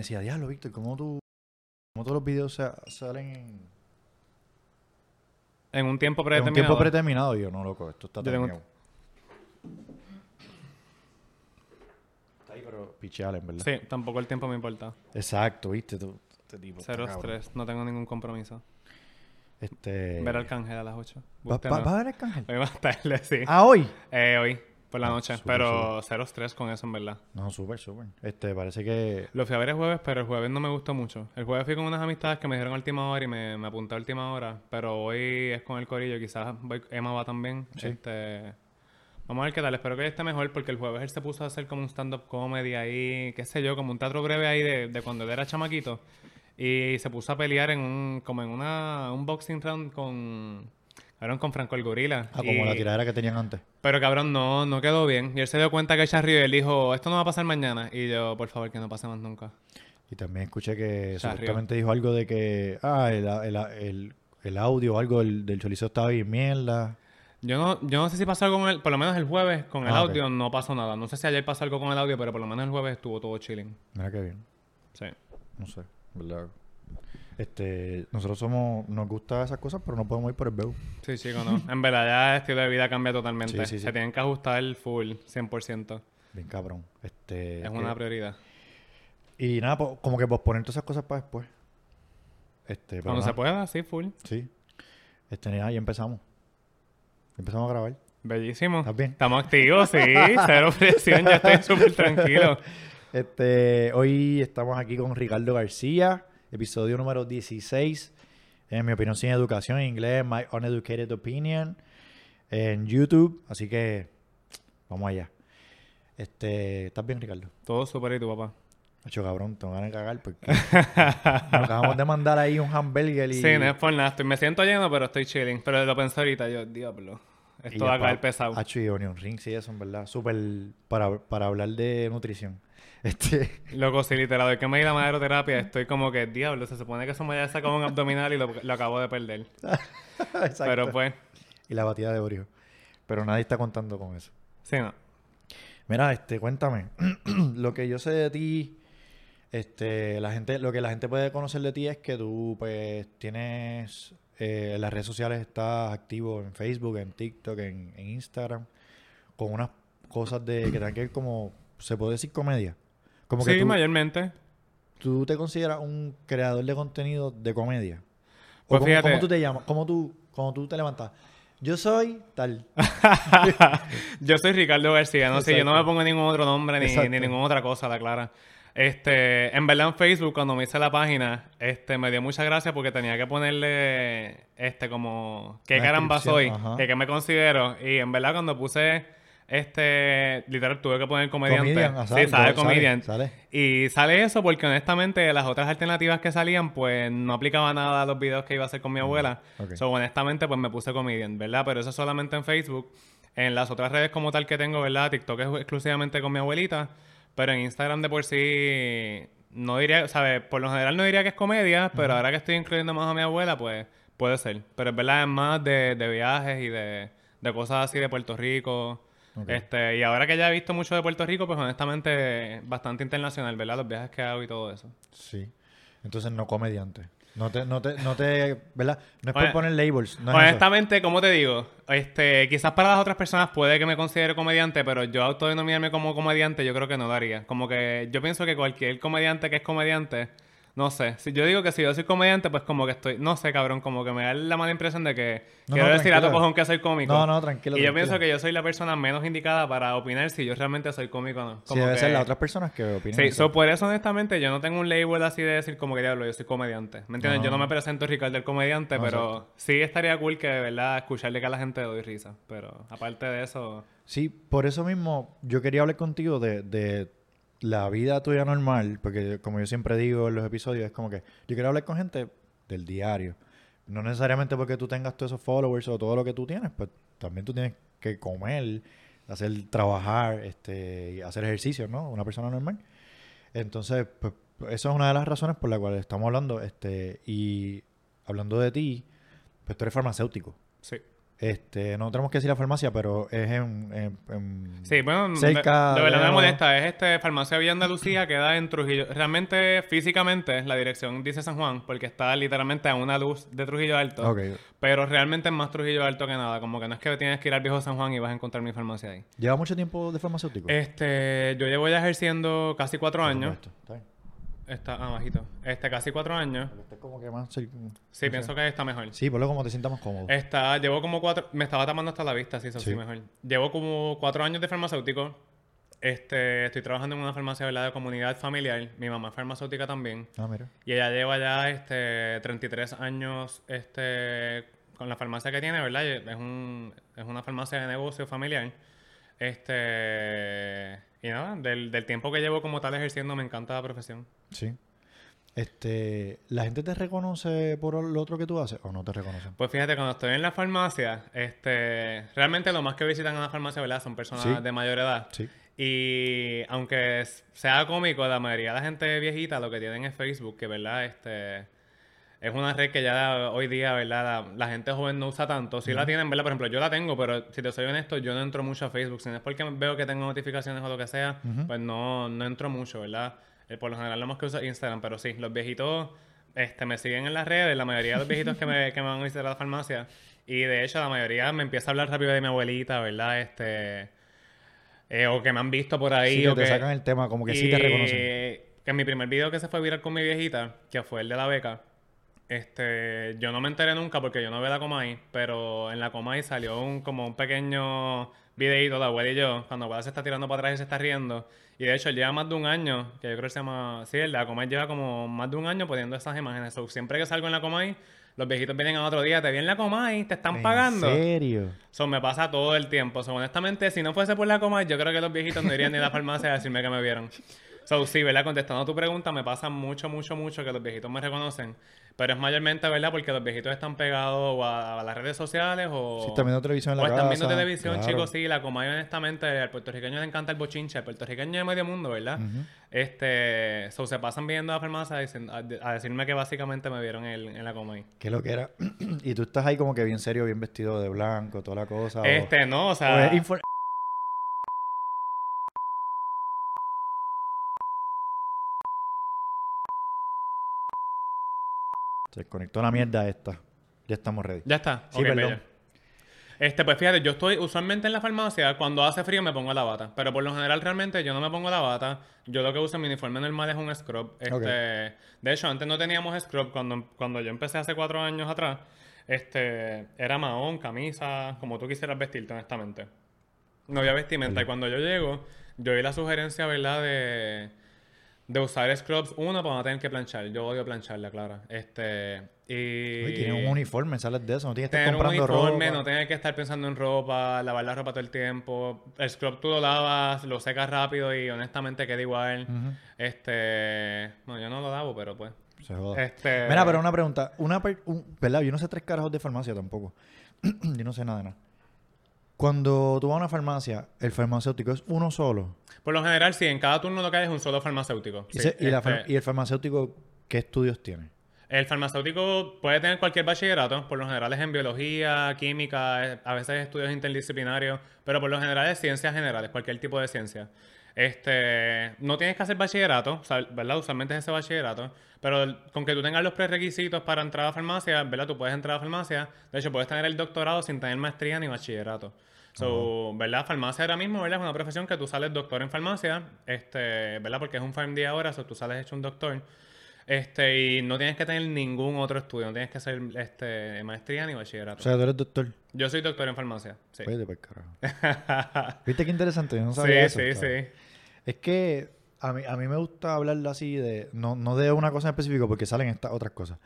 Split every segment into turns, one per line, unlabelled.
decía, diablo, Víctor, ¿cómo tú, cómo todos los videos sa- salen en,
En un tiempo
en un
predeterminado.
tiempo predeterminado? Y yo, no, loco, esto está terminado. Está ahí, pero picheale, en verdad.
Sí, tampoco el tiempo me importa.
Exacto, viste, tú, este tipo.
Cero estrés, no tengo ningún compromiso.
Este...
Ver al cángel a las 8.
¿Va, va- va a ver el cángel?
Hoy más tarde, sí.
Ah, hoy.
Eh, hoy, por la noche. pero cero estrés con eso, en verdad.
No, súper, súper. Este, parece que...
Lo fui a ver el jueves, pero el jueves no me gustó mucho. El jueves fui con unas amistades que me dijeron a última hora y me, me apunté a última hora. Pero hoy es con el corillo, quizás voy- Emma va también.
Sí.
Este, vamos a ver qué tal. Espero que esté mejor porque el jueves él se puso a hacer como un stand-up comedy ahí, qué sé yo, como un teatro breve ahí de, de cuando él era chamaquito. Y se puso a pelear en un, como en una, un boxing round con, cabrón, con Franco el Gorila.
Ah, como la tiradera que tenían antes.
pero cabrón, no, no quedó bien. Y él se dio cuenta que y él dijo, esto no va a pasar mañana. Y yo, por favor, que no pase más nunca.
Y también escuché que supuestamente dijo algo de que... Ah, el, el, el, el audio o algo del, del chorizo estaba bien mierda.
Yo no, yo no sé si pasó algo con el, por lo menos el jueves con el
Ah,
audio no pasó nada. No sé si ayer pasó algo con el audio, pero por lo menos el jueves estuvo todo chilling.
Mira qué bien.
Sí.
No sé, ¿verdad? Este, nosotros somos... Nos gusta esas cosas, pero no podemos ir por el BEU.
Sí, chico, no. en verdad ya el estilo de vida cambia totalmente.
Sí, sí, sí.
Se tienen que ajustar full, 100%.
Bien cabrón. Este,
Es
que-
una prioridad.
Y nada, po- como que posponer todas esas cosas para después. Este,
Cuando
nada,
se pueda, sí, full.
Sí. Este, nada, ya empezamos. Empezamos a grabar.
Bellísimo.
¿Estás bien?
Estamos activos, sí. Cero presión, ya estoy súper tranquilo.
Este, hoy estamos aquí con Ricardo García, episodio número 16. En mi opinión sin educación en inglés, My Uneducated Opinion, en YouTube. Así que vamos allá. Este, ¿estás bien, Ricardo?
Todo súper y tu papá.
Hecho cabrón, tengo ganas de cagar porque nos acabamos de mandar ahí un hamburger y.
Sí, no es por nada. Estoy, me siento lleno, pero estoy chilling. Pero lo pensé ahorita, yo, diablo. Esto va a caer pesado.
Hacho y onion rings y eso, en verdad. Súper para, para hablar de nutrición. Este,
Loco, sí, literal, de que me di la maderoterapia, estoy como que, diablo, se supone que eso me haya sacado un abdominal y lo, lo acabo de perder.
exacto.
Pero pues,
Y la batida de Oreo. Pero nadie está contando con eso.
sí, no.
Mira, este, cuéntame. lo que yo sé de ti, este, la gente, lo que la gente puede conocer de ti es que tú, pues, tienes eh, en las redes sociales, estás activo en Facebook, en TikTok, en, en Instagram, con unas cosas de que tengan que ver como, se puede decir comedia. Como que
sí,
tú,
mayormente.
tú te consideras un creador de contenido de comedia. ¿O
Pues
cómo,
fíjate-
cómo tú te llamas? ¿Cómo tú, cómo tú te levantas? Yo soy tal.
yo soy Ricardo García, no sé, yo no me pongo ningún otro nombre ni, ninguna otra cosa, la clara. Este, en verdad en Facebook cuando me hice la página, este, me dio mucha gracia porque tenía que ponerle, este, como, ¿qué caramba soy?
descripción, ajá.
¿Qué, qué me considero? Y en verdad cuando puse, este, literal tuve que poner comediante.
Comedian,
sí,
sale,
sabe
sale,
comedian.
sale.
Y sale eso porque honestamente las otras alternativas que salían pues no aplicaba nada a los videos que iba a hacer con mi abuela.
ok.
So, honestamente pues me puse comedian, ¿verdad? Pero eso solamente en Facebook. En las otras redes como tal que tengo, ¿verdad? TikTok es exclusivamente con mi abuelita. Pero en Instagram de por sí no diría, ¿sabes? Por lo general no diría que es comedia, pero ahora que estoy incluyendo más a mi abuela pues puede ser. Pero es verdad, es más de, de viajes y de, de cosas así de Puerto Rico. Este, y ahora que ya he visto mucho de Puerto Rico, pues honestamente bastante internacional, ¿verdad? Los viajes que hago y todo eso.
Sí. Entonces no comediante. No te, no te, no te, ¿verdad? No es
Oye,
por poner labels. No es
honestamente, como te digo, este, quizás para las otras personas puede que me considere comediante, pero yo autodenominarme como comediante yo creo que no lo haría. Como que yo pienso que cualquier comediante que es comediante, no sé, si yo digo que si yo soy comediante, pues como que estoy, no sé, cabrón, como que me da la mala impresión de que
No,
quiero
no,
decir a tu cojón que soy cómico.
No, no, tranquilo,
Y yo
tranquilo.
pienso que yo soy la persona menos indicada para opinar si yo realmente soy cómico o no.
Sí,
Como
debe
que-
ser las otras personas que opinen.
Sí,
eso.
so, por eso honestamente yo no tengo un label así de decir como que diablo, yo soy comediante. ¿Me entiendes?
No.
Yo no me presento Ricardo el comediante, pero sí estaría cool que de verdad escucharle que a la gente le doy risa. Pero aparte de eso,
Sí, por eso mismo yo quería hablar contigo de, de la vida tuya normal, porque como yo siempre digo en los episodios, es como que yo quiero hablar con gente del diario. No necesariamente porque tú tengas todos esos followers o todo lo que tú tienes, pues también tú tienes que comer, hacer trabajar, este, hacer ejercicio, ¿no? Una persona normal. Entonces, pues, eso es una de las razones por las cuales estamos hablando, este, y hablando de ti, pues tú eres farmacéutico.
sí.
Este, no tenemos que decir la farmacia, pero es en, en- en-
Sí, bueno,
cerca
de, de verdad me molesta. Es este Farmacia Villa Andalucía, queda en Trujillo. Realmente, físicamente, la dirección dice San Juan, porque está literalmente a una luz de Trujillo Alto. Pero realmente es más Trujillo Alto que nada. Como que no es que tienes que ir al viejo San Juan y vas a encontrar mi farmacia ahí.
¿Lleva mucho tiempo de farmacéutico?
Este, yo llevo ya ejerciendo casi cuatro años.
supuesto. Está bien.
Está, ah, bajito. Este, casi cuatro años.
Porque esté como que más
Sí, pienso que está mejor.
Sí, por lo como te sientas más cómodo.
Está, llevo como cuatro, me estaba tapando hasta la vista, sí, eso sí,
Sí.
mejor. Llevo como cuatro años de farmacéutico. Este, estoy trabajando en una farmacia ¿verdad? de comunidad familiar. Mi mamá es farmacéutica también.
Ah, mira.
Y ella lleva ya este 33 años este con la farmacia que tiene, ¿verdad? Es un es una farmacia de negocio familiar. Este y nada, del, del tiempo que llevo como tal ejerciendo me encanta la profesión.
Sí. Este, ¿la gente te reconoce por lo otro que tú haces o no te reconocen?
Pues fíjate, cuando estoy en la farmacia, este, realmente lo más que visitan a la farmacia, ¿verdad? Son personas
Sí.
de mayor edad.
Sí.
Y aunque sea cómico, la mayoría de la gente viejita lo que tienen es Facebook, que verdad, este es una red que ya hoy día, ¿verdad? La, la gente joven no usa tanto. Si la tienen, ¿verdad? Por ejemplo, yo la tengo, pero si te soy honesto, yo no entro mucho a Facebook. Si no es porque veo que tengo notificaciones o lo que sea, pues no, no entro mucho, ¿verdad? Eh, por lo general, lo más que uso Instagram, pero sí, los viejitos este, me siguen en las redes, la mayoría de los viejitos que me, que me van a visitar a la farmacia. Y de hecho, la mayoría me empieza a hablar rápido de mi abuelita, ¿verdad? Este. eh, o que me han visto por ahí.
Sí, que
o
te
que,
sacan el tema, como que sí te reconocen.
Que en mi primer video que se fue viral con mi viejita, que fue el de la beca, este, yo no me enteré nunca porque yo no veo la Comay, pero en la Comay salió un, como un pequeño videito de abuela y yo, cuando abuela se está tirando para atrás y se está riendo. Y de hecho, lleva más de un año, que yo creo que se llama, sí, el de la Comay lleva como más de un año poniendo esas imágenes. So, siempre que salgo en la Comay, los viejitos vienen a otro día, te vi en la Comay, te están pagando.
¿En serio?
So, me pasa todo el tiempo. So, honestamente, si no fuese por la coma, yo creo que los viejitos no irían ni a la farmacia a decirme que me vieron. So, sí, ¿verdad? Contestando a tu pregunta, me pasa mucho, mucho, mucho que los viejitos me reconocen. Pero es mayormente, ¿verdad? Porque los viejitos están pegados a, a las redes sociales o...
Sí, están viendo televisión en la
o están viendo televisión,
claro.
chicos, sí. La Comay, honestamente, al puertorriqueño le encanta el bochinche. Al puertorriqueño de medio mundo, ¿verdad? Este... So, se pasan viendo a la farmacia a, a decirme que básicamente me vieron en, en la Comay.
¿Qué lo que era? y tú estás ahí como que bien serio, bien vestido de blanco, toda la cosa. o-
Este, no, o sea...
Se desconectó la mierda esta. Ya estamos ready.
Ya está.
Sí,
Ok,
perdón.
bello. Este, pues fíjate, yo estoy usualmente en la farmacia, cuando hace frío me pongo la bata, pero por lo general realmente yo no me pongo la bata, yo lo que uso en mi uniforme normal es un scrub. Este. De hecho, antes no teníamos scrub, cuando, cuando yo empecé hace cuatro años atrás, este, era mahón, camisa, como tú quisieras vestirte honestamente. No había vestimenta, y cuando yo llego, yo vi la sugerencia, ¿verdad? De, de usar scrubs, uno, para no tener que planchar, yo odio plancharla, claro. Este, y...
Uy, tienes un uniforme, sales de eso, no tienes que estar
Tener un
comprando
uniforme,
ropa.
no tener que estar pensando en ropa, lavar la ropa todo el tiempo. El scrub tú lo lavas, lo secas rápido y honestamente queda igual. Este. No, yo no lo lavo, pero pues.
Se joda.
Este.
Mira, pero una pregunta. Una per- un- ¿Verdad? Yo no sé tres carajos de farmacia tampoco. Yo no sé nada de nada. Cuando tú vas a una farmacia, el farmacéutico es uno solo.
Por lo general, sí, en cada turno lo que hay es un solo farmacéutico.
Y, la
este,
y el farmacéutico, ¿qué estudios tiene?
El farmacéutico puede tener cualquier bachillerato, por lo general es en biología, química, eh, a veces estudios interdisciplinarios, pero por lo general es ciencias generales, cualquier tipo de ciencia. Este, no tienes que hacer bachillerato, o ¿verdad? Usualmente es ese bachillerato, pero con que tú tengas los prerequisitos para entrar a farmacia, ¿verdad? Tú puedes entrar a farmacia, de hecho puedes tener el doctorado sin tener maestría ni bachillerato. So, ¿verdad? Farmacia ahora mismo, ¿verdad? Es una profesión que tú sales doctor en farmacia, este, ¿verdad? Porque es un PharmD ahora, so tú sales hecho un doctor. Este, y no tienes que tener ningún otro estudio, no tienes que hacer este, maestría ni
O
bachillerato.
sea, tú eres doctor.
Yo soy doctor en farmacia, sí.
Vete carajo. ¿Viste qué interesante? Yo no sabía
sí,
eso.
sí, sí.
Es que a mí, a mí me gusta hablar así de... No, no de una cosa en específico porque salen estas otras cosas.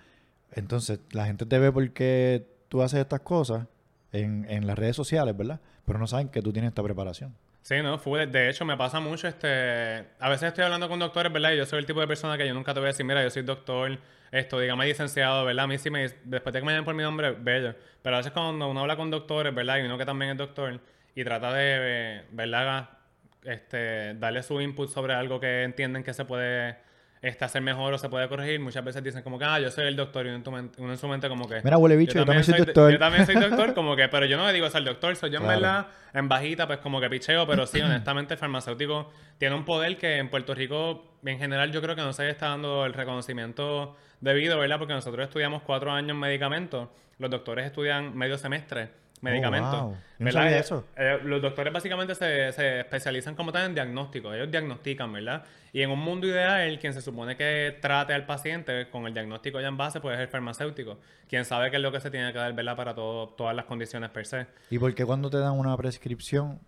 Entonces, la gente te ve porque tú haces estas cosas en, en las redes sociales, ¿verdad? Pero no saben que tú tienes esta preparación.
Sí, no, full. De hecho, me pasa mucho, este... A veces estoy hablando con doctores, ¿verdad? Y yo soy el tipo de persona que yo nunca te voy a decir, mira, yo soy doctor, esto, dígame licenciado, ¿verdad? A mí sí me... Después de que me llamen por mi nombre, bello. Pero a veces cuando uno habla con doctores, ¿verdad? Y uno que también es doctor, y trata de, ¿verdad? Este, darle su input sobre algo que entienden que se puede este, hacer mejor o se puede corregir, muchas veces dicen como que, ah, yo soy el doctor, y uno en, tu men- uno en su mente como que...
Mira, huele bicho, yo también soy doctor.
Yo también soy doctor, como que, pero yo no le digo ser doctor, soy yo en
Claro.
verdad, en bajita, pues como que picheo, pero sí, honestamente, el farmacéutico tiene un poder que en Puerto Rico, en general, yo creo que no se está dando el reconocimiento debido, ¿verdad? Porque nosotros estudiamos cuatro años medicamentos, los doctores estudian medio semestre medicamentos.
Oh, wow. Yo no
¿verdad?
sabía eso.
eh, los doctores básicamente se, se especializan como tal en diagnóstico. Ellos diagnostican, ¿verdad? Y en un mundo ideal, quien se supone que trate al paciente con el diagnóstico ya en base, pues es el farmacéutico. Quien sabe qué es lo que se tiene que dar, ¿verdad? Para todo, todas las condiciones per se.
¿Y por qué cuando te dan una prescripción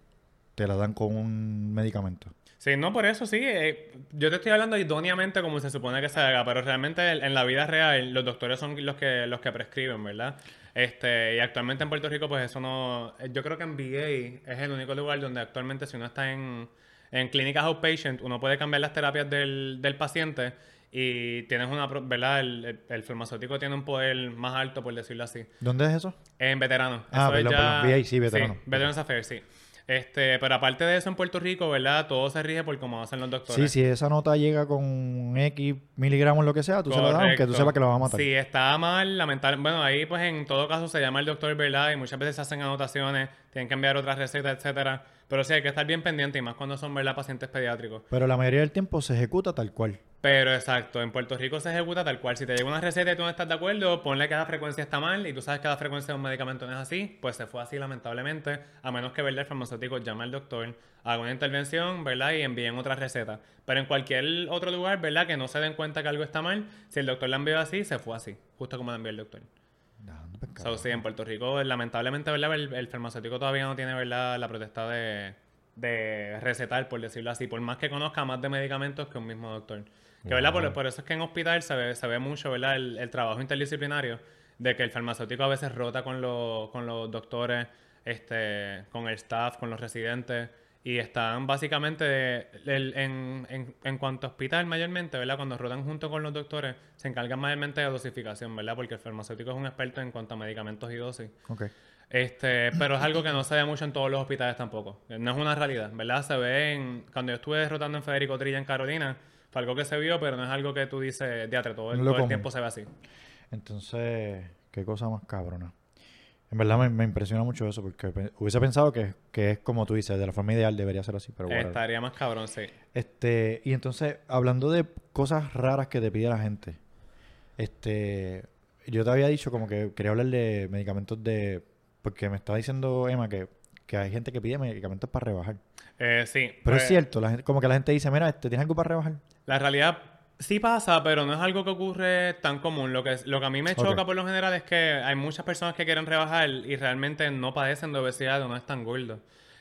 te la dan con un medicamento?
Sí, no, por eso sí. eh, yo te estoy hablando idóneamente como se supone que se haga, pero realmente en la vida real los doctores son los que los que prescriben, ¿verdad? Este, y actualmente en Puerto Rico, pues eso no. Yo creo que en VA es el único lugar donde actualmente, si uno está en, en clínicas outpatient, uno puede cambiar las terapias del, del paciente y tienes una. ¿Verdad? El, el- el farmacéutico tiene un poder más alto, por decirlo así.
¿Dónde es eso?
En veteranos.
Ah,
Eso es
perdón,
ya-
perdón. VA, sí, veterano.
Veterans Affairs, sí. Este, pero aparte de eso, en Puerto Rico, ¿verdad? Todo se rige por cómo hacen los doctores.
Sí, si esa nota llega con X miligramos, lo que sea, tú se la das, aunque tú sepas que lo va a matar.
Si está mal, lamentable. Bueno, ahí pues en todo caso se llama el doctor, ¿verdad? Y muchas veces se hacen anotaciones, tienen que enviar otras recetas, etcétera. Pero sí hay que estar bien pendiente y más cuando son, ¿verdad? Pacientes pediátricos.
Pero la mayoría del tiempo se ejecuta tal cual.
Pero exacto, en Puerto Rico se ejecuta tal cual. Si te llega una receta y tú no estás de acuerdo, ponle que la frecuencia está mal y tú sabes que la frecuencia de un medicamento no es así, pues se fue así lamentablemente, a menos que ¿verdad? el farmacéutico llame al doctor, haga una intervención, ¿verdad? Y envíen otra receta. Pero en cualquier otro lugar, ¿verdad? Que no se den cuenta que algo está mal, si el doctor la envió así, se fue así, justo como la envió el doctor. So, sí, en Puerto Rico, lamentablemente, ¿verdad? El, el farmacéutico todavía no tiene, ¿verdad? La protesta de, de recetar, por decirlo así, por más que conozca más de medicamentos que un mismo doctor. Que, ¿verdad? Por, por eso es que en hospital se ve, se ve mucho, ¿verdad? El, el trabajo interdisciplinario de que el farmacéutico a veces rota con, los con los doctores, este, con el staff, con los residentes. Y están básicamente el- en, en, en cuanto a hospital mayormente, ¿verdad? Cuando rotan junto con los doctores, se encargan mayormente de dosificación, ¿verdad? Porque el farmacéutico es un experto en cuanto a medicamentos y dosis. Este, pero es algo que no se ve mucho en todos los hospitales tampoco. No es una realidad, ¿verdad? Se ve en... Cuando yo estuve rotando en Federico Trilla en Carolina, fue algo que se vio, pero no es algo que tú dices, teatro, todo, el,
No
todo el tiempo se ve así.
Entonces, qué cosa más cabrona. En verdad me, me impresiona mucho eso, porque pe- hubiese pensado que, que es como tú dices, de la forma ideal debería ser así, pero bueno.
Estaría más cabrón, sí.
Este, y entonces, hablando de cosas raras que te pide la gente, este, yo te había dicho como que quería hablar de medicamentos de, porque me estaba diciendo Emma que, que hay gente que pide medicamentos para rebajar.
Eh, sí.
Pero
pues,
es cierto, la gente, como que la gente dice, mira, este, ¿tienes algo para rebajar?
La realidad sí pasa, pero no es algo que ocurre tan común. Lo que, lo que a mí me choca por lo general es que hay muchas personas que quieren rebajar y realmente no padecen de obesidad o no están gordos.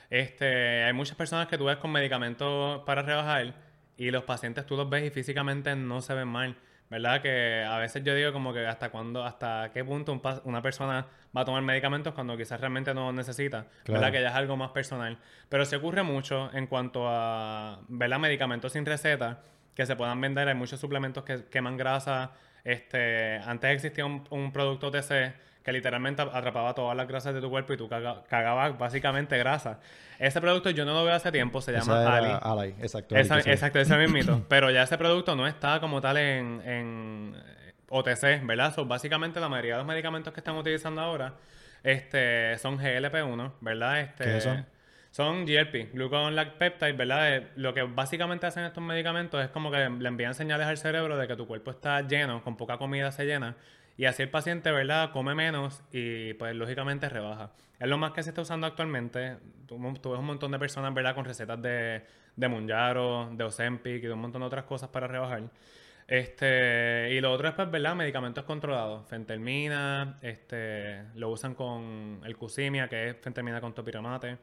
Este, hay muchas personas que tú ves con medicamentos para rebajar y los pacientes tú los ves y físicamente no se ven mal. ¿Verdad? Que a veces yo digo como que hasta cuándo, hasta qué punto un una persona va a tomar medicamentos cuando quizás realmente no los necesita.
Claro.
¿Verdad? Que ya es algo más personal. Pero se ocurre mucho en cuanto a, ¿verdad? Medicamentos sin receta que se puedan vender. Hay muchos suplementos que queman grasa. Este, antes existía un, un producto TC que literalmente atrapaba todas las grasas de tu cuerpo y tú caga- cagabas básicamente grasa. Ese producto yo no lo veo hace tiempo, se llama
Esa
Ali.
exacto.
Esa-
Ali,
exacto, ese mismito. Pero ya ese producto no está como tal en, en OTC, ¿verdad? So, básicamente la mayoría de los medicamentos que están utilizando ahora este, son GLP-1, ¿verdad? Este,
¿Qué son?
Son GLP, Glucagon Lac Peptide, ¿verdad? Eh, Lo que básicamente hacen estos medicamentos es como que le envían señales al cerebro de que tu cuerpo está lleno, con poca comida se llena, y así el paciente, ¿verdad? Come menos y pues lógicamente rebaja. Es lo más que se está usando actualmente. Tú, tú ves un montón de personas, ¿verdad? Con recetas de, de Monjaro, de Ozempic y de un montón de otras cosas para rebajar. Este, y lo otro es, pues, ¿verdad? Medicamentos controlados. Fentermina, este, lo usan con el Cusimia, que es fentermina con topiramate.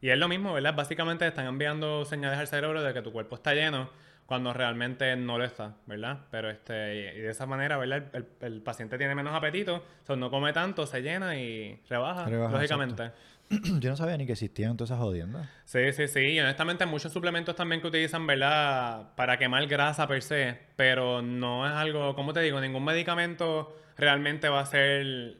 Y es lo mismo, ¿verdad? Básicamente están enviando señales al cerebro de que tu cuerpo está lleno cuando realmente no lo está, ¿verdad? Pero este, y de esa manera, ¿verdad? El, el- el paciente tiene menos apetito, o sea, no come tanto, se llena y rebaja,
Rebaja,
lógicamente.
Yo no sabía ni que existían todas esas jodiendas.
Sí, sí, sí. Y honestamente, hay muchos suplementos también que utilizan, ¿verdad? Para quemar grasa per se. Pero no es algo, como te digo, ningún medicamento realmente va a ser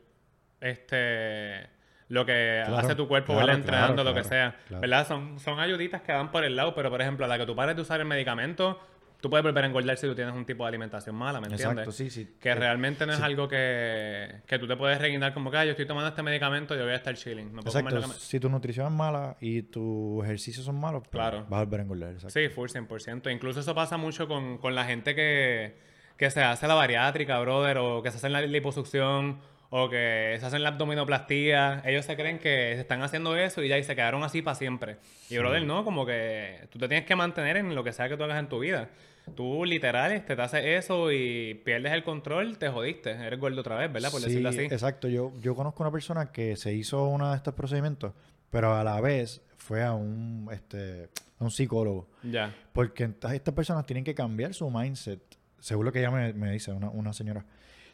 este lo que
Claro,
hace tu cuerpo,
claro,
¿verdad? Entrenando, lo que sea. ¿Verdad? Son, son ayuditas que dan por el lado, pero por ejemplo, a la que tú pares de usar el medicamento, tú puedes volver a engordar si tú tienes un tipo de alimentación mala, ¿me entiendes?
Exacto, sí, sí.
Que
Eh,
realmente no es algo que, que tú te puedes reguindar como que, ah, yo estoy tomando este medicamento, yo voy a estar chilling. Puedo
Exacto, si tu nutrición es mala y tus ejercicios son malos, pues,
Claro.
vas a volver a engordar. Exacto.
Sí, full 100%. Incluso eso pasa mucho con, con la gente que, que se hace la bariátrica, brother, o que se hacen la liposucción, o que se hacen la abdominoplastía. Ellos se creen que se están haciendo eso y ya y se quedaron así para siempre. Y, brother, no, como que tú te tienes que mantener en lo que sea que tú hagas en tu vida. Tú, literal, este, te haces eso y pierdes el control, te jodiste. Eres gordo otra vez, ¿verdad? Por
Sí,
decirlo así.
Exacto, yo, yo conozco una persona que se hizo uno de estos procedimientos, pero a la vez fue a un, este, a un psicólogo.
Ya.
Porque estas personas tienen que cambiar su mindset. Según lo que ella me, me dice, una, una señora.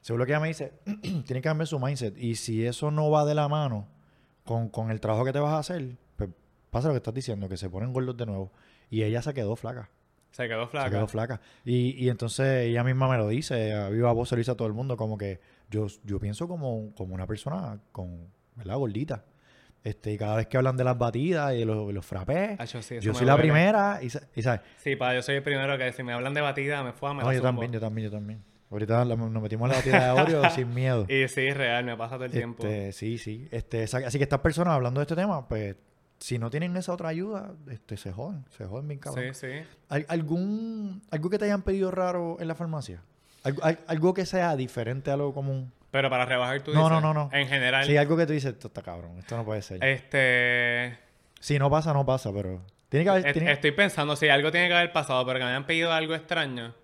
Según lo que ella me dice, tienen que cambiar su mindset. Y si eso no va de la mano con, con el trabajo que te vas a hacer, pues pasa lo que estás diciendo, que se ponen gordos de nuevo. Y ella se quedó flaca.
Se quedó flaca.
Se quedó flaca. Y, y entonces ella misma me lo dice, a viva voz se lo dice a todo el mundo, como que yo, yo pienso como, como una persona con, ¿verdad? Gordita. Este, y cada vez que hablan de las batidas y los, los frappés,
sí, eso
yo soy la primera y, sa- y ¿sabes?
Sí, pa, yo soy el primero que si me hablan de batida, me fue a me
No, yo también, yo también, yo también. Ahorita nos metimos en la batida de Oreo sin miedo.
Y sí, real, me pasa todo el tiempo.
Este, sí, sí. Este, así que estas personas hablando de este tema, pues, si no tienen esa otra ayuda, este, se joden, se joden bien cabrón.
Sí, sí.
¿Al- ¿Algún, ¿Algo que te hayan pedido raro en la farmacia? ¿Algo, al- algo que sea diferente a lo común?
Pero para rebajar tú
No,
dices,
no, no, no.
En general,
Sí, algo que tú dices, esto está cabrón, esto no puede ser.
este...
Si no pasa, no pasa, pero... Tiene que haber... tiene-
Estoy pensando si algo tiene que haber pasado, pero que me hayan pedido algo extraño.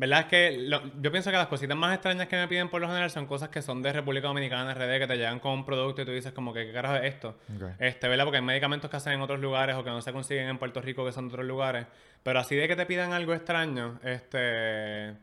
¿Verdad? Es que lo- yo pienso que las cositas más extrañas que me piden por lo general son cosas que son de República Dominicana, RD, que te llegan con un producto y tú dices como que, ¿qué carajo es esto? Este, ¿verdad? Porque hay medicamentos que hacen en otros lugares o que no se consiguen en Puerto Rico que son de otros lugares. Pero así de que te pidan algo extraño, este...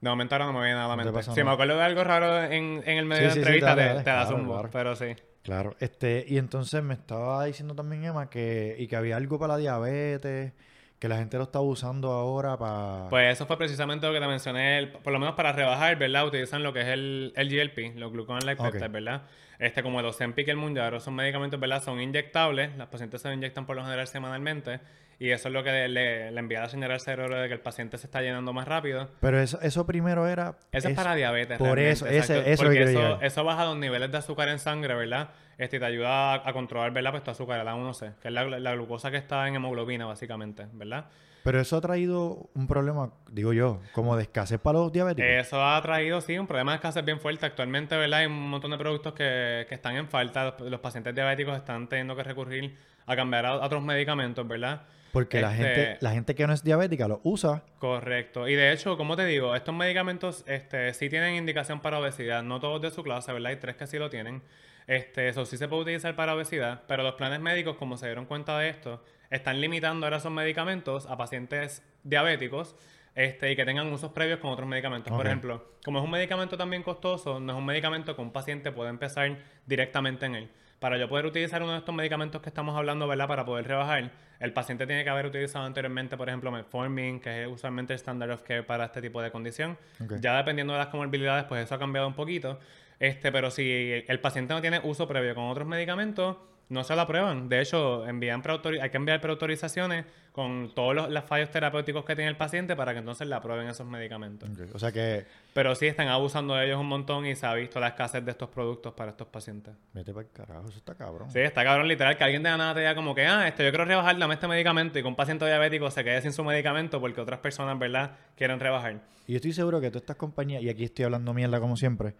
De momento ahora no me viene nada a la
te
mente.
pasa
Si me acuerdo de algo raro en, en el medio
Sí,
de
sí,
la entrevista, te, te
Claro,
zumbo.
claro.
Pero sí.
Claro, este, y entonces me estaba diciendo también Emma que, y que había algo para la diabetes, que la gente lo está usando ahora para...
Pues eso fue precisamente lo que te mencioné, el- por lo menos para rebajar, ¿verdad? Utilizan lo que es el, el GLP, los glucagon-like
Ok.
peptides, ¿verdad? Este, como el Ozempic y el Mounjaro, esos medicamentos, ¿verdad? Son inyectables, las pacientes se lo inyectan por lo general semanalmente, y eso es lo que le, le envía la señal al cerebro de que el paciente se está llenando más rápido.
Pero eso, eso primero era...
Eso es, para diabetes.
Por eso, ese- eso
porque eso, eso baja los niveles de azúcar en sangre, ¿verdad? Este, te ayuda a, a controlar, ¿verdad? Pues tu azúcar, la 1C, que es la, la glucosa que está en hemoglobina, básicamente, ¿verdad?
Pero eso ha traído un problema, digo yo, como de escasez para los diabéticos.
Eso ha traído, sí, un problema de escasez bien fuerte. Actualmente, ¿verdad? Hay un montón de productos que, que están en falta. Los, los pacientes diabéticos están teniendo que recurrir a cambiar a, a otros medicamentos, ¿verdad?
porque la
este-
gente la gente que no es diabética lo usa.
Correcto. Y de hecho, como te digo, estos medicamentos este, sí tienen indicación para obesidad. No todos de su clase, ¿verdad? Hay tres que sí lo tienen. Este, eso sí se puede utilizar para obesidad, pero los planes médicos, como se dieron cuenta de esto, están limitando ahora esos medicamentos a pacientes diabéticos este, y que tengan usos previos con otros medicamentos. Por ejemplo, como es un medicamento también costoso, no es un medicamento que un paciente puede empezar directamente en él. Para yo poder utilizar uno de estos medicamentos que estamos hablando, ¿verdad? Para poder rebajar, el paciente tiene que haber utilizado anteriormente, por ejemplo, metformin, que es usualmente el standard of care para este tipo de condición. Ya dependiendo de las comorbilidades, pues eso ha cambiado un poquito. Este, pero si el paciente no tiene uso previo con otros medicamentos, no se lo aprueban. De hecho, envían hay que enviar preautorizaciones con todos los, los fallos terapéuticos que tiene el paciente para que entonces le aprueben esos medicamentos.
O sea que
Pero sí están abusando de ellos un montón y se ha visto la escasez de estos productos para estos pacientes.
vete para el carajo, eso está cabrón.
Sí, está cabrón literal que alguien de la nada te diga como que, ah, este, yo quiero rebajar, dame este medicamento y que un paciente diabético se quede sin su medicamento porque otras personas, ¿verdad?, quieren rebajar.
Y yo estoy seguro que todas estas compañías, y aquí estoy hablando mierda como siempre,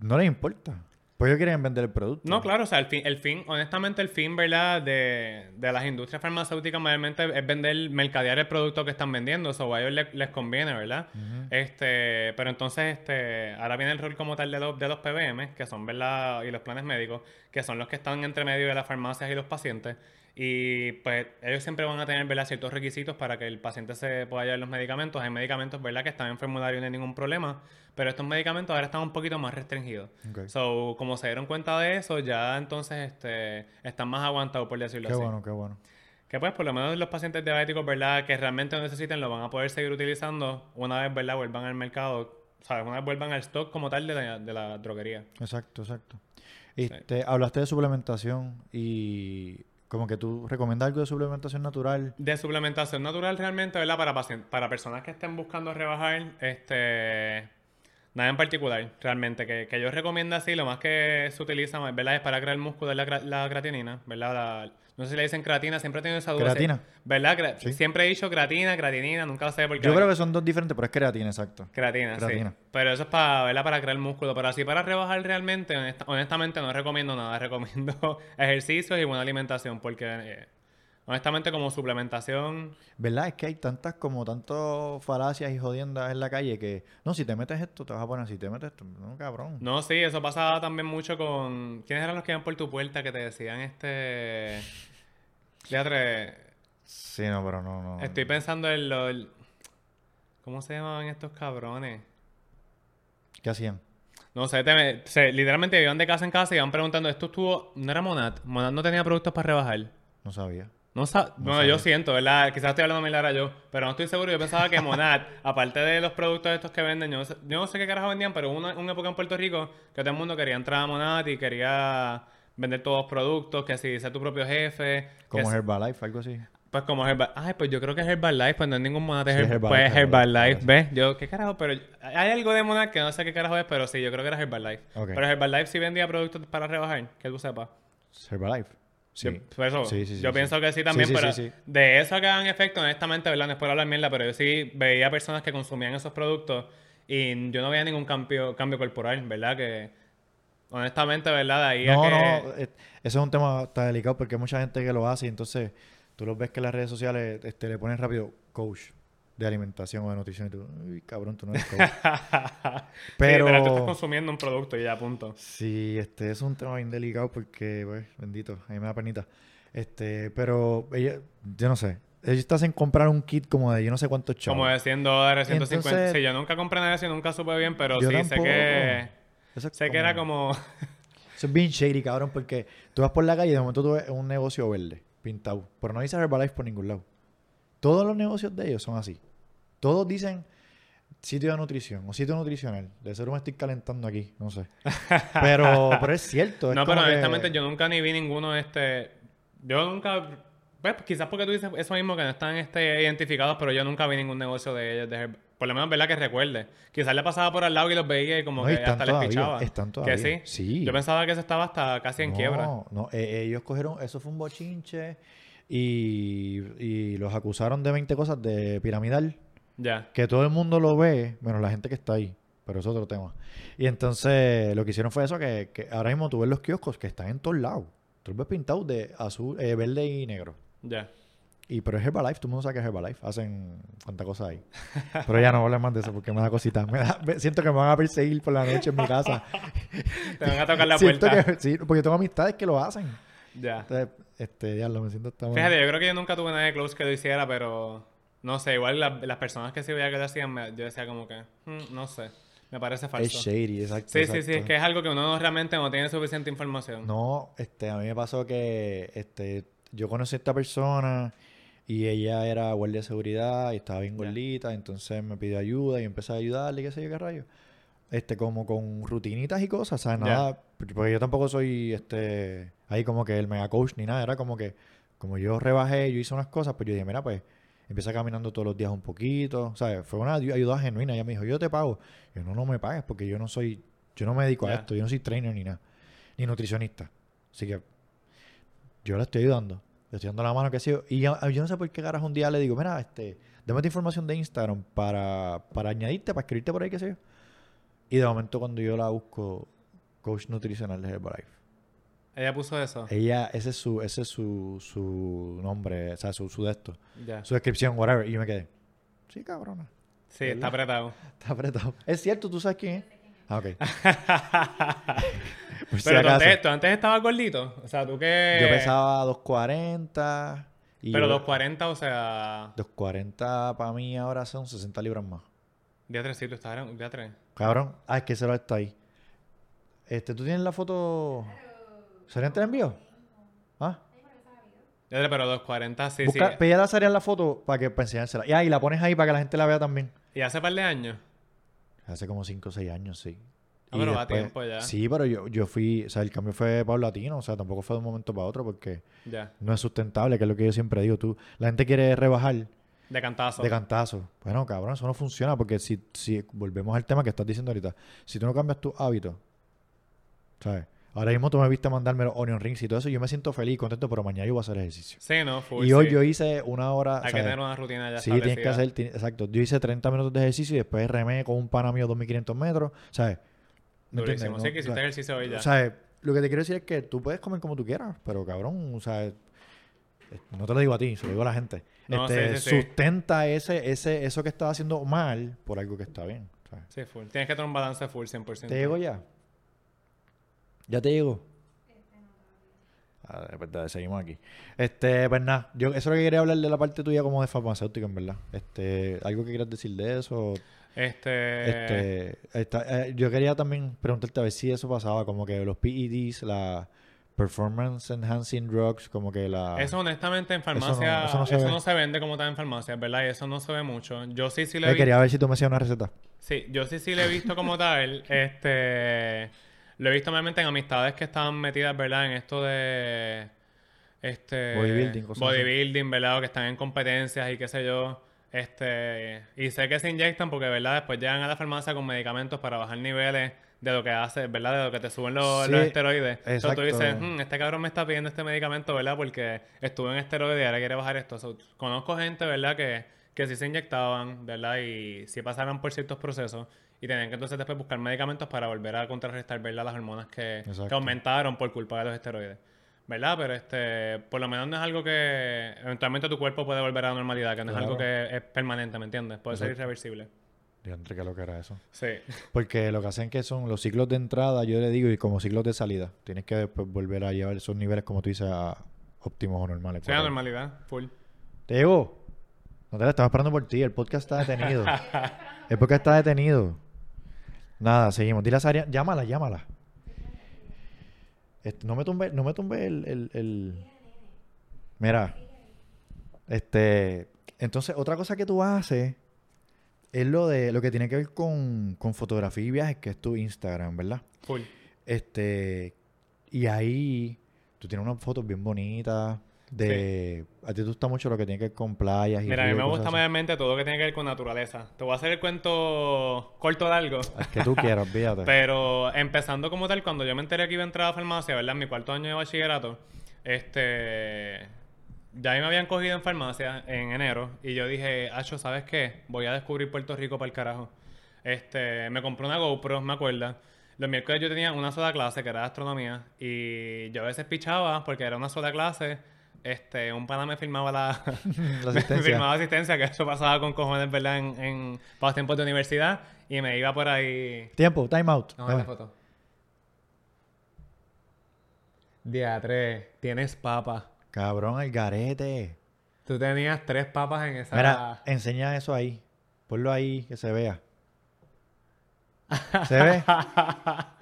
no les importa. Pues ellos quieren vender el producto.
No, claro, o sea, el fin, el fin honestamente, el fin, ¿verdad?, de, de las industrias farmacéuticas mayormente es vender, mercadear el producto que están vendiendo, o a ellos les, les conviene, ¿verdad? Este, pero entonces, este, ahora viene el rol como tal de los, de los PBM, que son, ¿verdad?, y los planes médicos, que son los que están entre medio de las farmacias y los pacientes. Y pues ellos siempre van a tener, ¿verdad?, ciertos requisitos para que el paciente se pueda llevar los medicamentos. Hay medicamentos, ¿verdad?, que están en formulario y no hay ningún problema, pero estos medicamentos ahora están un poquito más restringidos.
Ok.
So, como se dieron cuenta de eso, ya entonces este, están más aguantados, por decirlo
Qué
así.
bueno, qué bueno.
Que pues, por lo menos los pacientes diabéticos, ¿verdad? Que realmente lo necesiten, lo van a poder seguir utilizando una vez, ¿verdad? Vuelvan al mercado, ¿sabes? Una vez vuelvan al stock como tal de la, de la droguería.
Exacto, exacto. Este, Hablaste de suplementación y Como que tú recomiendas algo de suplementación natural.
De suplementación natural realmente, ¿verdad? Para, para personas que estén buscando rebajar, este... Nada en particular, realmente. Que, que yo recomiendo así, lo más que se utiliza, ¿verdad? Es para crear músculo, la, la creatinina, ¿verdad? no sé si le dicen creatina, siempre he tenido esa duda.
Creatina.
¿Verdad? Siempre he dicho creatina, creatina, nunca lo sé por qué.
Yo creo que son dos diferentes, pero es creatina, exacto.
Creatina, creatina. sí. Pero eso es para, ¿verdad? Para crear músculo. Pero así para rebajar realmente, honestamente no recomiendo nada. Recomiendo ejercicios y buena alimentación porque... Eh, Honestamente, como suplementación.
¿Verdad? Es que hay tantas, como tantos falacias y jodiendas en la calle que. No, si te metes esto, te vas a poner. Si te metes esto, no, cabrón.
No, sí, eso pasaba también mucho con. ¿Quiénes eran los que iban por tu puerta que te decían este. Teatre.
Sí, no, pero no, no.
Estoy pensando en los. ¿Cómo se llamaban estos cabrones?
¿Qué hacían?
No sé, te, literalmente iban de casa en casa y iban preguntando, ¿esto estuvo...? ¿No era Monad? ¿Monad no tenía productos para rebajar?
No sabía.
No, no, yo siento, ¿verdad? Quizás estoy hablando Lara yo, pero no estoy seguro. Yo pensaba que Monad, aparte de los productos estos que venden, yo no sé, yo no sé qué carajo vendían, pero hubo una, una, época en Puerto Rico que todo el mundo quería entrar a Monad y quería vender todos los productos, que así, ser tu propio jefe.
Como Herbalife, algo así.
Pues como Herbalife. Ay, pues yo creo que es Herbalife, pues no hay ningún Monad. Es pues Herbalife, ¿ves? Yo, ¿qué carajo? Pero hay algo de Monad que no sé qué carajo es, pero sí, yo creo que era Herbalife. Pero Herbalife sí vendía productos para rebajar, que tú sepas.
Herbalife.
Sí. Yo, eso, yo pienso que sí también, pero de eso que hagan efecto, honestamente, ¿verdad? No es por hablar mierda, pero yo sí veía personas que consumían esos productos y yo no veía ningún cambio, cambio corporal, ¿verdad? Que honestamente, ¿verdad? ahí
no, que... no, eso es un tema tan delicado porque hay mucha gente que lo hace y entonces tú los ves que en las redes sociales este, le ponen rápido coach de alimentación o de nutrición y tú, uy, cabrón, tú no eres coach.
pero... Sí, pero tú estás consumiendo un producto y ya, punto.
Sí, este es un tema bien delicado porque, pues, bendito, a mí me da penita. Este, pero ella, yo no sé, ellos estás en comprar un kit como de yo no sé cuántos chavos.
Como de 100 dólares, 150. sí, yo nunca compré nada eso nunca supe bien, pero sí sé que. sé que era como.
eso es bien shady, cabrón, porque tú vas por la calle y de momento tú ves un negocio verde, pintado. Pero no dice Herbalife por ningún lado. Todos los negocios de ellos son así. Todos dicen sitio de nutrición o sitio nutricional. De ser me estoy calentando aquí, no sé. Pero, pero es cierto.
no, pero honestamente yo nunca ni vi ninguno de este. Yo nunca. Pues quizás porque tú dices eso mismo que no están este, identificados, pero yo nunca vi ningún negocio de ellos. De, por lo menos, ¿verdad? Que recuerde. Quizás le pasaba por al lado y los veía y como que hasta les pichaba.
Están todavía.
Que sí? Yo pensaba que eso estaba hasta casi en quiebra.
No, no. Eh, ellos cogieron... Eso fue un bochinche y, y los acusaron de 20 cosas de piramidal.
Ya.
Que todo el mundo lo ve, menos la gente que está ahí. Pero es otro tema. Y entonces lo que hicieron fue eso, que, que ahora mismo tú ves los kioscos que están en todos lados. Tú los ves pintados de azul, eh, verde y negro.
Ya.
Y pero es Herbalife, todo el mundo sabe que es Herbalife. Hacen cuánta cosa hay. Pero ya no hablar más de eso porque me da cosita. Me siento que me van a perseguir por la noche en mi casa.
Te van a tocar la puerta.
sí, porque tengo amistades que lo hacen.
Ya.
Entonces, este, ya lo me siento tan
Fíjate, yo creo que yo nunca tuve nadie close que lo hiciera, pero no sé, igual las personas que sí veía que lo hacían, yo decía como que, hmm, no sé, me parece falso.
Es shady, exacto.
Sí, sí, sí, es que es algo que uno realmente no tiene suficiente información.
No, este, a mí me pasó que este, yo conocí a esta persona y ella era guardia de seguridad y estaba bien gordita, entonces me pidió ayuda y empecé a ayudarle, qué sé yo, qué rayo. Este, como con rutinitas y cosas, ¿sabes? Nada, porque yo tampoco soy, este, ahí como que el mega coach ni nada, era como que, como yo rebajé, yo hice unas cosas, pues yo dije, mira, pues Empieza caminando todos los días un poquito, ¿sabes? Fue una ayuda genuina. Ella me dijo, yo te pago. Yo, no, no me pagues porque yo no soy, yo no me dedico a esto, yo no soy trainer ni nada, ni nutricionista. Así que yo le estoy ayudando, le estoy dando la mano que sí. Y yo, no sé por qué carajo un día le digo, mira, este, dame tu información de Instagram para, para añadirte, para escribirte por ahí, qué sé yo. Y de momento cuando yo la busco, coach nutricional de Herbalife.
Ella puso eso.
Ella, ese es su, ese es su, su nombre, o sea, su, su de esto. Su descripción, whatever. Y yo me quedé. Sí, cabrona.
Sí, está apretado.
Está apretado. Es cierto, tú sabes quién es. Ah, ok.
Pero tú antes, estabas gordito. O sea, tú que.
Yo pesaba 240.
Y Pero 240, o sea.
240 para mí ahora son 60 libras más.
Día 3, sí, tú estás día 3.
Cabrón. Ah, es que se lo está ahí. Este, ¿tú tienes la foto? ¿Sarian te la envió? ¿Ah?
Pero 240, sí,
Busca,
sí.
Pídele a la foto para que para enseñársela. Y ahí la pones ahí para que la gente la vea también.
¿Y hace par de años?
Hace como 5 o 6 años, sí.
Ah, pero va a tiempo ya.
Sí, pero yo, yo fui, o sea, el cambio fue paulatino, o sea, tampoco fue de un momento para otro porque
Ya.
no es sustentable, que es lo que yo siempre digo. Tú, la gente quiere rebajar
De cantazo.
de cantazo. Bueno, cabrón, eso no funciona porque si, si volvemos al tema que estás diciendo ahorita, si tú no cambias tus hábitos, ¿sabes? Ahora mismo tú me viste mandarme los onion rings y todo eso, yo me siento feliz, contento, pero mañana yo voy a hacer ejercicio.
Sí, no, full,
y hoy
sí.
yo hice una hora.
Hay que tener una rutina ya
Sí, tienes que hacer, ti- exacto. Yo hice 30 minutos de ejercicio y después remé con un pana mío 2500 metros, ¿sabes? ¿Me entiendes?
Durísimo.
No,
sí, que hiciste
o sea,
ejercicio hoy ya.
o sea, lo que te quiero decir es que tú puedes comer como tú quieras, pero cabrón, o sea, no te lo digo a ti, se lo digo a la gente.
No,
este,
sí, sí, sí.
Sustenta ese, ese, eso que estás haciendo mal por algo que está bien. ¿sabes?
Sí, full. Tienes que tener un balance full 100%.
¿Te llegó ya? ¿Ya te llegó? Ah, de verdad, seguimos aquí. Este, pues nada, yo eso es lo que quería hablar de la parte tuya como de farmacéutico, en verdad. Este, algo que quieras decir de eso.
Este...
Este, esta- eh, yo quería también preguntarte a ver si eso pasaba, como que los PEDs, la Performance Enhancing Drugs, como que la...
Eso honestamente en
Eso no-
farmacia,
eso
eso
no
no,
se
se
ve.
vende como tal en farmacia, ¿verdad? Y eso no se ve mucho. Yo sí sí lo he
Eh,
visto.
quería ver si tú me hacías una receta.
Sí, yo sí sí lo he visto como tal. Este, lo he visto normalmente en amistades que estaban metidas, ¿verdad? En esto de este
Bodybuilding, cosas así.
bodybuilding, ¿verdad? O que están en competencias y qué sé yo. Este, y sé que se inyectan porque, ¿verdad? Después llegan a la farmacia con medicamentos para bajar niveles de lo que hace, ¿verdad? De lo que te suben los,
Sí,
los esteroides. Entonces tú
exacto.
dices, "Hmm, este cabrón me está pidiendo este medicamento, ¿verdad? Porque estuve en esteroides y ahora quiere bajar esto. So, conozco gente, ¿verdad? Que, que sí se inyectaban, ¿verdad? Y sí pasaron por ciertos procesos y tenían que entonces después buscar medicamentos para volver a contrarrestar, ¿verdad? Las hormonas que, aumentaron por culpa de los esteroides. ¿Verdad? Pero este, por lo menos no es algo que eventualmente tu cuerpo puede volver a la normalidad, que no
Claro.
es algo que es permanente, ¿me entiendes? Puede ser irreversible.
Diantre, que lo que era eso.
Sí.
Porque lo que hacen que son los ciclos de entrada, yo le digo, y como ciclos de salida. Tienes que después volver a llevar esos niveles, como tú dices, a óptimos o normales.
Sí,
Correcto.
normalidad, full.
Te llegó. No te la estaba esperando por ti. El podcast está detenido. el podcast está detenido. Nada, seguimos. Dile a Saria, llámala, llámala. Este, no me tumbe, no me tumbe el, el, el- Mira. Este. Entonces, otra cosa que tú haces es lo de lo que tiene que ver con, con fotografía y viajes, que es tu Instagram, ¿verdad?
Full.
Este, y ahí tú tienes unas fotos bien bonitas de... A ti te gusta mucho lo que tiene que ver con playas y
Mira, a mí me gusta mayormente todo lo que tiene que ver con naturaleza. Te voy a hacer el cuento corto largo.
El que tú quieras, olvídate.
Pero empezando como tal, cuando yo me enteré que iba a entrar a la farmacia, ¿verdad? En mi cuarto año de bachillerato, este... Ya me habían cogido en farmacia en enero y yo dije, Acho, ¿sabes qué? Voy a descubrir Puerto Rico para el carajo. Este, me compré una GoPro, me acuerdo. Los miércoles yo tenía una sola clase que era de astronomía y yo a veces pichaba porque era una sola clase. Este, un pana me filmaba la,
La
me
asistencia.
filmaba asistencia, que eso pasaba con cojones, ¿verdad? En, en para los tiempos de universidad y me iba por ahí
Tiempo, time out. Dame.
la foto. Día 3. Tienes papa.
Cabrón, el garete.
Tú tenías tres papas en esa.
Mira, enseña eso ahí. Ponlo ahí, que se vea. ¿Se ve?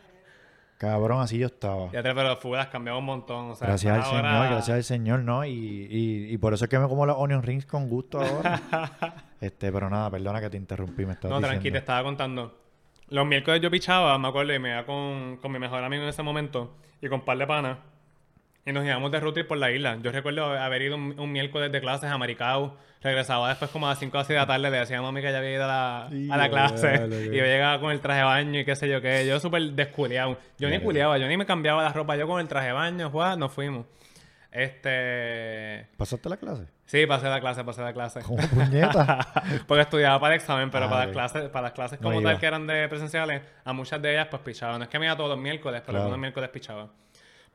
Cabrón, así yo estaba.
Ya tres, pero fugas cambiado un montón. O sea,
Gracias al
ahora-
Señor, gracias al Señor, ¿no? Y, y, y por eso es que me como los onion rings con gusto ahora. este, pero nada, perdona que te interrumpí, me estás
No, tranqui, te estaba contando. Los miércoles yo pichaba, me acuerdo, y me iba con, con mi mejor amigo en ese momento y con un par de panas. Y nos íbamos de road trip por la isla. Yo recuerdo haber ido un, un miércoles de clases a Maricao. Regresaba después como a las 5 o 6 de la tarde. Le decía a mami que ya había ido a la, a la clase. Y yo llegaba con el traje de baño y qué sé yo qué. Yo súper desculiado. Yo ni culiaba, yo ni me cambiaba la ropa. Yo con el traje de baño, juá, nos fuimos. Este...
¿Pasaste la clase?
Sí, pasé la clase, pasé la clase.
Como puñeta.
Porque estudiaba para el examen, pero
Ah,
para,
ok.
las clases, para las clases como tal que eran de presenciales, a muchas de ellas pues pichaba. No es que me iba todos los miércoles, pero
Claro.
algunos miércoles pichaba.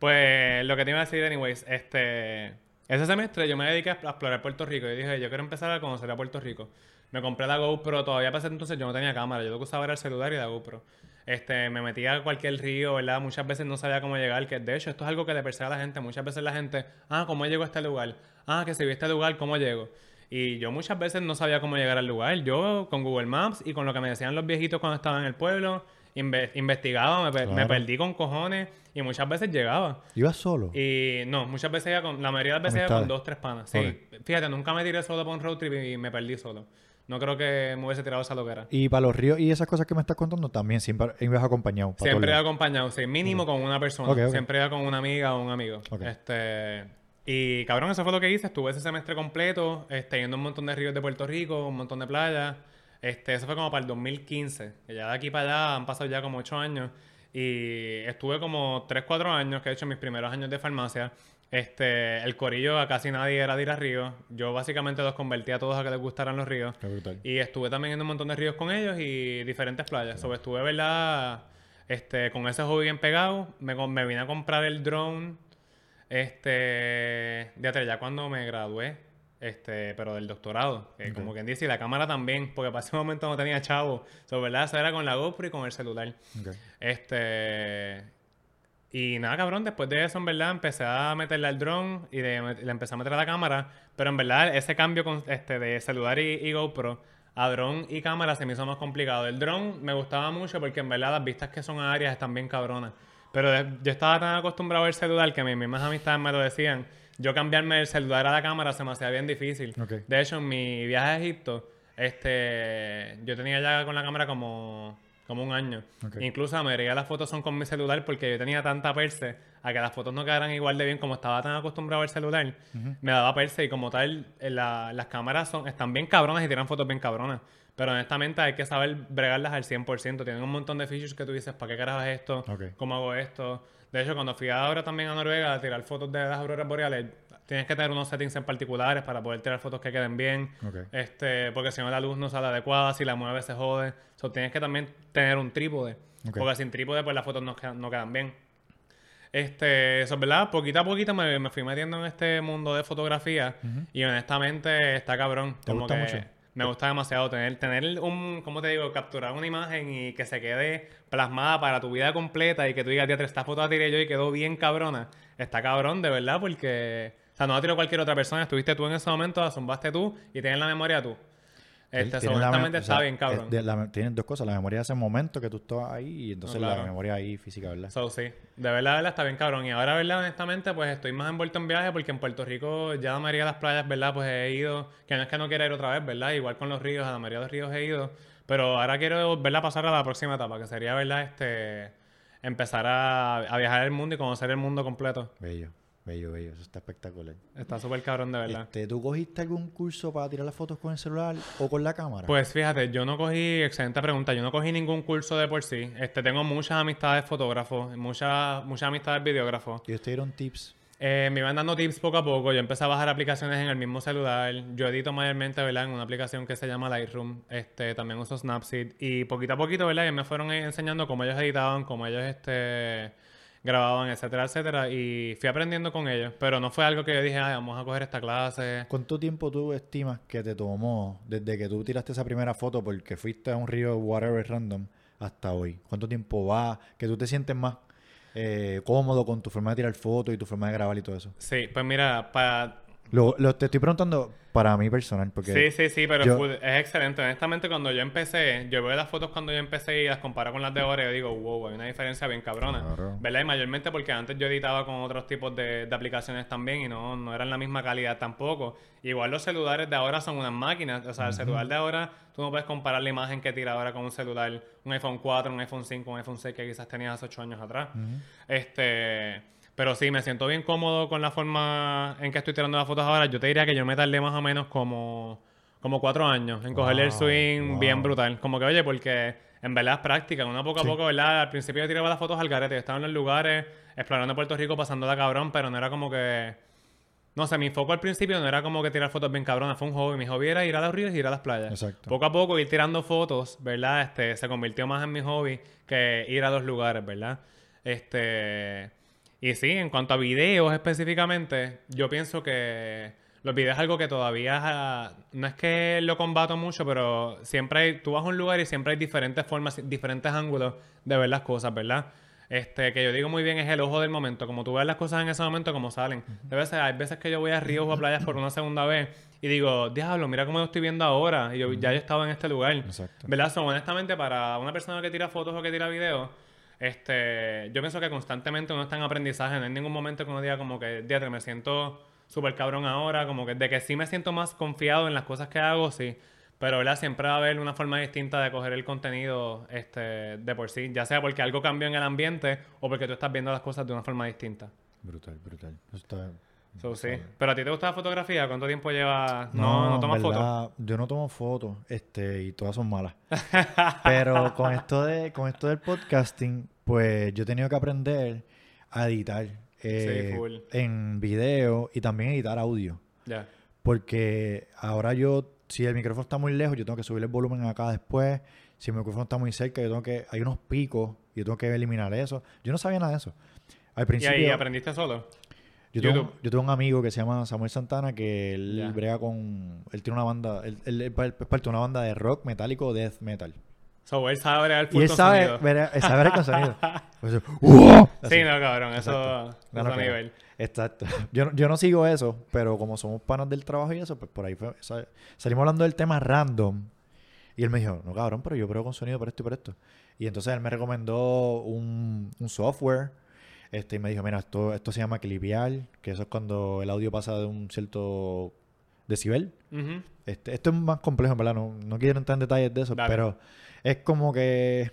Pues lo que te iba a decir, anyways, este... Ese semestre yo me dediqué a explorar Puerto Rico. Y dije, yo quiero empezar a conocer a Puerto Rico. Me compré la GoPro, todavía para ese entonces yo no tenía cámara. Yo lo que usaba era el celular y la GoPro. Este, me metía a cualquier río, ¿verdad? Muchas veces no sabía cómo llegar, que de hecho esto es algo que le persigue a la gente. Muchas veces la gente, ah, ¿cómo llego a este lugar? Ah, que si vi este lugar, ¿cómo llego? Y yo muchas veces no sabía cómo llegar al lugar. Yo con Google Maps y con lo que me decían los viejitos cuando estaba en el pueblo, inve- investigaba, me, perdí con cojones y muchas veces llegaba.
¿Ibas solo?
Y no, muchas veces iba con, la mayoría de las veces iba con dos, tres panas. Sí, fíjate, nunca me tiré solo por un road trip y me perdí solo. no creo que me hubiese tirado esa loquera.
Y para los ríos y esas cosas que me estás contando, también siempre ibas acompañado.
Siempre
lados.
acompañado, sí, mínimo con una persona.
Ok, ok.
Siempre iba con una amiga o un amigo. Este, y cabrón, eso fue lo que hice. Estuve ese semestre completo, este, yendo a un montón de ríos de Puerto Rico, un montón de playas. Este, eso fue como para el 2015. Que ya de aquí para allá han pasado ya como 8 años. Y estuve como 3, 4 años, que he hecho mis primeros años de farmacia. Este, el corillo a casi nadie era de ir a ríos. Yo básicamente los convertí a todos a que les gustaran los ríos. Y estuve también en un montón de ríos con ellos y diferentes playas. Sobre estuve, ¿verdad? Este, con ese hobby bien pegado. Me, me vine a comprar el drone. Este. De atrás, ya cuando me gradué. Este, pero del doctorado. Que como quien dice, y la cámara también. Porque para ese momento no tenía chavo. So, ¿verdad? Eso era con la GoPro y con el celular. Este. Y nada, cabrón, después de eso, en verdad, empecé a meterle al drone y de- le empecé a meter a la cámara. Pero en verdad, ese cambio con, este, de celular y, y GoPro a drone y cámara se me hizo más complicado. El drone me gustaba mucho porque en verdad las vistas que son aéreas están bien cabronas. Pero yo estaba tan acostumbrado al celular que mis mismas amistades me lo decían. Yo cambiarme el celular a la cámara se me hacía bien difícil. De hecho, en mi viaje a Egipto, este, yo tenía ya con la cámara como, como un año. Incluso la mayoría de las fotos son con mi celular porque yo tenía tanta perse a que las fotos no quedaran igual de bien como estaba tan acostumbrado al celular. Me daba perse y como tal, eh, la- las cámaras son, están bien cabronas y tiran fotos bien cabronas. Pero honestamente hay que saber bregarlas al 100%. Tienen un montón de features que tú dices, ¿para qué carajo es esto? ¿Cómo hago esto? De hecho, cuando fui ahora también a Noruega a tirar fotos de las auroras boreales, tienes que tener unos settings en particulares para poder tirar fotos que queden bien. Este, porque si no la luz no sale adecuada, si la mueves se jode. So, tienes que también tener un trípode. Porque sin trípode pues las fotos no quedan, no quedan bien. Este, eso es verdad, poquito a poquito me, me fui metiendo en este mundo de fotografía y honestamente está cabrón.
¿Te
como
gusta
que
mucho?
Me gusta demasiado tener, tener un, ¿cómo te digo? Capturar una imagen y que se quede plasmada para tu vida completa y que tú digas, tía, esta foto la tiré yo y quedó bien cabrona. Está cabrón, de verdad, porque... O sea, no la tiró cualquier otra persona, estuviste tú en ese momento, la zumbaste tú y tienes la memoria tú. Este,
o
está
sea,
bien cabrón.
de la- tienes dos cosas, la memoria de ese momento que tú estabas ahí y entonces la memoria ahí física, ¿verdad?
So, sí, de verdad, de verdad está bien cabrón. Y ahora, verdad, honestamente, pues estoy más envuelto en viajes porque en Puerto Rico ya la mayoría de las playas, verdad, pues he ido. Que no es que no quiera ir otra vez, ¿verdad? Igual con los ríos, a la mayoría de los ríos he ido. Pero ahora quiero, ¿verdad? Pasar a la próxima etapa, que sería, ¿verdad? Este, empezar a, a viajar el mundo y conocer el mundo completo.
Bello, bello, bello, eso está espectacular.
Está súper cabrón, de verdad.
Este, ¿Tú cogiste algún curso para tirar las fotos con el celular o con la cámara?
Pues fíjate, yo no cogí, excelente pregunta, yo no cogí ningún curso de por sí. Este, tengo muchas amistades fotógrafos, muchas, muchas amistades videógrafos.
Ellos te dieron tips.
Eh, me iban dando tips poco a poco. Yo empecé a bajar aplicaciones en el mismo celular. Yo edito mayormente, ¿verdad? En una aplicación que se llama Lightroom. Este, también uso Snapseed. Y poquito a poquito, ¿verdad? Ellos me fueron enseñando cómo ellos editaban, cómo ellos este, grababan, etcétera, etcétera. Y fui aprendiendo con ellos. Pero no fue algo que yo dije, Ay, vamos a coger esta clase.
¿Cuánto tiempo tú estimas que te tomó desde que tú tiraste esa primera foto porque fuiste a un río whatever random hasta hoy? ¿Cuánto tiempo va? Que tú te sientes más eh, cómodo con tu forma de tirar fotos y tu forma de grabar y todo eso.
Sí, pues mira, para
Lo, lo- te estoy preguntando para mí personal porque
Sí, sí, sí, pero
yo-
es excelente. Honestamente, cuando yo empecé, yo veo las fotos cuando yo empecé y las comparo con las de ahora y yo digo, wow, hay una diferencia bien cabrona.
Claro.
¿Verdad? Y mayormente porque antes yo editaba con otros tipos de, de aplicaciones también y no, no eran la misma calidad tampoco. Igual los celulares de ahora son unas máquinas. O sea, el celular de ahora, tú no puedes comparar la imagen que tira ahora con un celular, un iPhone 4, un iPhone 5, un iPhone 6 que quizás tenías hace 8 años atrás. Este... Pero sí, me siento bien cómodo con la forma en que estoy tirando las fotos ahora. Yo te diría que yo me tardé más o menos como, como cuatro años en cogerle el
Wow,
swing
wow.
bien brutal. Como que, oye, porque en verdad es práctica. Uno poco a
Sí.
poco, ¿verdad? Al principio yo tiraba las fotos al garete. Yo estaba en los lugares, explorando Puerto Rico, pasándola cabrón, pero no era como que... No sé, mi foco al principio no era como que tirar fotos bien cabronas, fue un hobby. Mi hobby era ir a los ríos y ir a las playas.
Exacto.
Poco a poco ir tirando fotos, ¿verdad? Este, se convirtió más en mi hobby que ir a los lugares, ¿verdad? Este... Y sí, en cuanto a videos específicamente, yo pienso que los videos es algo que todavía no es que lo combato mucho, pero siempre hay, tú vas a un lugar y siempre hay diferentes formas, diferentes ángulos de ver las cosas, ¿verdad? Este, que yo digo muy bien es el ojo del momento, como tú ves las cosas en ese momento, como salen. De veces, hay veces que yo voy a ríos o a playas por una segunda vez y digo, diablo, mira cómo lo estoy viendo ahora. Y yo ya yo estaba en este lugar.
Exacto.
¿Verdad? So, honestamente, para una persona que tira fotos o que tira videos, este, yo pienso que constantemente uno está en aprendizaje. No hay ningún momento que uno diga como que, diatre, me siento súper cabrón ahora, como que de que sí me siento más confiado en las cosas que hago, sí. Pero, ¿verdad? Siempre va a haber una forma distinta de coger el contenido este, de por sí. Ya sea porque algo cambió en el ambiente o porque tú estás viendo las cosas de una forma distinta.
Brutal, brutal. Está-
So, sí. Pero a ti te gusta la fotografía, ¿cuánto tiempo llevas? No, no,
en
tomas fotos.
Yo no tomo fotos, este, y todas son malas. Pero con esto de, con esto del podcasting, pues yo he tenido que aprender a editar eh, en video y también editar audio.
Ya.
Porque ahora yo, si el micrófono está muy lejos, yo tengo que subir el volumen acá después. Si el micrófono está muy cerca, yo tengo que, hay unos picos, yo tengo que eliminar eso. Yo no sabía nada de eso. Al
¿Y
principio,
ahí aprendiste solo?
Yo tengo,
YouTube.
yo tengo un amigo que se llama Samuel Santana que él
Ya.
brega con. Él tiene una banda. Él, él es parte de una banda de rock metálico, death metal.
So, él sabe bregar
Y
full
él
con
sabe,
sonido.
ver, él sabe ver el sonido. Pues, ¡Wow! Así.
Sí, no, cabrón. Eso
Exacto.
es
No, no,
nivel.
Exacto. Yo, no- yo no sigo eso, pero como somos panas del trabajo y eso, pues por ahí fue. sa- Salimos hablando del tema random. Y él me dijo, no cabrón, pero yo pruebo con sonido por esto y por esto. Y entonces él me recomendó un, un software. Este, y me dijo, mira, esto, esto se llama clipear, que eso es cuando el audio pasa de un cierto decibel. Este, esto es más complejo, en verdad. No, no quiero entrar en detalles de eso,
Dale.
pero es como que.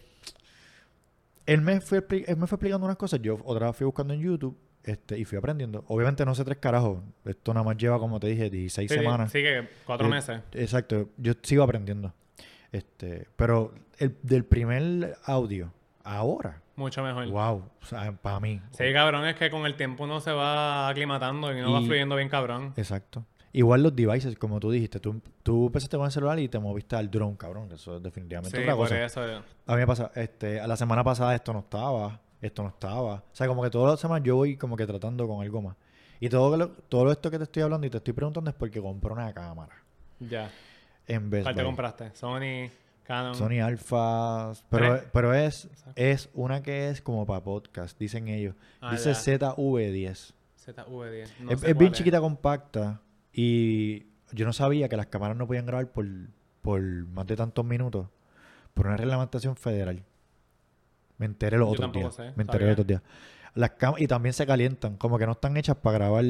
Él me, fue, él me fue explicando unas cosas. Yo otra vez fui buscando en YouTube este, y fui aprendiendo. Obviamente no sé tres carajos. Esto nada más lleva, como te dije, 16
Sí,
semanas.
Sí, que cuatro
Eh,
meses.
Exacto. Yo sigo aprendiendo. Este, pero el, del primer audio, ahora,
Mucho mejor.
wow, o sea, para mí.
Sí, cabrón, es que con el tiempo uno se va aclimatando y uno va fluyendo bien cabrón.
Exacto. Igual los devices, como tú dijiste, tú, tú empezaste con el celular y te moviste al drone, cabrón. Eso es definitivamente
Sí,
otra cosa.
eso.
A mí me pasa, este, a la semana pasada esto no estaba, esto no estaba. O sea, como que todas las semanas yo voy como que tratando con algo más. Y todo lo, todo esto que te estoy hablando y te estoy preguntando es porque compré una cámara.
Ya.
En vez
¿Cuál te compraste? Sony, Canon.
Sony Alpha. Pero,
Tres.
pero es, es una que es como para podcast, dicen ellos.
Ah,
Dice
ya.
ZV10.
ZV10. No
es bien chiquita, compacta. Y yo no sabía que las cámaras no podían grabar por, por más de tantos minutos. Por una reglamentación federal. Me enteré los
Yo
otros días.
sé,
Me enteré
sabía.
los otros días. Las cam- y también se calientan. Como que no están hechas para grabar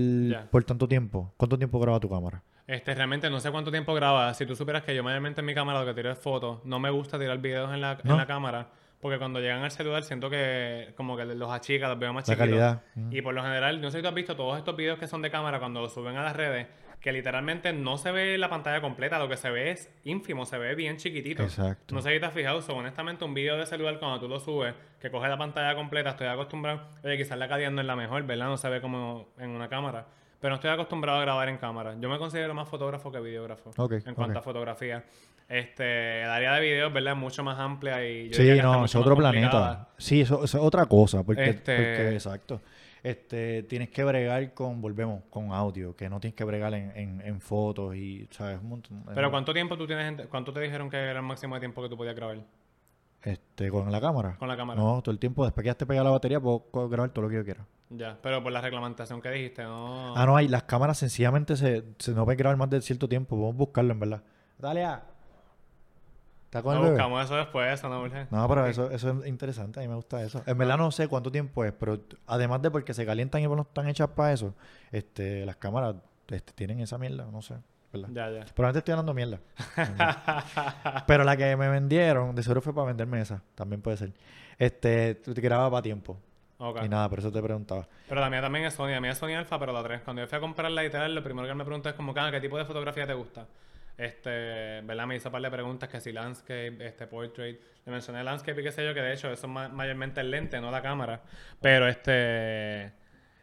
por tanto tiempo. ¿Cuánto tiempo graba tu cámara?
Este, realmente no sé cuánto tiempo graba. Si tú supieras que yo mayormente en mi cámara lo que tiro es fotos, no me gusta tirar videos en la, en la cámara. Porque cuando llegan al celular siento que como que los achica, los veo más
La
chiquitos.
calidad. Mm.
Y por lo general, no sé si tú has visto todos estos videos que son de cámara cuando los suben a las redes, que literalmente no se ve la pantalla completa, lo que se ve es ínfimo, se ve bien chiquitito.
Exacto.
No sé si te has fijado, so, honestamente un video de celular cuando tú lo subes, que coge la pantalla completa, estoy acostumbrado, oye, quizás la no es la mejor, ¿verdad? No se ve como en una cámara. Pero no estoy acostumbrado a grabar en cámara. Yo me considero más fotógrafo que videógrafo. En cuanto a fotografía. Este, el área de videos, ¿verdad? Es mucho más amplia y yo
Sí,
que
no, es otro planeta. Sí, eso, eso es otra cosa. Porque,
Este-
porque, exacto. Este, tienes que bregar con, volvemos, con audio, que no tienes que bregar en, en, en fotos y, ¿sabes? Un montón.
Pero ¿cuánto tiempo tú tienes, en- cuánto te dijeron que era el máximo de tiempo que tú podías grabar
Este, con la cámara.
con la cámara?
No, todo el tiempo, después que ya te pega la batería, puedo grabar todo lo que yo quiera.
Ya, pero por la reglamentación que dijiste, no.
Ah, no, hay, las cámaras sencillamente se, se no pueden grabar más de cierto tiempo. Podemos buscarlo, en verdad. Dale a. ¿Está con
No,
el bebé?
buscamos eso después, eso no urge.
No, pero eso, eso es interesante, a mí me gusta eso. En verdad no sé cuánto tiempo es, pero además de porque se calientan y no están hechas para eso, este, las cámaras este, tienen esa mierda, no sé, ¿verdad?
Ya, ya.
Probablemente estoy hablando mierda. pero la que me vendieron, de seguro fue para venderme esa, también puede ser. Este, tú te grababa para tiempo.
Ok.
Y nada, por eso te preguntaba.
Pero la mía también es Sony, la mía es Sony Alpha, pero la 3. Cuando yo fui a comprarla y tal, lo primero que él me preguntó es como, "Ah, ¿qué tipo de fotografía te gusta? Este, ¿verdad? Me hizo un par de preguntas, que si landscape, este, portrait. Le mencioné landscape y qué sé yo, que de hecho eso es ma- mayormente el lente, no la cámara. Pero este...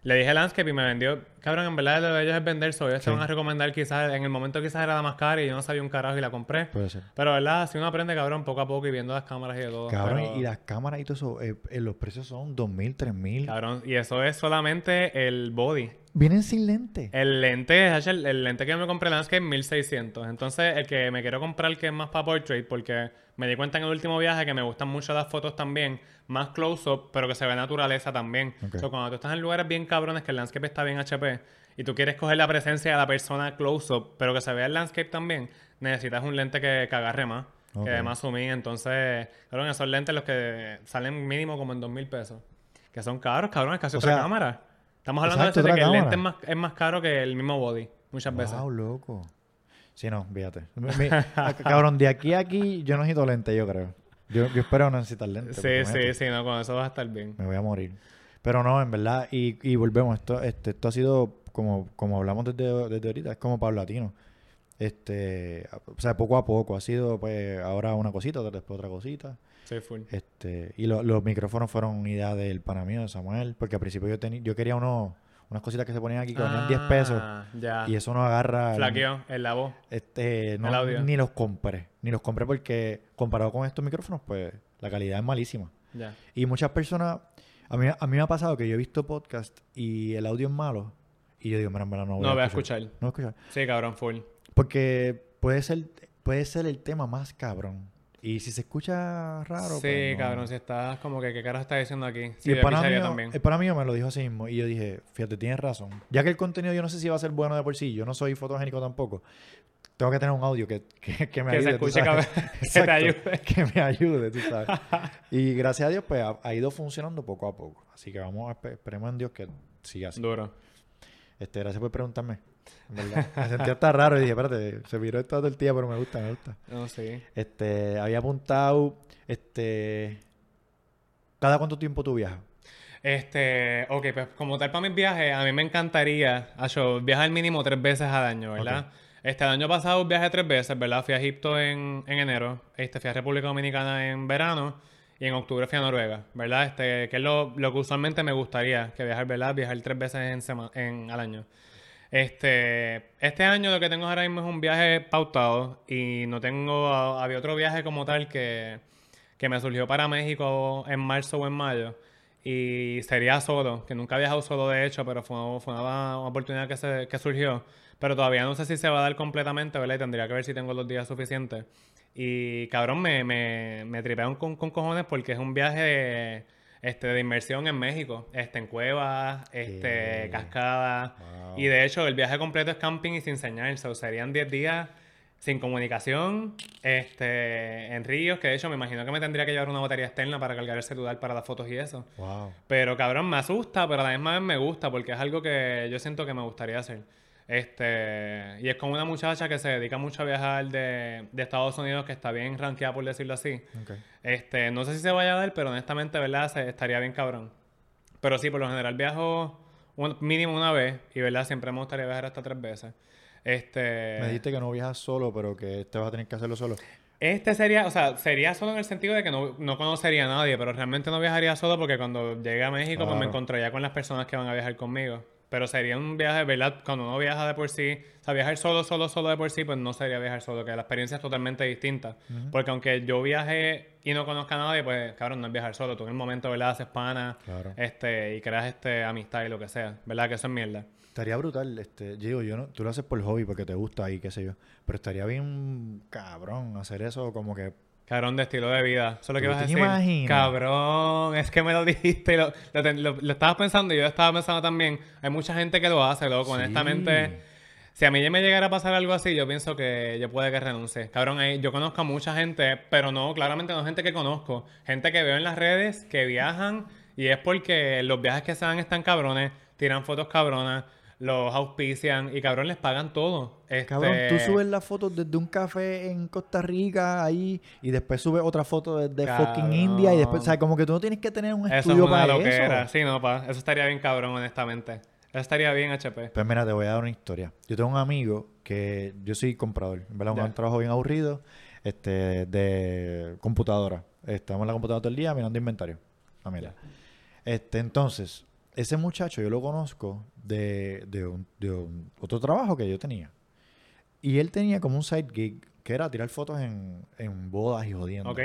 Le dije landscape y me vendió. Cabrón, en verdad lo de ellos es vender, so ellos te
Sí.
van a recomendar quizás, en el momento quizás era la más cara y yo no sabía un carajo y la compré.
Puede ser.
Pero verdad, si uno aprende, cabrón, poco a poco y viendo las cámaras y de todo.
Cabrón,
pero-
y las cámaras y todo eso, eh, eh, los precios son 2.000, 3.000.
Cabrón, y eso es solamente el body.
Vienen sin lente.
El lente, el, el lente que yo me compré Landscape 1600. Entonces, el que me quiero comprar que es más para portrait, porque me di cuenta en el último viaje que me gustan mucho las fotos también, más close-up, pero que se ve naturaleza también.
Ok.
So, cuando tú estás en lugares bien cabrones, que el landscape está bien HP, y tú quieres coger la presencia de la persona close-up, pero que se vea el landscape también, necesitas un lente que, que agarre más, que dé más. Entonces, cabrón, esos lentes los que salen mínimo como en 2000 pesos. Que son caros, cabrón, es casi
O
otra
sea,
cámara. Estamos hablando
exacto,
de, de que el lente es más, es más caro que el mismo body, muchas veces.
Wow, loco. Sí, no, fíjate. Mi- mi- a- cabrón, de aquí a aquí yo no necesito lente, yo creo. Yo, yo espero no necesitar lente.
Sí, sí, sí, no, con eso vas a estar bien.
Me voy a morir. Pero no, en verdad, y, y volvemos, esto, este, esto ha sido, como, como hablamos desde, desde ahorita, es como paulatino. Este, o sea, poco a poco, ha sido pues ahora una cosita, después otra cosita.
Sí, full.
Este, y lo- los micrófonos fueron una idea del pana mío, de Samuel, porque al principio yo tenía, yo quería unos, unas cositas que se ponían aquí que valían 10 pesos.
Ah, Ya.
Y eso no agarra.
Flaqueó en la voz.
Este, no,
El audio.
ni los compré. Ni los compré porque comparado con estos micrófonos, pues la calidad es malísima.
Ya.
Y muchas personas, a mí, a mí me ha pasado que yo he visto podcast y el audio es malo. Y yo digo, mira, verdad, no voy
No
a
voy a
escuchar.
escuchar.
No voy a escuchar.
Sí, cabrón, full.
Porque puede ser, puede ser el tema más cabrón. Y si se escucha raro,
sí,
pues, no.
cabrón, si estás como que, ¿qué carajo estás diciendo aquí?
Y
Sí,
el
de
pana, mío,
también.
el pana mío me lo dijo así mismo. Y yo dije, fíjate, tienes razón. Ya que el contenido yo no sé si va a ser bueno de por sí, yo no soy fotogénico tampoco. Tengo que tener un audio que, que, que me
Que se
ayude. tú
escuche,
sabes.
Que te ayude.
Que me ayude, tú sabes. Y gracias a Dios, pues ha, ha ido funcionando poco a poco. Así que vamos a espe- esperemos en Dios que siga así.
Duro.
Este, gracias por preguntarme. Verdad. Me sentía hasta raro y dije, espérate, se viró esto todo el día, pero me gusta, me gusta.
No, sí.
Este, había apuntado, este, ¿cada cuánto tiempo tú viajas?
Este, ok, pues como tal para mis viajes, a mí me encantaría yo, viajar mínimo tres veces al año, ¿verdad? Este el año pasado viajé tres veces, ¿verdad? Fui a Egipto en, en enero, este, fui a República Dominicana en verano y en octubre fui a Noruega, ¿verdad? Este, que es lo, lo que usualmente me gustaría, que viajar, ¿verdad? Viajar tres veces en sema- en, al año. Este, este año lo que tengo ahora mismo es un viaje pautado y no tengo, había otro viaje como tal que, que me surgió para México en marzo o en mayo y sería solo, que nunca he viajado solo de hecho, pero fue, una, una oportunidad que, se, que surgió, pero todavía no sé si se va a dar completamente, ¿verdad? Y tendría que ver si tengo los días suficientes. Y cabrón, me, me, me tripean con, con cojones porque es un viaje este, de inmersión en México, este, en cuevas, este, cascadas.
Wow.
Y de hecho, el viaje completo es camping y sin señal. So, serían 10 días sin comunicación, este, en ríos, que de hecho me imagino que me tendría que llevar una batería externa para cargar el celular para las fotos y eso.
Wow.
Pero cabrón, me asusta, pero a la misma vez me gusta porque es algo que yo siento que me gustaría hacer. Este, y es como una muchacha que se dedica mucho a viajar de, de Estados Unidos, que está bien rankeada, por decirlo así. Este, no sé si se vaya a dar, pero honestamente, ¿verdad? Se, estaría bien cabrón. Pero sí, por lo general viajo un- mínimo una vez y, ¿verdad? Siempre me gustaría viajar hasta tres veces. Este...
Me dijiste que no viajas solo, pero que te vas a tener que hacerlo solo.
Este sería, o sea, sería solo en el sentido de que no, no conocería a nadie, pero realmente no viajaría solo porque cuando llegue a México pues me encontraría con las personas que van a viajar conmigo. Pero sería un viaje, ¿verdad? Cuando uno viaja de por sí, o sea, viajar solo, solo, solo de por sí, pues no sería viajar solo, que la experiencia es totalmente distinta. Porque aunque yo viaje y no conozca a nadie, pues, cabrón, no es viajar solo. Tú en el momento, ¿verdad? Haces pana,
Claro.
este, y creas este, amistad y lo que sea, ¿verdad? Que eso es mierda.
Estaría brutal, este, digo, yo no, tú lo haces por hobby porque te gusta y qué sé yo, pero estaría bien cabrón hacer eso como que
Cabrón de estilo de vida. Eso es lo que
¿Tú
vas a decir.
imaginas?
Cabrón, es que me lo dijiste. y Lo, lo, ten- lo- lo estabas pensando y yo estaba pensando también. Hay mucha gente que lo hace, loco.
Sí.
Honestamente, si a mí ya me llegara a pasar algo así, yo pienso que yo puede que renuncie. Cabrón, yo conozco a mucha gente, pero no, claramente no gente que conozco. Gente que veo en las redes, que viajan y es porque los viajes que se dan están cabrones, tiran fotos cabronas, los auspician y cabrón les pagan todo. Este,
Cabrón, tú subes las fotos desde un café en Costa Rica ahí y después subes otra foto desde
Cabrón.
fucking India y después, o sea, como que tú no tienes que tener un
Eso es
estudio para
loquera.
eso.
Sí, no, pa. Eso estaría bien cabrón, honestamente. Eso estaría bien, HP.
Pues mira, te voy a dar una historia. Yo tengo un amigo que yo soy comprador, ¿verdad?
Ya.
Un trabajo bien aburrido este, de computadora. Estamos en la computadora todo el día mirando inventario. Ah, mira. Este, entonces, ese muchacho yo lo conozco de, de, un- de un- otro trabajo que yo tenía. Y él tenía como un side gig que era tirar fotos en, en bodas y jodiendo.
¿Ok?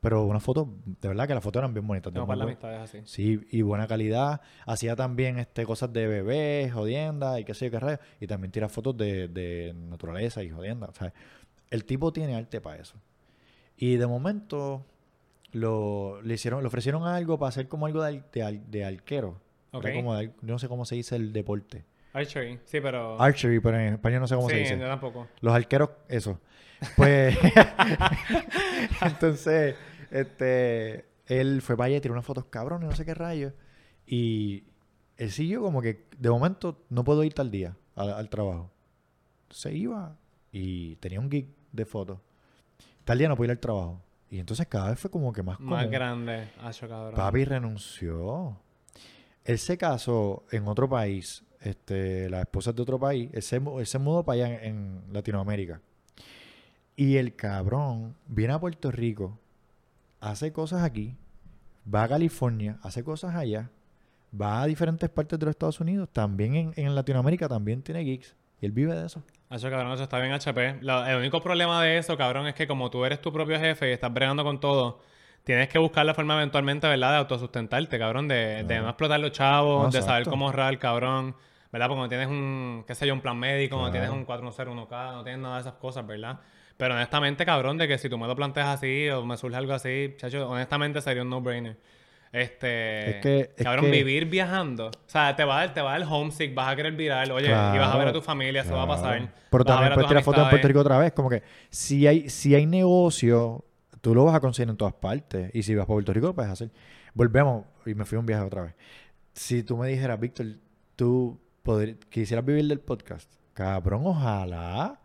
Pero unas fotos, de verdad que las fotos eran bien bonitas.
No, para las
buen-
amistades así.
Sí, y buena calidad. Hacía también este, cosas de bebés, jodienda y qué sé yo qué rayos. Y también tira fotos de, de naturaleza y jodienda. O sea, el tipo tiene arte para eso. Y de momento lo, le hicieron, le ofrecieron algo para hacer como algo de, de, de arquero. Era como de no sé cómo se dice el deporte.
Archery, sí, pero...
Archery, pero en español no sé cómo
sí,
se dice.
yo tampoco.
Los arqueros, eso. Pues, entonces, este, él fue para allá y tiró unas fotos cabrones, no sé qué rayos. Y él siguió como que, de momento, no puedo ir tal día al, al trabajo. Se iba y tenía un gig de fotos. Tal día no pude ir al trabajo. Y entonces cada vez fue como que más
Más
común.
grande. Hacho, cabrón.
Papi renunció. Él se casó en otro país. Este, la esposa es de otro país. Él se, él mudó para allá en, Latinoamérica. Y el cabrón viene a Puerto Rico, hace cosas aquí, va a California, hace cosas allá, va a diferentes partes de los Estados Unidos, también en, Latinoamérica también tiene gigs. Y él vive de eso.
Hacho, cabrón, eso está bien HP. El único problema de eso, cabrón, es que como tú eres tu propio jefe y estás bregando con todo, tienes que buscar la forma eventualmente, ¿verdad? De autosustentarte, cabrón. De, de no explotar los chavos,
No,
de saber cómo ahorrar, cabrón. ¿Verdad? Porque no tienes un, qué sé yo, un plan médico, no
Claro.
tienes un 401k, no tienes nada de esas cosas, ¿verdad? Pero honestamente, cabrón, de que si tú me lo planteas así o me surge algo así, chacho, honestamente sería un no-brainer. Este,
Es que- es
cabrón,
que-
vivir viajando. O sea, te va a dar, te va a dar homesick, vas a querer virar, oye, y vas a ver a
Claro,
tu familia, eso va a
claro.
pasar.
Pero también
a
puedes tirar fotos en. Puerto Rico otra vez. Como que si hay, si hay negocio, tú lo vas a conseguir en todas partes. Y si vas para Puerto Rico, lo puedes hacer. Volvemos y me fui a un viaje otra vez. Si tú me dijeras, Víctor, tú podri- quisieras vivir del podcast, cabrón, ojalá.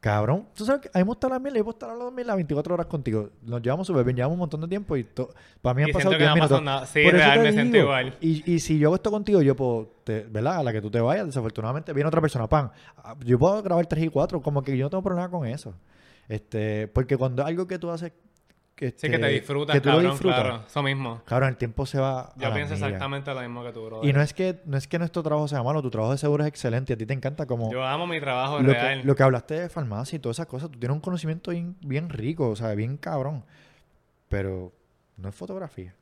Cabrón, tú sabes que a mí me gusta la mierda, yo puedo estar hablando de mierda 24 horas contigo. Nos llevamos súper bien, llevamos un montón de tiempo y to- para mí han
Y
pasado
siento que
10
no ha
minutos.
pasado nada. Sí,
Por
real, me siento igual.
Y, y si yo hago esto contigo, yo puedo, te- ¿verdad? A la que tú te vayas, desafortunadamente viene otra persona, pan. ah, Yo puedo grabar 3 y 4, como que yo no tengo problema con eso. Este, porque cuando algo que tú haces,
Sí, que
este,
te disfrutas,
que tú lo
cabrón,
disfrutas,
claro. Eso mismo.
cabrón, el tiempo se va a
Yo
la
pienso
milla.
exactamente lo mismo que tú, bro.
Y no es que no es que nuestro trabajo sea malo, tu trabajo de seguro es excelente a ti te encanta como
Yo amo mi trabajo
lo
real.
que, lo que hablaste de farmacia y todas esas cosas, tú tienes un conocimiento bien, bien rico, o sea, bien cabrón. Pero no es fotografía.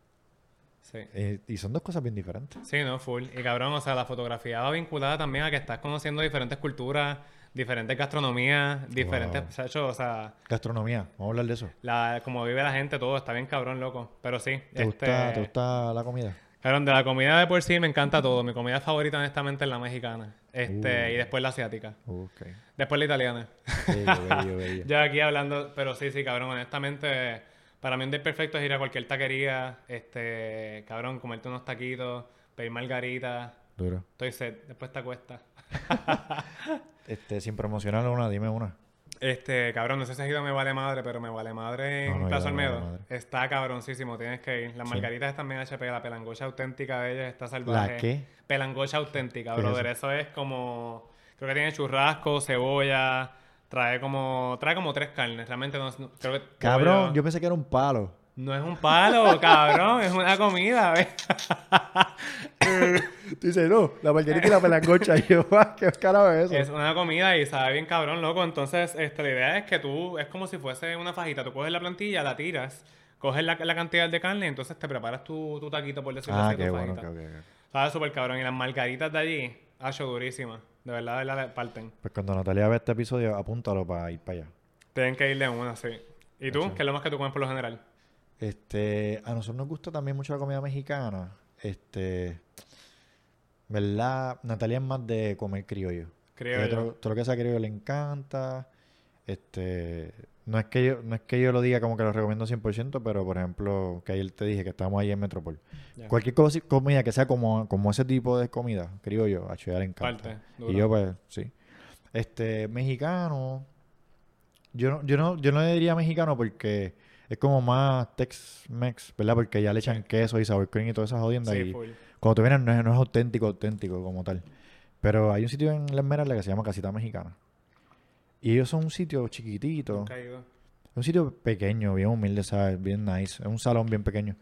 Sí.
Eh, y son dos cosas bien diferentes.
Sí, no, full. Y cabrón, o sea, la fotografía va vinculada también a que estás conociendo diferentes culturas, diferentes gastronomías, diferentes...
Wow.
o sea, hecho, o sea,
Gastronomía, vamos a hablar de eso.
la, como vive la gente, todo está bien cabrón, loco. Pero sí,
¿Te,
este...
gusta, ¿Te gusta la comida?
Cabrón, de la comida de por sí me encanta todo. Mi comida favorita, honestamente, es la mexicana. Este,
Uh.
y después la asiática.
Ok.
Después la italiana.
Bello, bello, bello.
Ya aquí hablando, pero sí, sí, cabrón, honestamente, para mí un día perfecto es ir a cualquier taquería, este, cabrón, comerte unos taquitos, pedir margaritas,
Duro.
estoy set, después te acuestas.
Este, sin promocionar una, dime una.
Este, cabrón, no sé si has ido a Me Vale Madre, pero Me Vale Madre en
No, no
Plaza
Vale
Olmedo. Está cabroncísimo, tienes que ir. Las
Sí.
margaritas están bien HP, la pelangocha auténtica de ellas está salvaje.
¿La qué?
Pelangocha auténtica,
¿Qué es
brother. Eso? es como, creo que tiene churrasco, cebolla, trae como, trae como tres carnes. Realmente no, creo que
Cabrón, yo pensé que era un palo.
No es un palo, cabrón, es una comida, ¿ves?
Tú dices, no, la margarita y la pelangocha. Y yo, "Ah, ¿qué carajo es eso?
Es una comida y sabe bien cabrón, loco. Entonces, este, la idea es que tú, es como si fuese una fajita. Tú coges la plantilla, la tiras, coges la, la cantidad de carne y entonces te preparas tu, tu taquito, por decirlo
ah,
así,
qué bueno,
fajita.
ok, ok, ok.
Sabe súper cabrón. Y las margaritas de allí, hacho durísimas. De verdad, de verdad, parten.
Pues cuando Natalia ve este episodio, apúntalo para ir para allá.
Tienen que ir de una, sí. ¿Y tú? ¿Qué es lo más que tú comes por lo general?
Este, a nosotros nos gusta también mucho la comida mexicana. Este, ¿verdad? Natalia es más de comer criollo.
Yo.
todo, todo lo que sea criollo le encanta. Este, no es que yo, no es que yo lo diga como que lo recomiendo 100%, pero por ejemplo, que ayer te dije que estamos ahí en Metropol. Cualquier cosa, comida que sea como, como ese tipo de comida, criollo, a ella le encanta.
Parte,
y yo pues, sí. Este, mexicano, yo no, yo no, yo no le diría mexicano porque es como más Tex-Mex, ¿verdad? Porque ya le echan queso y sour cream y todas esas jodiendas
Sí,
y
full.
cuando tú vienes no es, no es auténtico, auténtico como tal. Pero hay un sitio en La Esmeralda que se llama Casita Mexicana. Y ellos son un sitio chiquitito. Un sitio pequeño, bien humilde, ¿sabes? Bien nice. Es un salón bien pequeño.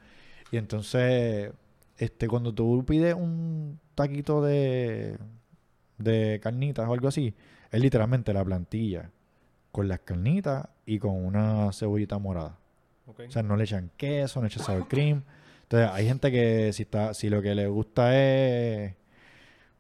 Y entonces, este, cuando tú pides un taquito de, de carnitas o algo así, es literalmente la plantilla con las carnitas y con una cebollita morada. O sea, no le echan queso, no echan sour cream. Entonces, hay gente que si está, si lo que le gusta es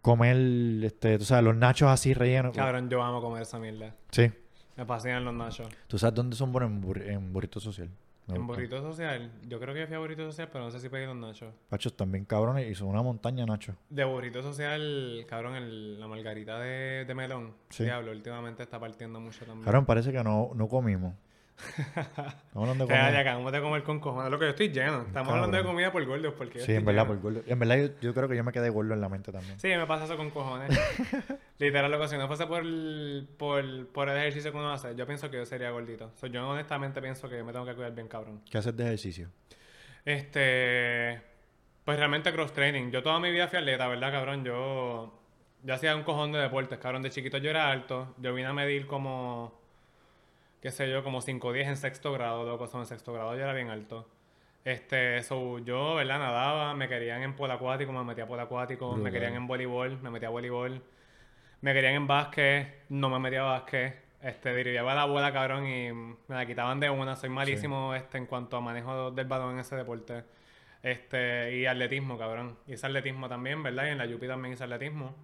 comer, este, tú sabes, los nachos así rellenos.
Cabrón, yo amo comer esa mierda.
Sí.
Me fascinan los nachos.
¿Tú sabes dónde son buenos en, en burrito social?
En burrito social, yo creo que fui a burrito social, pero no sé si pedí los nachos.
Pachos también cabrones y son una montaña, Nacho.
De burrito social, cabrón, el- la margarita de, de melón.
Sí.
Diablo, últimamente está partiendo mucho también.
Cabrón, parece que no, no comimos. Estamos hablando de
Que ya
comida.
acabamos de comer con cojones. Lo que yo estoy lleno. Estamos hablando de comida por gordos. Porque yo
Sí, en verdad,
lleno.
por gordo. En verdad, yo, yo creo que yo me quedé gordo en la mente también.
Sí, me pasa eso con cojones. Literal, loco, si no fuese por el, por, por el ejercicio que uno hace, yo pienso que yo sería gordito. So, yo honestamente pienso que me tengo que cuidar bien, cabrón.
¿Qué haces de ejercicio?
Este. Pues realmente cross training. Yo toda mi vida fui atleta, ¿verdad, cabrón? Yo. Yo hacía un cojón de deportes, cabrón. De chiquito yo era alto. Yo vine a medir como. Qué sé yo, como 5 o 10 en sexto grado, loco. Son en sexto grado yo era bien alto. Este, so, yo, ¿verdad? Nadaba, me querían en polo acuático, me metía a polo acuático, me
Brutal.
querían en voleibol, me metía a voleibol. Me querían en básquet, no me metía a básquet. Este, dirigía la bola, cabrón, y me la quitaban de una. Soy malísimo este, en cuanto a manejo del balón en ese deporte. Este, y atletismo, cabrón. Hice atletismo también, ¿verdad? Y en la Yupi también hice atletismo.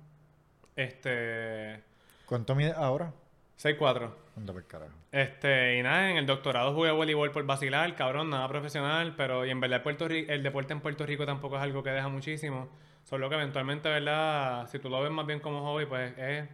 Este,
¿Cuánto mide ahora?
6'4".
Anda por carajo.
Este, y nada, en el doctorado jugué voleibol por vacilar, cabrón, nada profesional, pero y en verdad Puerto el deporte en Puerto Rico tampoco es algo que deja muchísimo. Solo que eventualmente, ¿verdad? Si tú lo ves más bien como hobby, pues es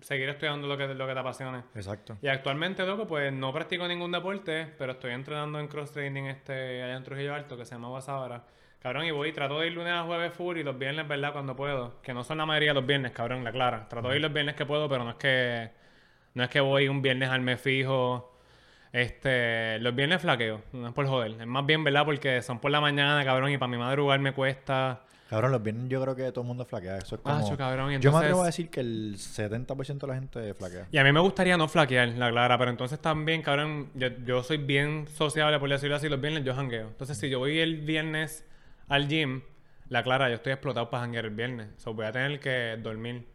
seguir estudiando lo que, lo que te apasione.
Exacto.
Y actualmente, loco, pues no practico ningún deporte, pero estoy entrenando en cross training este, allá en Trujillo Alto, que se llama Guasabara. Cabrón, y voy, trato de ir lunes a jueves full y los viernes, ¿verdad? Cuando puedo. Que no son la mayoría de los viernes, cabrón, la clara. Trato de ir los viernes que puedo, pero no es que no es que voy un viernes al mes fijo. Este, los viernes flaqueo, no es por joder. Es más bien, ¿verdad? Porque son por la mañana, cabrón, y para mi madrugar me cuesta.
Cabrón, los viernes yo creo que todo el mundo flaquea. Eso es como...
Acho, cabrón,
Yo me atrevo a decir que el 70% de la gente flaquea.
Y a mí me gustaría no flaquear, la clara, pero entonces también, cabrón, yo, yo soy bien sociable, por decirlo así, los viernes yo jangueo. Entonces, si yo voy el viernes al gym, la clara, yo estoy explotado para janguear el viernes. O sea, voy a tener que dormir.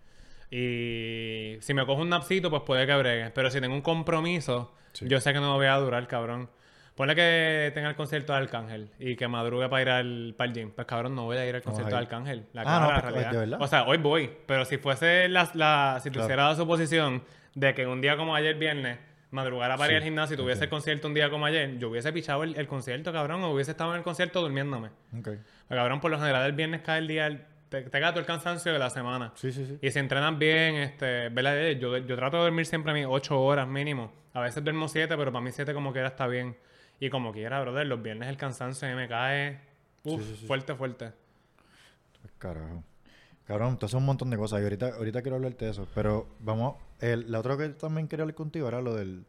Y si me cojo un napsito, pues puede que bregue. Pero si tengo un compromiso,
Sí.
yo sé que no voy a durar, cabrón. Ponle que tenga el concierto de Arcángel y que madrugue para ir al para el gym. Pues cabrón, no voy a ir al concierto de. Arcángel. La
Ah, no,
la
pues,
realidad.
¿de verdad?
O sea, hoy voy. Pero si fuese la, la si
Claro.
tuviera la suposición de que un día como ayer viernes madrugara para ir al gimnasio y tuviese el concierto un día como ayer, yo hubiese pichado el, el concierto, cabrón, o hubiese estado en el concierto durmiéndome.
Ok.
Pero, cabrón, por lo general el viernes cae el día, te, te todo el cansancio de la semana.
Sí, sí, sí.
Y si entrenas bien, este, ¿verdad? Eh, Yo, yo trato de dormir siempre a mis 8 horas mínimo. A veces duermo 7, pero para mí 7 como quiera está bien. Y como quiera, brother, los viernes el cansancio mí me cae uf,
Sí, sí, sí.
fuerte, fuerte.
Carajo. Cabrón, entonces un montón de cosas. Y ahorita, ahorita quiero hablarte de eso. Pero vamos, el, la otra que también quería hablar contigo era lo del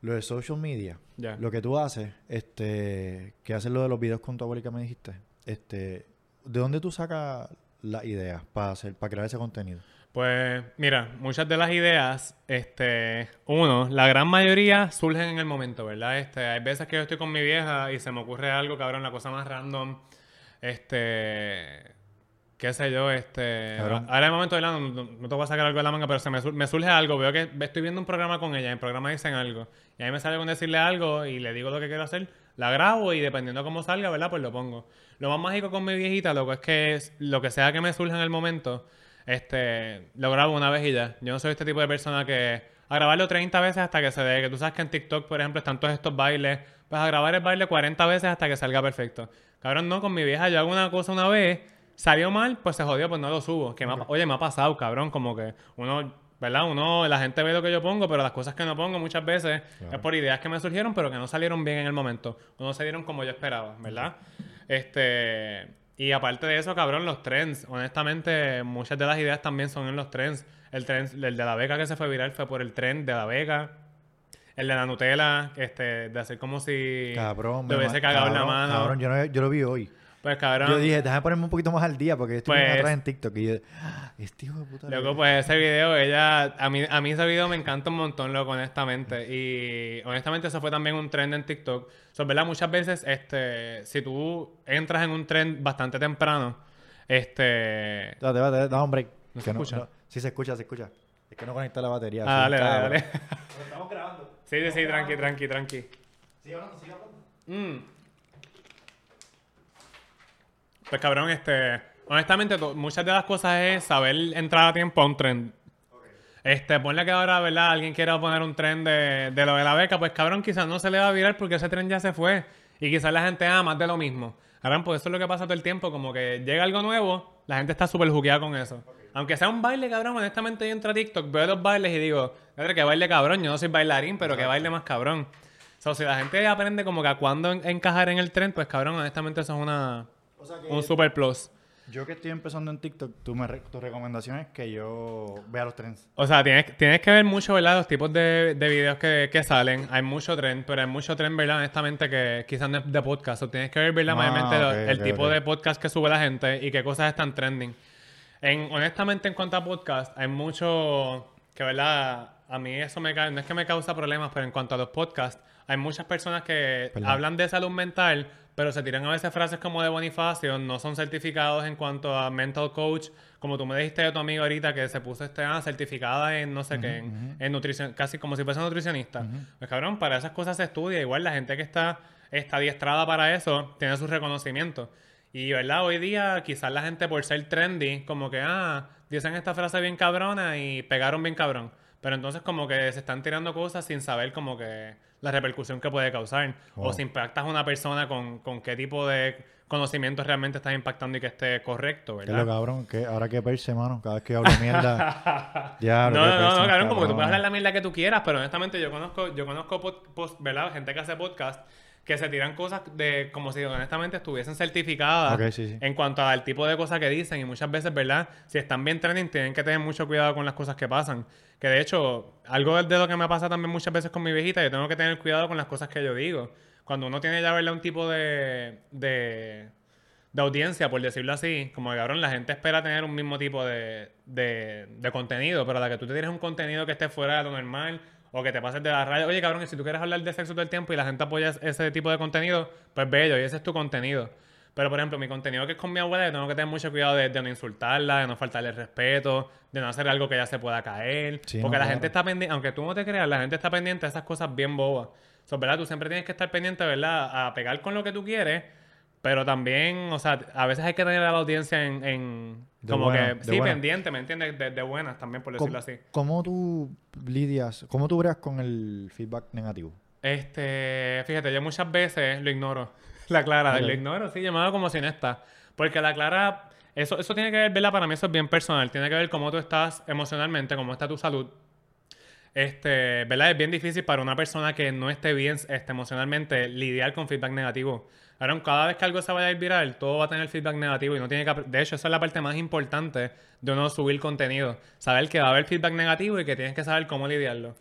lo del social media.
Ya.
Lo que tú haces, este, que haces lo de los videos con tu abuela que me dijiste. Este, ¿de dónde tú sacas las ideas para hacer, para crear ese contenido?
Pues mira, muchas de las ideas, este, uno, la gran mayoría surgen en el momento, ¿verdad? Este, hay veces que yo estoy con mi vieja y se me ocurre algo, cabrón, la cosa más random, este, qué sé yo, este,
Cabrón.
ahora en el momento, ¿verdad? No, no, no te voy a sacar algo de la manga, pero se me, me surge algo, veo que estoy viendo un programa con ella, en el programa dicen algo, y a mí me sale con decirle algo y le digo lo que quiero hacer, la grabo y dependiendo de cómo salga, ¿verdad? Pues lo pongo. Lo más mágico con mi viejita, loco, es que es- lo que sea que me surja en el momento, este, lo grabo una vez y ya. Yo no soy este tipo de persona que a grabarlo 30 veces hasta que se dé. Que tú sabes que en TikTok, por ejemplo, están todos estos bailes. Pues a grabar el baile 40 veces hasta que salga perfecto. Cabrón, no, con mi vieja yo hago una cosa una vez, salió mal, pues se jodió, pues no lo subo. Que me ha- oye, me ha pasado, cabrón, como que uno, ¿verdad? Uno, la gente ve lo que yo pongo, pero las cosas que no pongo muchas veces
Claro.
es por ideas que me surgieron, pero que no salieron bien en el momento. O no salieron como yo esperaba, ¿verdad? Este. Y aparte de eso, cabrón, los trends. Honestamente, muchas de las ideas también son en los trends. El trend, el de la beca que se fue viral fue por el trend de la beca. El de la Nutella, este, de hacer como si
Cabrón, me
hubiese cagado en la mano.
Cabrón, yo, no- yo lo vi hoy.
Pues cabrón.
Yo dije, déjame ponerme un poquito más al día porque estoy
Pues-
atrás en TikTok. Y yo, "Ah, este hijo de puta.
Loco, pues ese video, ella, a mí, a mí ese video me encanta un montón, loco, honestamente. Y honestamente eso fue también un trend en TikTok. So, ¿verdad? Muchas veces, este, si tú entras en un trend bastante temprano, este...
Date, date, date, no, hombre.
¿No se escucha?
sí se escucha, se escucha. Es que no conecta la batería.
Ah, dale,
un
dale, dale.
estamos grabando.
Sí, sí, sí, tranqui, tranqui, tranqui.
Sigue hablando, sigue hablando.
Mm. Pues cabrón, este, honestamente, muchas de las cosas es saber entrar a tiempo a un trend. Este, ponle que ahora, ¿verdad? Alguien quiera poner un trend de, de lo de la beca, pues cabrón, quizás no se le va a virar porque ese tren ya se fue. Y quizás la gente ama más de lo mismo. Cabrón, pues eso es lo que pasa todo el tiempo, como que llega algo nuevo, la gente está súper jugueada con eso. Aunque sea un baile, cabrón, honestamente yo entro a TikTok, veo los bailes y digo, que baile cabrón, yo no soy bailarín, pero que baile más cabrón. O sea, si la gente aprende como que a cuándo en- encajar en el tren, pues cabrón, honestamente eso es una,
O sea que
un super plus.
yo que estoy empezando en TikTok, tú me re- tu recomendación es que yo vea los trends.
O sea, tienes, tienes que ver mucho, ¿verdad? Los tipos de, de videos que, que salen. Hay mucho tren, pero hay mucho tren, ¿verdad? Honestamente, que quizás no es de podcast. O tienes que ver, ¿verdad?
Ah,
Mayormente el tipo de podcast que sube la gente y qué cosas están trending. En, honestamente, en cuanto a podcast, hay mucho que, ¿verdad? A mí eso me no es que me causa problemas, pero en cuanto a los podcasts, hay muchas personas que
Perdón.
hablan de salud mental, pero se tiran a veces frases como de Bonifacio, no son certificados en cuanto a mental coach, como tú me dijiste de tu amigo ahorita que se puso este ah, certificada en no sé qué, en, en nutrición, casi como si fuese nutricionista. Pues cabrón, para esas cosas se estudia, igual la gente que está, está adiestrada para eso tiene sus reconocimientos. Y, ¿verdad? Hoy día quizás la gente por ser trendy, como que, ah, dicen esta frase bien cabrona y pegaron bien cabrón. Pero entonces como que se están tirando cosas sin saber como que la repercusión que puede causar. O si impactas a una persona con, con qué tipo de conocimientos realmente estás impactando y que esté correcto,
Que lo
¿verdad?
cabrón, que ahora que perse, mano, cada vez que hablo mierda. Diablo,
No,
qué
no, no, cabrón, como que tú puedes hablar la mierda que tú quieras, pero honestamente yo conozco, yo conozco pod- post- ¿verdad? Gente que hace podcast que se tiran cosas de como si honestamente estuviesen certificadas
Ok, sí, sí.
en cuanto al tipo de cosas que dicen y muchas veces, ¿verdad? Si están bien trending tienen que tener mucho cuidado con las cosas que pasan. Que de hecho, algo de lo que me pasa también muchas veces con mi viejita, yo tengo que tener cuidado con las cosas que yo digo. Cuando uno tiene ya, ¿verdad? Un tipo de, de, de audiencia, por decirlo así, como que, cabrón, la gente espera tener un mismo tipo de, de, de contenido, pero a la que tú te tienes un contenido que esté fuera de lo normal o que te pases de la raya, oye, cabrón, y si tú quieres hablar de sexo todo el tiempo y la gente apoya ese tipo de contenido, pues bello, y ese es tu contenido. Pero, por ejemplo, mi contenido que es con mi abuela, yo tengo que tener mucho cuidado de, de no insultarla, de no faltarle respeto, de no hacer algo que ella se pueda caer.
Sí,
porque
no,
la
claro.
gente está pendiente, aunque tú no te creas, la gente está pendiente de esas cosas bien bobas. So, ¿verdad? Tú siempre tienes que estar pendiente, ¿verdad? A pegar con lo que tú quieres, pero también, o sea, a veces hay que tener a la audiencia en... en
De
como
buena,
que, sí,
buena.
pendiente, ¿me entiendes? De, de buenas también, por
¿Cómo,
decirlo así.
cómo tú lidias, cómo tú bregas con el feedback negativo?
Este, fíjate, yo muchas veces lo ignoro. La Clara,
Ok.
lo ignoro, sí, llamado como si no está. Porque la Clara, eso, eso tiene que ver, ¿verdad? Para mí eso es bien personal. Tiene que ver cómo tú estás emocionalmente, cómo está tu salud. Este, ¿verdad? Es bien difícil para una persona que no esté bien este, emocionalmente lidiar con feedback negativo. Ahora, cada vez que algo se vaya a ir viral, todo va a tener feedback negativo y no tiene que... De hecho, esa es la parte más importante de uno subir contenido. Saber que va a haber feedback negativo y que tienes que saber cómo lidiarlo.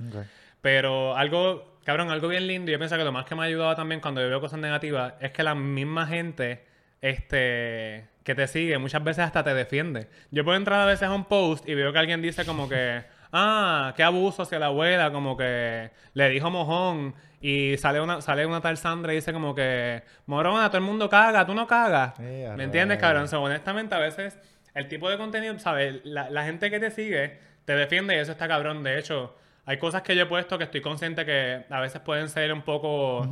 Pero algo, cabrón, algo bien lindo, yo pienso que lo más que me ha ayudado también cuando yo veo cosas negativas es que la misma gente este, que te sigue muchas veces hasta te defiende. Yo puedo entrar a veces a un post y veo que alguien dice como que, ah, qué abuso hacia la abuela, como que le dijo mojón, y sale una, sale una tal Sandra y dice como que, morona, todo el mundo caga, tú no cagas.
Eh,
¿Me entiendes, cabrón? O sea, honestamente, a veces el tipo de contenido, ¿sabes? La, la gente que te sigue te defiende y eso está cabrón. De hecho, hay cosas que yo he puesto que estoy consciente que a veces pueden ser un poco,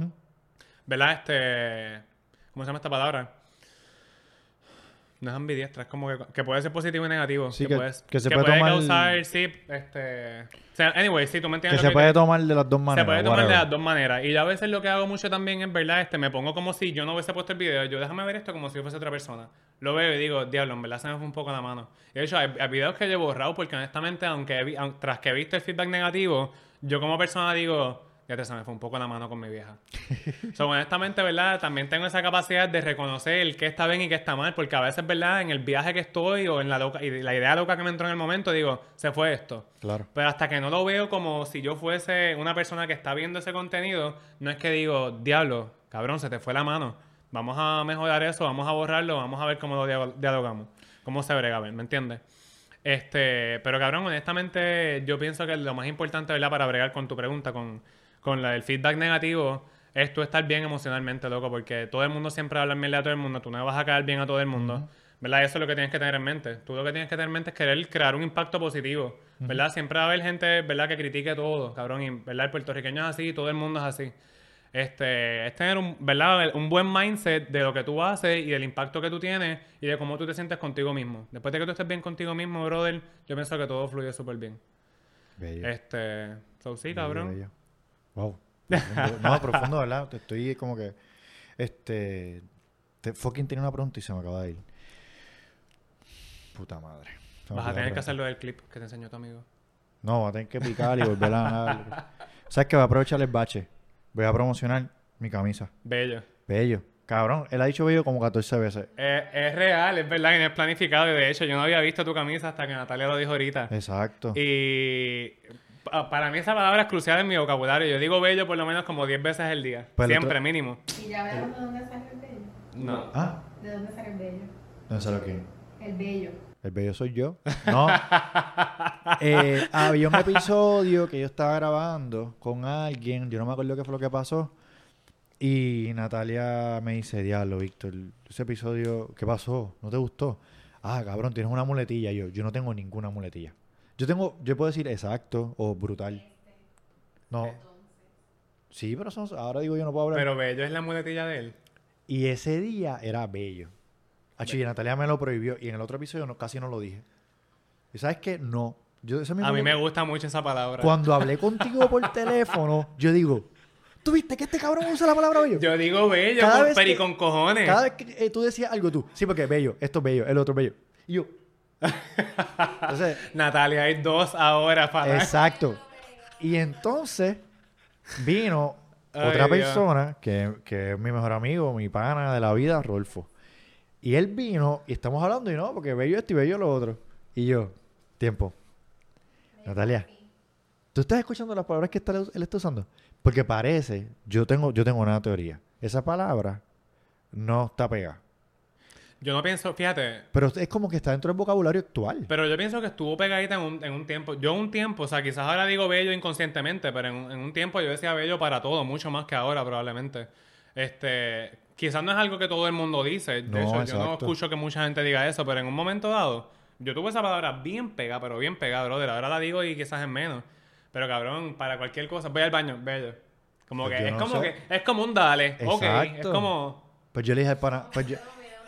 ¿verdad? Este, ¿cómo se llama esta palabra? No es ambidiestra, es como que, que puede ser positivo y negativo.
Sí,
que,
que-
puedes-
que se
que
puede
puede
tomar-
causar, sí, este... O sea, anyway, sí, tú me
Que
entiendes.
se
lo
puede tomar de las dos maneras.
se puede tomar de las dos maneras. Y yo a veces lo que hago mucho también es, ¿verdad? Este, me pongo como si yo no hubiese puesto el video. Yo déjame ver esto como si yo fuese otra persona. Lo veo y digo, diablo, en verdad se me fue un poco la mano. Y de hecho, hay, hay videos que yo he borrado porque honestamente, aunque he vi- tras que he visto el feedback negativo, yo como persona digo, ya te se me fue un poco la mano con mi vieja. so, honestamente, ¿verdad? También tengo esa capacidad de reconocer qué está bien y qué está mal, porque a veces, ¿verdad? En el viaje que estoy o en la loca, y la idea loca que me entró en el momento, digo, se fue esto.
Claro.
Pero hasta que no lo veo como si yo fuese una persona que está viendo ese contenido, no es que digo, diablo, cabrón, se te fue la mano. Vamos a mejorar eso, vamos a borrarlo, vamos a ver cómo lo dia- dialogamos. Cómo se brega, ¿me entiendes? Este, pero cabrón, honestamente, yo pienso que lo más importante, ¿verdad? Para bregar con tu pregunta, con, con la del feedback negativo, es tú estar bien emocionalmente, loco, porque todo el mundo siempre habla mierda a todo el mundo, tú no vas a caer bien a todo el mundo, ¿verdad? Eso es lo que tienes que tener en mente. Tú lo que tienes que tener en mente es querer crear un impacto positivo, ¿verdad? Siempre va a haber gente, ¿verdad? Que critique todo, cabrón, y, ¿verdad? El puertorriqueño es así, todo el mundo es así. Este, es tener un, ¿verdad? un buen mindset de lo que tú haces y del impacto que tú tienes y de cómo tú te sientes contigo mismo. Después de que tú estés bien contigo mismo, brother, yo pienso que todo fluye súper bien.
Bello.
Este, so, sí,
Bello,
cabrón.
bello. Wow. Profundo. no, profundo, ¿verdad? Te estoy como que. Este. Te, fucking tenía una pregunta y se me acaba de ir. Puta madre.
Vas a tener que hacerlo del clip que te enseñó tu amigo.
No, va a tener que picar y volver a ganar. ¿Sabes qué? Voy a aprovechar el bache. Voy a promocionar mi camisa.
Bello.
Bello. Cabrón, él ha dicho bello como 14 veces.
Eh, es real, es verdad, y no es planificado. Y de hecho, yo no había visto tu camisa hasta que Natalia lo dijo ahorita.
Exacto.
Y para mí esa palabra es crucial en mi vocabulario. Yo digo bello por lo menos como 10 veces al día.
Pues el
Siempre,
otro-
mínimo.
¿Y ya vieron de dónde sale el bello?
No.
Ah,
¿De dónde sale el bello?
no sé lo que.
El bello.
El bello soy yo. No. Eh, había un episodio que yo estaba grabando con alguien. Yo no me acuerdo qué fue lo que pasó. Y Natalia me dice, diablo, Víctor, ese episodio, ¿qué pasó? ¿No te gustó? Ah, cabrón, tienes una muletilla. Yo, yo no tengo ninguna muletilla. Yo tengo, yo puedo decir exacto o brutal. No. Sí, pero son, ahora digo yo no puedo hablar.
Pero bello es la muletilla de él.
Y ese día era bello. Acho, y Natalia me lo prohibió. Y en el otro episodio no, casi no lo dije. ¿Y sabes qué? No. Yo, ese mismo
A mí me gusta mucho esa palabra.
Cuando hablé contigo por teléfono, yo digo, ¿tú viste que este cabrón usa la palabra bello?
Yo digo bello, con, pero y con cojones.
Cada vez que eh, tú decías algo tú, sí, porque bello, esto es bello, el otro es bello. Y yo. Entonces,
Natalia, hay dos ahora para...
exacto. Y entonces vino
Ay,
otra persona que, que es mi mejor amigo, mi pana de la vida, Rolfo. Y él vino y estamos hablando y no, porque bello esto y bello lo otro. Y yo, tiempo. Natalia, ¿tú estás escuchando las palabras que está- él está usando? Porque parece, yo tengo, yo tengo una teoría. Esa palabra no está pegada.
Yo no pienso, fíjate,
Pero es como que está dentro del vocabulario actual.
pero yo pienso que estuvo pegadita en un, en un tiempo. Yo un tiempo, o sea, quizás ahora digo bello inconscientemente, pero en, un- en un tiempo yo decía bello para todo, mucho más que ahora probablemente. Este, quizás no es algo que todo el mundo dice. De
No,
hecho, yo no
exacto.
escucho que mucha gente diga eso, pero en un momento dado, yo tuve esa palabra bien pegada, pero bien pegada, brother. Ahora la digo y quizás es menos. Pero cabrón, para cualquier cosa, voy al baño, bello. Como
Pues
que es
no
como
sé.
que es como un dale, ok, es
Exacto.
como
Pues yo le dije al pana, pues, yo-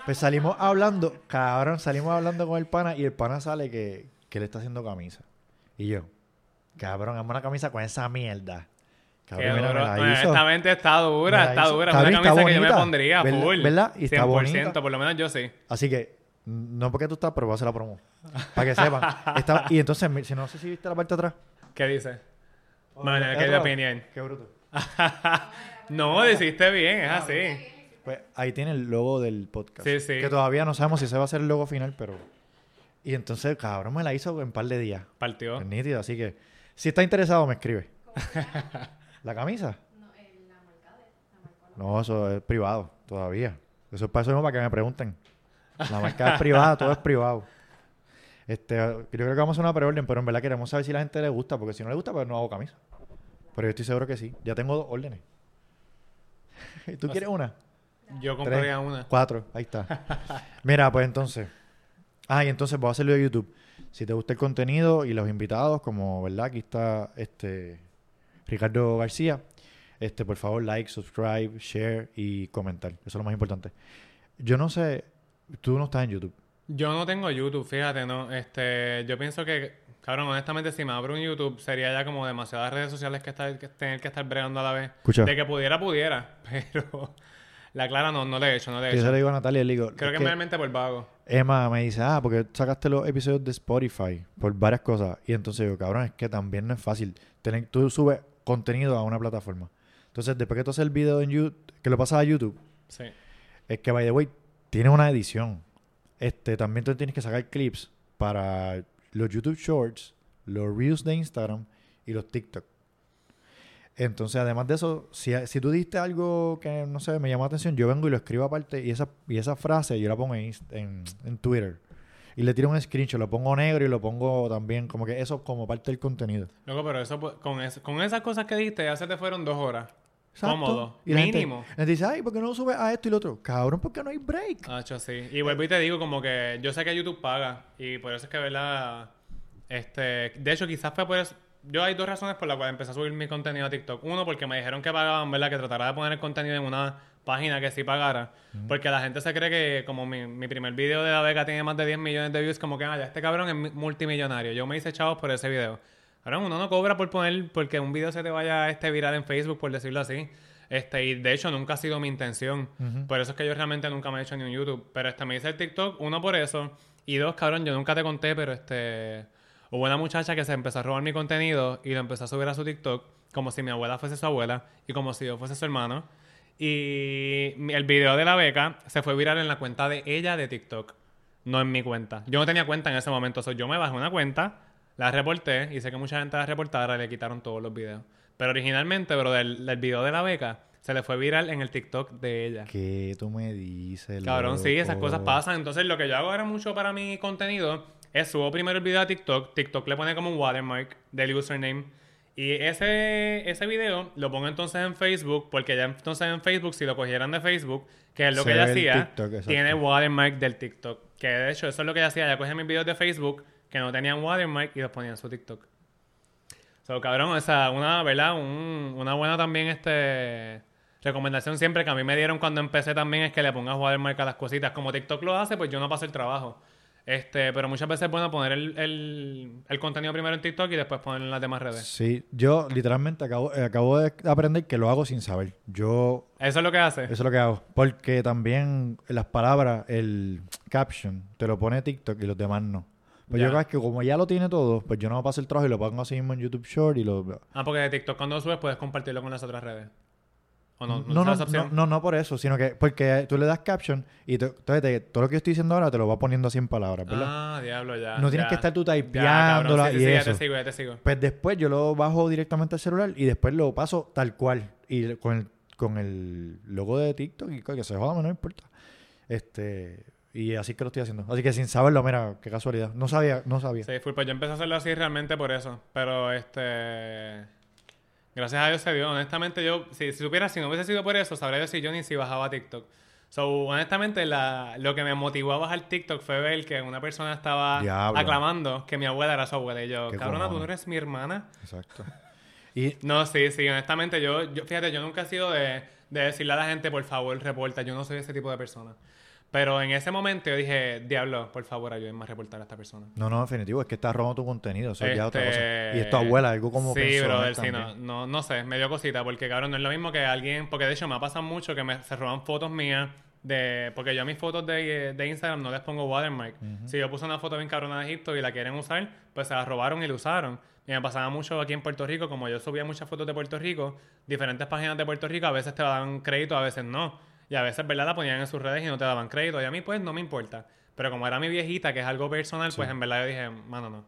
pues salimos hablando, cabrón, salimos hablando con el pana y el pana sale que, que le está haciendo camisa. Y yo, cabrón, hazme una camisa con esa mierda. Cabrón, mira, me
duro.
la
No,
hizo.
Esta mente está
Me
dura,
la
está
hizo.
dura.
Está
Es una
bien, está
camisa que yo me
bonita.
pondría
¿Verdad?
full.
¿Verdad? Y está
100%,
bonita.
por lo menos yo sí.
Así que, no porque tú estás, pero voy a hacer la promo. Para que sepan. Está- y entonces, mi- si no sé si viste la parte de atrás.
¿Qué dice?
Oh,
Bueno,
¿es
¿qué opinión?
Qué bruto.
no, deciste bien, es así.
Pues ahí tiene el logo del podcast.
Sí, sí.
Que todavía no sabemos si ese va a ser el logo final, pero... Y entonces, cabrón, me la hizo en un par de días.
Partió.
Es nítido, así que si está interesado me escribe. ¿La camisa? No, eso es privado todavía. Eso es para eso mismo, para que me pregunten. La marca es privada, todo es privado. Este, yo creo que vamos a hacer una preorden, pero en verdad queremos saber si la gente le gusta, porque si no le gusta, pues no hago camisa. Pero yo estoy seguro que sí. Ya tengo dos órdenes. ¿Y ¿Tú quieres una?
Yo
Tres,
compraría una.
Cuatro, ahí está. Mira, pues entonces. Ah, y entonces voy a hacerlo de YouTube. Si te gusta el contenido y los invitados, como, ¿verdad? Aquí está este Ricardo García. Este, por favor, like, subscribe, share y comentar. Eso es lo más importante. Yo no sé, tú no estás en YouTube.
Yo no tengo YouTube, fíjate, no. Este, yo pienso que, cabrón, honestamente, si me abro un YouTube, sería ya como demasiadas redes sociales que, estar, que tener que estar bregando a la vez.
Escucha.
De que pudiera, pudiera. Pero la clara no, no le he hecho, no le he
Que yo
hecho.
le digo a Natalia, le digo,
Creo que, realmente por vago.
Emma me dice, ah, porque sacaste los episodios de Spotify por varias cosas. Y entonces yo, cabrón, es que también no es fácil. Tener, tú subes contenido a una plataforma. Entonces, después que tú haces el video en YouTube, que lo pasas a YouTube,
Sí.
es que, by the way, tiene una edición. Este, también tú tienes que sacar clips para los YouTube Shorts, los Reels de Instagram y los TikTok. Entonces, además de eso, si, si tú diste algo que, no sé, me llamó la atención, yo vengo y lo escribo aparte y esa, y esa frase yo la pongo en, en, en Twitter. Y le tiro un screenshot, lo pongo negro y lo pongo también, como que eso como parte del contenido.
Loco, pero eso, con, es- con esas cosas que dijiste, ya se te fueron dos horas.
Exacto.
Cómodo.
Y la gente-
Mínimo.
la gente dice, ay, ¿por qué no subes a esto y lo otro? Cabrón, ¿por qué no hay break?
Ah, yo sí. Y vuelvo y te digo como que yo sé que YouTube paga y por eso es que, ¿verdad? Este, de hecho, quizás fue por eso. Yo hay dos razones por las cuales empecé a subir mi contenido a TikTok. Uno, porque me dijeron que pagaban, ¿verdad? Que tratara de poner el contenido en una página que sí pagara. Porque la gente se cree que como mi, mi primer video de la beca tiene más de 10 millones de views, como que, ah, ya este cabrón es mi- multimillonario. Yo me hice chavos por ese video. Ahora uno no cobra por poner, porque un video se te vaya este viral en Facebook, por decirlo así. Este, y de hecho nunca ha sido mi intención. Por eso es que yo realmente nunca me he hecho ni un YouTube. Pero este me hice el TikTok, uno por eso. Y dos, cabrón, yo nunca te conté, pero este... Hubo una muchacha que se empezó a robar mi contenido y lo empezó a subir a su TikTok como si mi abuela fuese su abuela y como si yo fuese su hermano. Y el video de la beca se fue viral en la cuenta de ella de TikTok, no en mi cuenta. Yo no tenía cuenta en ese momento, so, yo me bajé una cuenta, la reporté y sé que mucha gente la reportara y le quitaron todos los videos. Pero originalmente, bro, del, del video de la beca se le fue viral en el TikTok de ella.
¿Qué tú me dices?
Cabrón, sí, esas cosas pasan. Entonces, lo que yo hago ahora mucho para mi contenido es subo primero el video a TikTok. TikTok le pone como un watermark del username. Y ese, ese video lo pongo entonces en Facebook, porque ya entonces en Facebook, si lo cogieran de Facebook, que es lo
Se
que ella hacía,
TikTok,
tiene watermark del TikTok. Que de hecho, eso es lo que ella hacía. Ella cogía mis videos de Facebook que no tenían watermark y los ponía en su TikTok. So, cabrón, esa, una, ¿verdad? Un- una buena también, este... Recomendación siempre que a mí me dieron cuando empecé también es que le pongas watermark a las cositas. Como TikTok lo hace, pues yo no paso el trabajo. Este, pero muchas veces es bueno poner el, el, el contenido primero en TikTok y después ponerlo en las demás redes.
Sí, yo literalmente acabo, eh, acabo de aprender que lo hago sin saber. Yo,
Eso es lo que hace.
eso es lo que hago. Porque también las palabras, el caption, te lo pone TikTok y los demás no. Pues
Ya.
yo creo que como ya lo tiene todo, pues yo no me paso el trabajo y lo pongo así mismo en YouTube Short y lo...
Ah, porque de TikTok cuando lo subes puedes compartirlo con las otras redes. ¿O no?
No, no, no, no, no por eso, sino que porque tú le das caption y te- entonces te- todo lo que yo estoy diciendo ahora te lo va poniendo así en palabras, ¿verdad?
Ah, diablo, ya.
No tienes
ya.
que estar tú typeándola
sí,
y
sí,
eso.
Ya te sigo, ya te sigo.
Pues después yo lo bajo directamente al celular y después lo paso tal cual. Y con el, con el logo de TikTok y que se joda, no importa. Este, y así que lo estoy haciendo. Así que sin saberlo, mira, qué casualidad. No sabía, no sabía.
Sí, full, pues yo empecé a hacerlo así realmente por eso. Pero este. Gracias a Dios se dio. Honestamente, yo, si, si supiera, si no hubiese sido por eso, sabría decir yo ni si bajaba TikTok. So, honestamente, la, lo que me motivó a bajar TikTok fue ver que una persona estaba
Diablo.
aclamando que mi abuela era su abuela. Y yo, cabrona, tú no eres mi hermana.
Exacto. Y
No, sí, sí, honestamente, yo, yo fíjate, yo nunca he sido de, de decirle a la gente, por favor, reporta. Yo no soy ese tipo de persona. Pero en ese momento yo dije, diablo, por favor, ayúdenme a reportar a esta persona.
no, no, definitivo, es que estás robando tu contenido. Eso es ya otra cosa.
Este,
Y es tu abuela, algo como
Sí,
personal
brother, sí, no, no, no sé, me dio cosita, porque cabrón, no es lo mismo que alguien, porque de hecho me ha pasado mucho que me, se roban fotos mías de, porque yo a mis fotos de, de Instagram no les pongo watermark. Si yo puse una foto bien cabrona de Egipto y la quieren usar, pues se la robaron y la usaron. Y me pasaba mucho aquí en Puerto Rico, como yo subía muchas fotos de Puerto Rico, diferentes páginas de Puerto Rico, a veces te daban crédito, a veces no. Y a veces, ¿verdad? La ponían en sus redes y no te daban crédito. Y a mí, pues, no me importa. Pero como era mi viejita, que es algo personal, pues en verdad yo dije, mano, no.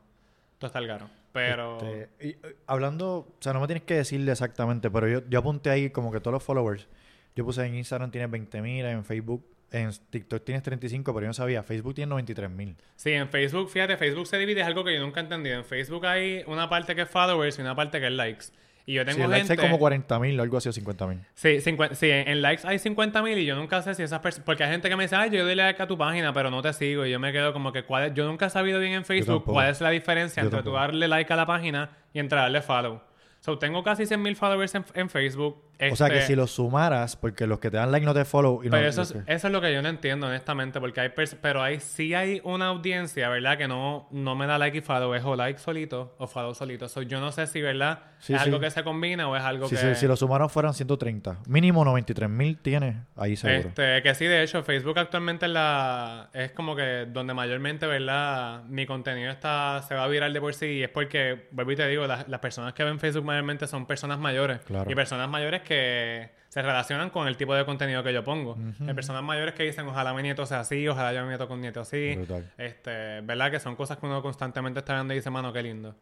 Esto está el garo. Pero...
Este, y, eh, hablando, o sea, no me tienes que decirle exactamente, pero yo, yo apunté ahí como que todos los followers. Yo puse en Instagram tienes 20.000, en Facebook, en TikTok tienes 35, pero yo no sabía. Facebook tiene 93.000.
Sí, en Facebook, fíjate, Facebook se divide, es algo que yo nunca he entendido. En Facebook hay una parte que es followers y una parte que es likes. Y yo
Sí,
tengo
el likes
gente...
hay como 40.000 o algo así o 50.000.
Sí, 50 sí, en en likes hay 50 mil y yo nunca sé si esas personas... Porque hay gente que me dice, ay, yo doy like a tu página, pero no te sigo. Y yo me quedo como que, ¿cuál es? Yo nunca he sabido bien en Facebook cuál es la diferencia
Yo
entre tú darle like a la página y entre darle follow. So, tengo casi 100 mil followers en, en Facebook.
O sea que
Este,
si los sumaras, porque los que te dan like no te follow y no...
Pero eso es,
que-
eso es lo que yo no entiendo, honestamente, porque hay pero hay sí hay una audiencia, ¿verdad? Que no, no me da like y follow, es o like solito o follow solito. So, yo no sé si, ¿verdad?
Sí,
es
sí.
algo que se combina o es algo
si,
que...
si, si los sumaron fueran 130. Mínimo 93.000 tienes ahí seguro.
Este, que sí, de hecho, Facebook actualmente es la es como que donde mayormente, ¿verdad? Mi contenido está se va a viral de por sí y es porque, vuelvo y te digo, las, las personas que ven Facebook mayormente son personas mayores
Claro.
y personas mayores que se relacionan con el tipo de contenido que yo pongo. Hay personas mayores que dicen, ojalá mi nieto sea así, ojalá yo mi nieto con nieto así.
Brutal.
Este, ¿verdad? Que son cosas que uno constantemente está viendo y dice, mano, qué lindo.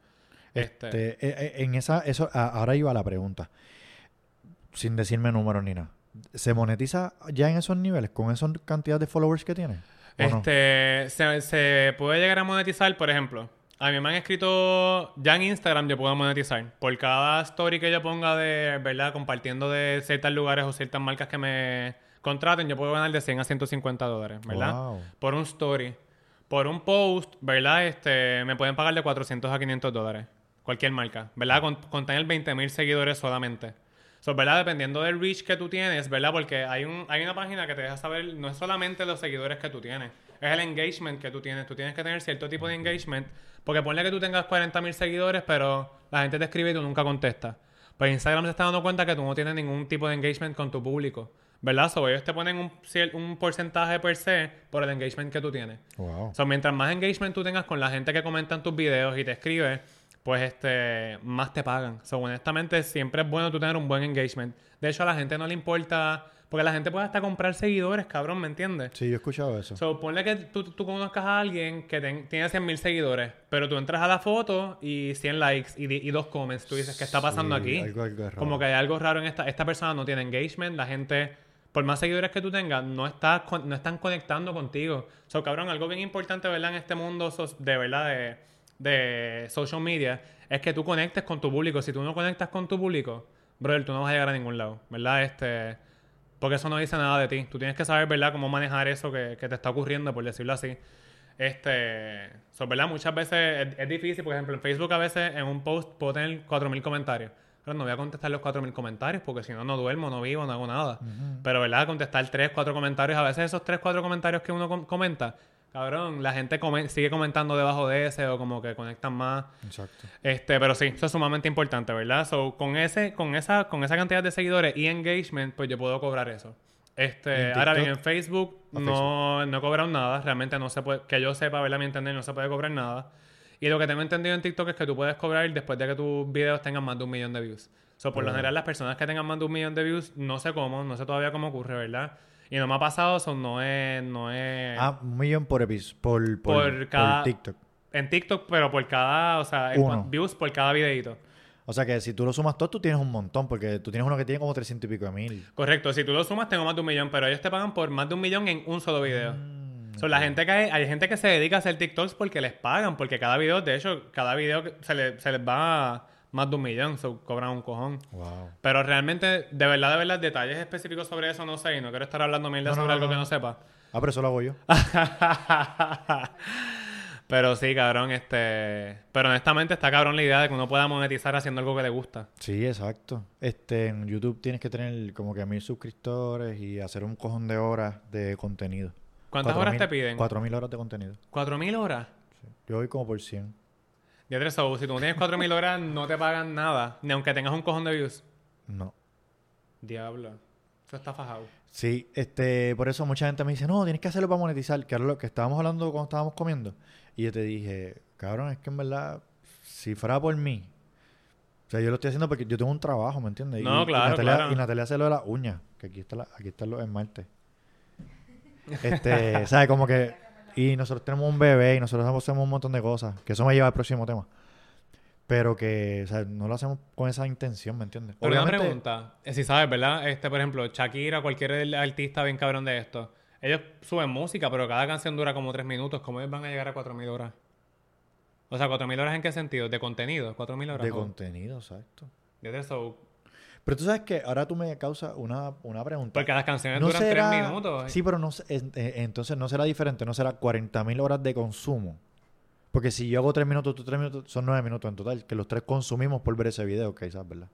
Este,
Este, eh, eh, en esa, eso, ahora iba la pregunta. Sin decirme números ni nada. ¿Se monetiza ya en esos niveles con esa cantidad de followers que tiene?
Este, se, se puede llegar a monetizar, por ejemplo. A mí me han escrito, ya en Instagram yo puedo monetizar. Por cada story que yo ponga de, ¿verdad? Compartiendo de ciertos lugares o ciertas marcas que me contraten, yo puedo ganar de 100 a 150 dólares, ¿verdad?
Wow.
Por un story. Por un post, ¿verdad? Este, me pueden pagar de 400 a 500 dólares. Cualquier marca, ¿verdad? Con, con tener 20 mil seguidores solamente. So, ¿verdad? Dependiendo del reach que tú tienes, ¿verdad? Porque hay, un, hay una página que te deja saber, no es solamente los seguidores que tú tienes, es el engagement que tú tienes. Tú tienes que tener cierto tipo de engagement, porque ponle que tú tengas 40 mil seguidores, pero la gente te escribe y tú nunca contestas. Pues Instagram se está dando cuenta que tú no tienes ningún tipo de engagement con tu público. ¿verdad? So, ellos te ponen un, porcentaje per se por el engagement que tú tienes.
Wow.
So, mientras más engagement tú tengas con la gente que comenta en tus videos y te escribe, pues este más te pagan. So, honestamente, siempre es bueno tú tener un buen engagement. De hecho, a la gente no le importa, porque la gente puede hasta comprar seguidores, cabrón, ¿me entiendes?
Sí, yo he escuchado eso.
So, ponle que tú, tú conozcas a alguien que ten- tiene 100.000 seguidores, pero tú entras a la foto y 100 likes y, dos comments. Tú dices, ¿qué está pasando
Sí,
aquí?
algo- algo raro.
Como que hay algo raro en esta... Esta persona no tiene engagement, la gente... Por más seguidores que tú tengas, no, está, no están conectando contigo. So, cabrón, algo bien importante, ¿verdad? En este mundo de verdad de, de social media es que tú conectes con tu público. Si tú no conectas con tu público, brother, tú no vas a llegar a ningún lado, ¿verdad? Este... Porque eso no dice nada de ti. Tú tienes que saber, ¿verdad?, cómo manejar eso que, que te está ocurriendo, por decirlo así. Este, so, ¿verdad? Muchas veces es, es difícil. Por ejemplo, en Facebook a veces en un post puedo tener 4.000 comentarios. Pero no voy a contestar los 4.000 comentarios porque si no, no duermo, no vivo, no hago nada. Pero, ¿verdad? Contestar 3, 4 comentarios. A veces esos 3, 4 comentarios que uno com- comenta, cabrón, la gente come- sigue comentando debajo de ese o como que conectan más.
Exacto.
Este, pero sí, eso es sumamente importante, ¿verdad? So, con ese, con esa, con esa cantidad de seguidores y engagement, pues yo puedo cobrar eso. Este,
¿En
ahora bien, en Facebook
¿O
no, no he cobrado nada, realmente no se puede, que yo sepa, ¿verdad? Mi entender, no se puede cobrar nada. Y lo que tengo entendido en TikTok es que tú puedes cobrar después de que tus videos tengan más de un millón de views. So, por lo
Wow.
general, las personas que tengan más de un millón de views, no sé cómo, no sé todavía cómo ocurre, ¿verdad? Y no me ha pasado, eso no es, no es
Ah, un millón por episodio. Por, por,
Por
por
cada-
TikTok.
en TikTok, pero por cada, o sea, en views por cada videito.
O sea que si tú lo sumas todo, tú tienes un montón. Porque tú tienes uno que tiene como 300 y pico de mil.
Correcto, si tú lo sumas tengo más de un millón, pero ellos te pagan por más de un millón en un solo video. So, la gente que hay, hay gente que se dedica a hacer TikToks porque les pagan, porque cada video, de hecho, cada video se, le- se les va más de un millón, so, cobran un cojón.
Wow.
Pero realmente, de verdad, de verdad, detalles específicos sobre eso no sé y no quiero estar hablando mil de
No,
sobre
no,
algo
no.
que no sepa.
Ah, pero eso lo hago yo.
pero sí, cabrón, este... Pero honestamente está cabrón la idea de que uno pueda monetizar haciendo algo que le gusta.
Sí, exacto. Este, en YouTube tienes que tener como que mil suscriptores y hacer un cojón de horas de contenido.
¿Cuántas horas te piden?
Cuatro mil horas de contenido.
¿Cuatro mil horas?
Sí. Yo voy como por 100.
Ya tres, so, si tú no tienes 4000 horas, no te pagan nada, ni aunque tengas un cojón de views.
No.
Diablo. Eso está fajado.
Sí, este, por eso mucha gente me dice, no, tienes que hacerlo para monetizar, que era lo que estábamos hablando cuando estábamos comiendo. Y yo te dije, cabrón, es que en verdad, si fuera por mí, o sea, yo lo estoy haciendo porque yo tengo un trabajo, ¿me entiendes?
No,
y
claro,
Natalia,
claro.
Y Natalia hace lo de las uñas, que aquí está, la, aquí están los esmaltes. Este, ¿sabes? Como que, y nosotros tenemos un bebé y nosotros hacemos un montón de cosas, que eso me lleva al próximo tema. Pero que, o sea, no lo hacemos con esa intención, ¿me entiendes?
Pero una
Obviamente-
pregunta. eh, Si sabes, ¿verdad? Este, por ejemplo, Shakira, cualquier artista bien cabrón de esto. Ellos suben música, pero cada canción dura como tres minutos. ¿Cómo ellos van a llegar a 4000 horas? O sea, ¿4000 horas en qué sentido? ¿De contenido? ¿4000 horas?
De contenido, exacto.
De eso.
Pero tú sabes que ahora tú me causas una, una pregunta.
Porque las canciones
no
duran
será...
tres minutos.
Sí, pero no en- entonces no será diferente, no será 40.000 horas de consumo. Porque si yo hago 3 minutos, tú 3 minutos, son 9 minutos en total, que los tres consumimos por ver ese video, ¿sabes? ¿Verdad?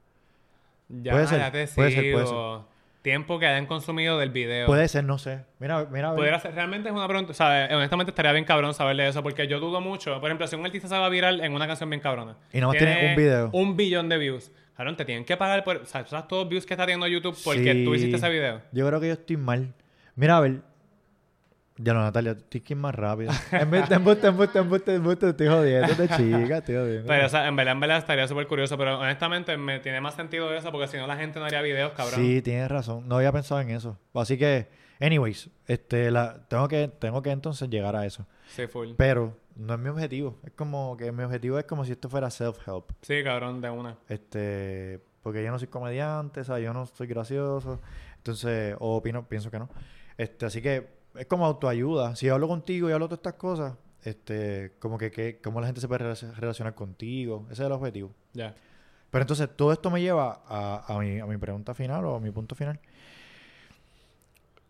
Ya,
puede ser,
ya te
puede ser, puede
sigo. Tiempo que hayan consumido del video.
Puede ser, no sé. Mira, mira.
Pudiera ser- realmente es una pregunta, o sea, honestamente estaría bien cabrón saber de eso, porque yo dudo mucho. Por ejemplo, si un artista se va viral en una canción bien cabrona.
Y nomás tiene un video.
Un billón de views. Cabrón, te tienen que pagar por. O sea, ¿sabes todos los views que está teniendo YouTube porque
Sí.
tú hiciste ese video?
Yo creo que yo estoy mal. Mira, a ver. Ya no, Natalia, tú tienes que ir más rápido. En vez de embuste, embuste, embuste, embuste, estoy jodiendo, de chica, estoy jodiendo.
Pero, o sea, en verdad, en verdad estaría súper curioso, pero honestamente me tiene más sentido eso porque si no la gente no haría videos, cabrón.
Sí, tienes razón. No había pensado en eso. Así que, anyways, este, la, tengo que, tengo que entonces llegar a eso.
Sí, full.
Pero no es mi objetivo. Es como que mi objetivo es como si esto fuera self-help.
Sí, cabrón, de una.
Este, porque yo no soy comediante, ¿sabes? Yo no soy gracioso. Entonces, o opino, pienso que no. Este, así que es como autoayuda. Si yo hablo contigo y hablo de todas estas cosas, este, como que, que cómo la gente se puede relac- relacionar contigo. Ese es el objetivo.
Ya.
Pero entonces todo esto me lleva a, a, mi, a mi pregunta final o a mi punto final.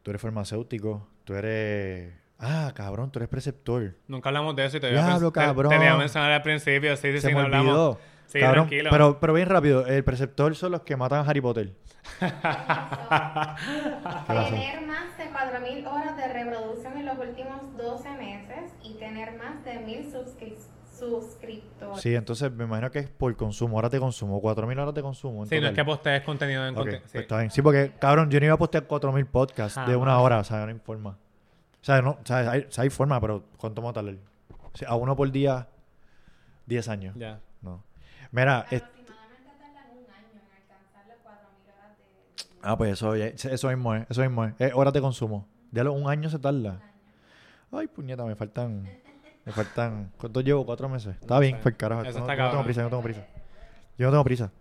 Tú eres farmacéutico, tú eres... Ah, cabrón, tú eres preceptor.
Nunca hablamos de eso y te
Diablo,
voy a, te-
cabrón.
te iba a mencionar al principio. Sí, sí,
Se
sí,
me
no hablamos.
olvidó.
Sí,
Cabrón,
tranquilo.
Pero, pero bien rápido, el preceptor son los que matan a Harry Potter.
Tener más de 4.000 horas de reproducción en los últimos 12 meses y tener más de 1.000 suscri- suscriptores.
Sí, entonces me imagino que es por consumo, horas de consumo, 4.000 horas de consumo.
Sí, no es que postees contenido en
Ok,
contenido.
pues está bien. Sí, porque, cabrón, yo no iba a postear 4.000 podcasts de una hora, o sea, no hay forma. O sea, no, o sea, hay, o sea, hay forma, pero ¿cuánto vamos a tardar? O sea, a uno por día, 10 años.
Ya.
No. Mira, es-
Aproximadamente tardan un año en alcanzar las 4.000 horas de... de-
ah, pues eso, ya- eso mismo es, eso mismo es, es horas de consumo. Ya lo- un año se tarda. Ay, puñeta, me faltan, me faltan, ¿cuánto llevo? Cuatro meses. Está
No
bien, pues carajo.
Eso
no, no tengo prisa, yo no tengo prisa. Yo no tengo prisa.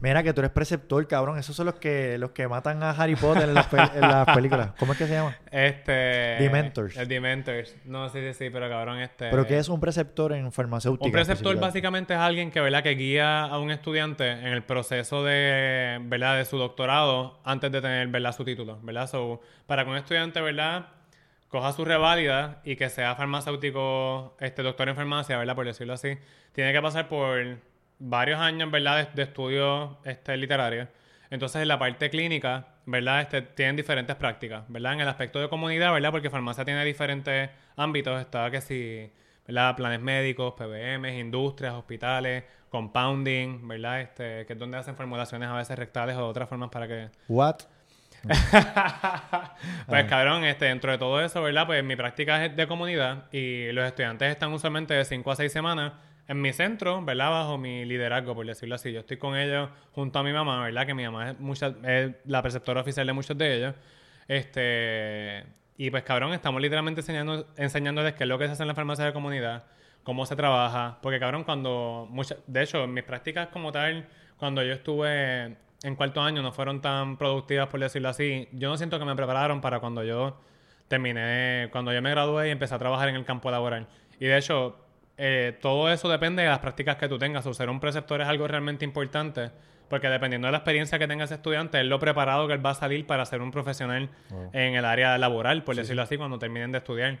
Mira que tú eres preceptor, cabrón. Esos son los que los que matan a Harry Potter en las, pe- en las películas. ¿Cómo es que se llama?
Este.
Dementors.
El Dementors. No, sí, sí, sí, pero cabrón, este.
¿Pero qué es un preceptor en farmacéutica?
Un preceptor básicamente es alguien que, ¿verdad? que guía a un estudiante en el proceso de, ¿verdad? de su doctorado antes de tener ¿verdad? su título. ¿verdad? So, para que un estudiante ¿verdad? coja su reválida y que sea farmacéutico, este doctor en farmacia, ¿verdad? por decirlo así, tiene que pasar por varios años ¿verdad? de, de estudios este, literarios. Entonces, en la parte clínica, ¿verdad? Este, tienen diferentes prácticas, ¿verdad? En el aspecto de comunidad, ¿verdad? Porque farmacia tiene diferentes ámbitos. Está que si, ¿verdad? Planes médicos, PBMs, industrias, hospitales, compounding, ¿verdad? Este, que es donde hacen formulaciones a veces rectales o de otras formas para que...
What?
pues cabrón, este, dentro de todo eso, ¿verdad? Pues mi práctica es de comunidad y los estudiantes están usualmente de 5 a 6 semanas en mi centro, ¿verdad? Bajo mi liderazgo, por decirlo así. Yo estoy con ellos junto a mi mamá, ¿verdad? Que mi mamá es, mucha- es la preceptora oficial de muchos de ellos. Este, y pues cabrón, estamos literalmente enseñando, enseñándoles qué es lo que se hace en la farmacia de comunidad, cómo se trabaja. Porque cabrón, cuando mucha- de hecho, mis prácticas como tal, cuando yo estuve en cuarto año no fueron tan productivas, por decirlo así. Yo no siento que me prepararon para cuando yo terminé, cuando yo me gradué y empecé a trabajar en el campo laboral. Y de hecho, eh, todo eso depende de las prácticas que tú tengas. O ser un preceptor es algo realmente importante, porque dependiendo de la experiencia que tenga ese estudiante, es lo preparado que él va a salir para ser un profesional
Wow.
en el área laboral, por decirlo así, cuando terminen de estudiar.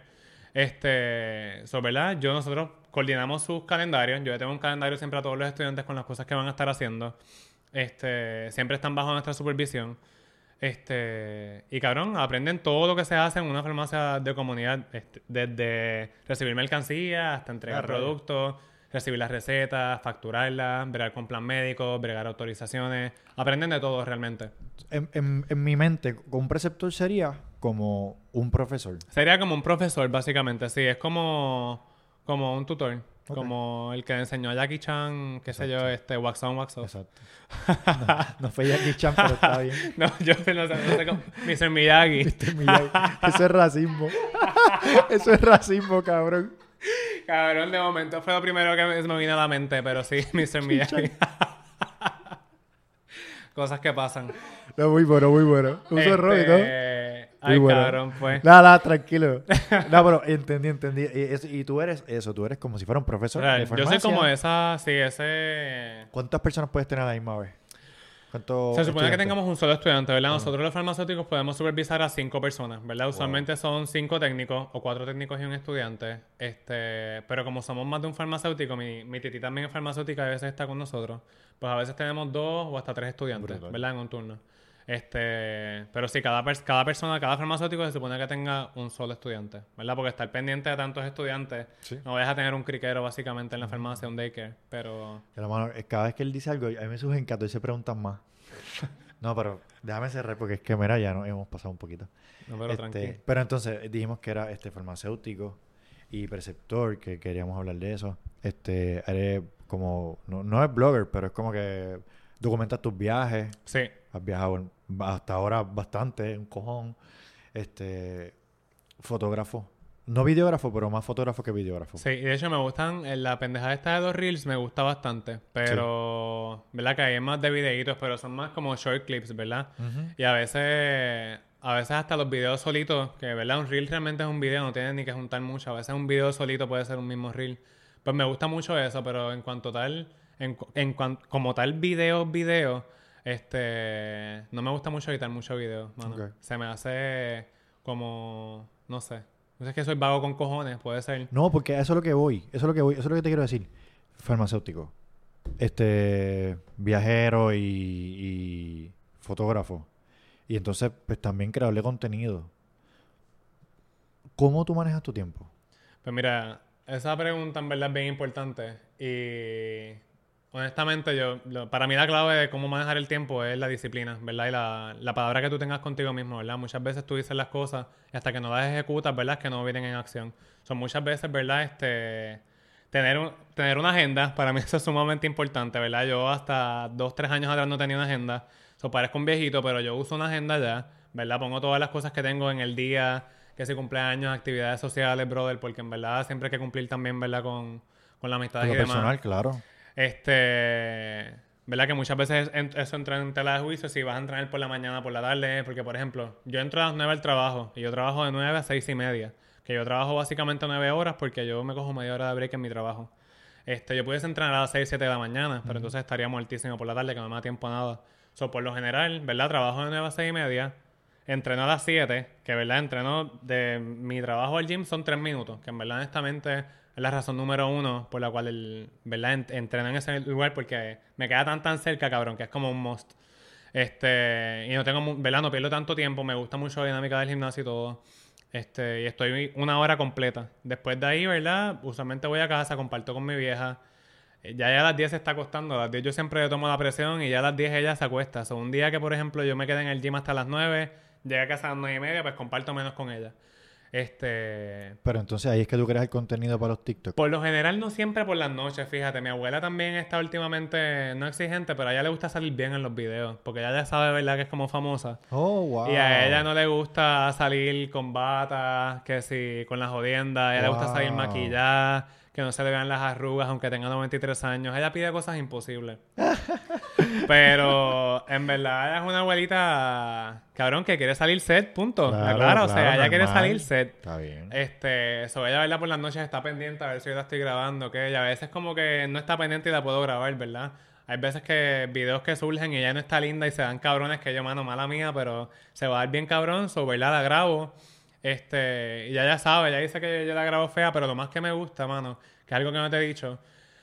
Este, so, ¿verdad? Yo, nosotros coordinamos sus calendarios. Yo le tengo un calendario siempre a todos los estudiantes con las cosas que van a estar haciendo. Este, siempre están bajo nuestra supervisión. Este, y cabrón, aprenden todo lo que se hace en una farmacia de comunidad, este, desde recibir mercancía hasta entregar
Ah,
productos, recibir las recetas, facturarlas, bregar con plan médico, bregar autorizaciones. Aprenden de todo realmente.
En, en- en mi mente, un preceptor sería como un profesor.
Sería como un profesor, básicamente, sí. Es como, como un tutor. Como el que enseñó a Jackie Chan, qué sé yo, este, wax on, wax off.
Exacto. No, no fue Jackie Chan, pero está bien.
No, yo no sé, no sé cómo. Mr. Miyagi.
Este Miyagi. Eso es racismo. Eso es racismo, cabrón.
Cabrón, de momento fue lo primero que me, me vino a la mente, pero sí, Mr. Miyagi. Cosas que pasan.
No, muy bueno, muy bueno. Uso
Este,
error todo.
Ay,
bueno.
cabrón, pues.
Nada, nada, tranquilo. No, pero entendí, entendí. Y, es- y tú eres eso, tú eres como si fuera un profesor
Real,
de
Yo soy
farmacia.
como esa, sí, ese...
¿Cuántas personas puedes tener a la misma vez? ¿Cuántos
Se supone que tengamos un solo estudiante, ¿verdad? Nosotros los farmacéuticos podemos supervisar a cinco personas, ¿verdad? Usualmente son cinco técnicos o cuatro técnicos y un estudiante. Este, pero como somos más de un farmacéutico, mi, mi titi también es farmacéutica y a veces está con nosotros. Pues a veces tenemos dos o hasta tres estudiantes,
Brutal.
¿verdad? En un turno. Este, pero sí, cada, pers- cada persona, cada farmacéutico se supone que tenga un solo estudiante, ¿verdad? Porque estar pendiente de tantos estudiantes,
Sí.
no a tener un criquero básicamente en la farmacia, un daycare, pero...
Hermano, eh, cada vez que él dice algo, a mí me surgen 14 preguntas más. No, pero déjame cerrar porque es que, mira, ya nos hemos pasado un poquito.
No, pero
Este,
tranquilo.
pero entonces eh, dijimos que era este farmacéutico y preceptor, que queríamos hablar de eso. Este, eres como, no, no es blogger, pero es como que documentas tus viajes.
Sí.
Has viajado hasta ahora bastante, un cojón. Este, fotógrafo. No videógrafo, pero más fotógrafo que videógrafo.
Sí, y de hecho me gustan, en la pendejada esta de los reels me gusta bastante, pero, ¿verdad? Que hay más de videitos, pero son más como short clips, ¿verdad? Y a veces, a veces hasta los videos solitos, que, ¿verdad? Un reel realmente es un video, no tiene ni que juntar mucho, a veces un video solito puede ser un mismo reel. Pues me gusta mucho eso, pero en cuanto tal, en, en cuan- como tal video, video, este, no me gusta mucho editar mucho video, mano. Se me hace como, no sé. No sé, es que soy vago con cojones, puede ser.
No, porque eso es lo que voy. Eso es lo que voy. Eso es lo que te quiero decir. Farmacéutico. Este, viajero y, y fotógrafo. Y entonces, pues también creador de contenido. ¿Cómo tú manejas tu tiempo?
Pues mira, esa pregunta en verdad es bien importante. Y honestamente, yo, lo- para mí la clave de cómo manejar el tiempo es la disciplina, ¿verdad? Y la, la palabra que tú tengas contigo mismo, ¿verdad? Muchas veces tú dices las cosas y hasta que no las ejecutas, ¿verdad? Es que no vienen en acción. Son muchas veces, ¿verdad? Este, tener, un- tener una agenda, para mí eso es sumamente importante, ¿verdad? Yo hasta dos, tres años atrás no tenía una agenda. So, parezco un viejito, pero yo uso una agenda ya, ¿verdad? Pongo todas las cosas que tengo en el día, que si cumpleaños, actividades sociales, brother, porque en verdad siempre hay que cumplir también, ¿verdad? Con, con la amistad y
lo
demás.
personal, claro.
Este, ¿verdad? Que muchas veces eso entra en tela de juicio si vas a entrenar por la mañana, por la tarde, porque por ejemplo, yo entro a las 9 al trabajo y yo trabajo de 9 a 6 y media, que yo trabajo básicamente 9 horas porque yo me cojo media hora de break en mi trabajo. Este, yo pudiese entrenar a las 6, 7 de la mañana, pero entonces estaría muertísimo por la tarde, que no me da tiempo a nada. So, por lo general, ¿verdad? Trabajo de 9 a 6 y media, entreno a las 7, que verdad, entreno de mi trabajo al gym son 3 minutos, que en verdad honestamente es la razón número uno por la cual el, ¿verdad? Ent- entreno en ese lugar porque me queda tan tan cerca, cabrón, que es como un must. Este, y no tengo, ¿verdad? No pierdo tanto tiempo, me gusta mucho la dinámica del gimnasio y todo. Este, y estoy una hora completa. Después de ahí, ¿verdad? Usualmente voy a casa, comparto con mi vieja. Eh, Ya, ya a las 10 se está acostando. A las 10 yo siempre tomo la presión y ya a las 10 ella se acuesta. O un día que, por ejemplo, yo me quedé en el gym hasta las 9, llegué a casa a las 9 y media, pues comparto menos con ella. Este,
Pero entonces ahí es que tú creas el contenido para los TikTok.
por lo general, no siempre por las noches, fíjate. Mi abuela también está últimamente no exigente, pero a ella le gusta salir bien en los videos. Porque ella ya sabe, ¿verdad?, que es como famosa.
Oh, wow.
Y a ella no le gusta salir con bata, que si con las jodiendas. A ella le gusta salir maquillada, que no se le vean las arrugas, aunque tenga 93 años. Ella pide cosas imposibles. Pero en verdad ella es una abuelita, cabrón, que quiere salir set, punto.
Claro,
Claro, o sea,
claro,
ella quiere salir set.
Está bien.
Este, sobre ella, ¿verdad? Por las noches está pendiente a ver si yo la estoy grabando, que ella a veces como que no está pendiente y la puedo grabar, ¿verdad? Hay veces que videos que surgen y ella no está linda y se dan cabrones que yo, mano, mala mía, pero se va a dar bien cabrón, so, ¿verdad? La grabo. Este, y ella ya sabe, ella dice que yo la grabo fea, pero lo más que me gusta, mano, que es algo que no te he dicho,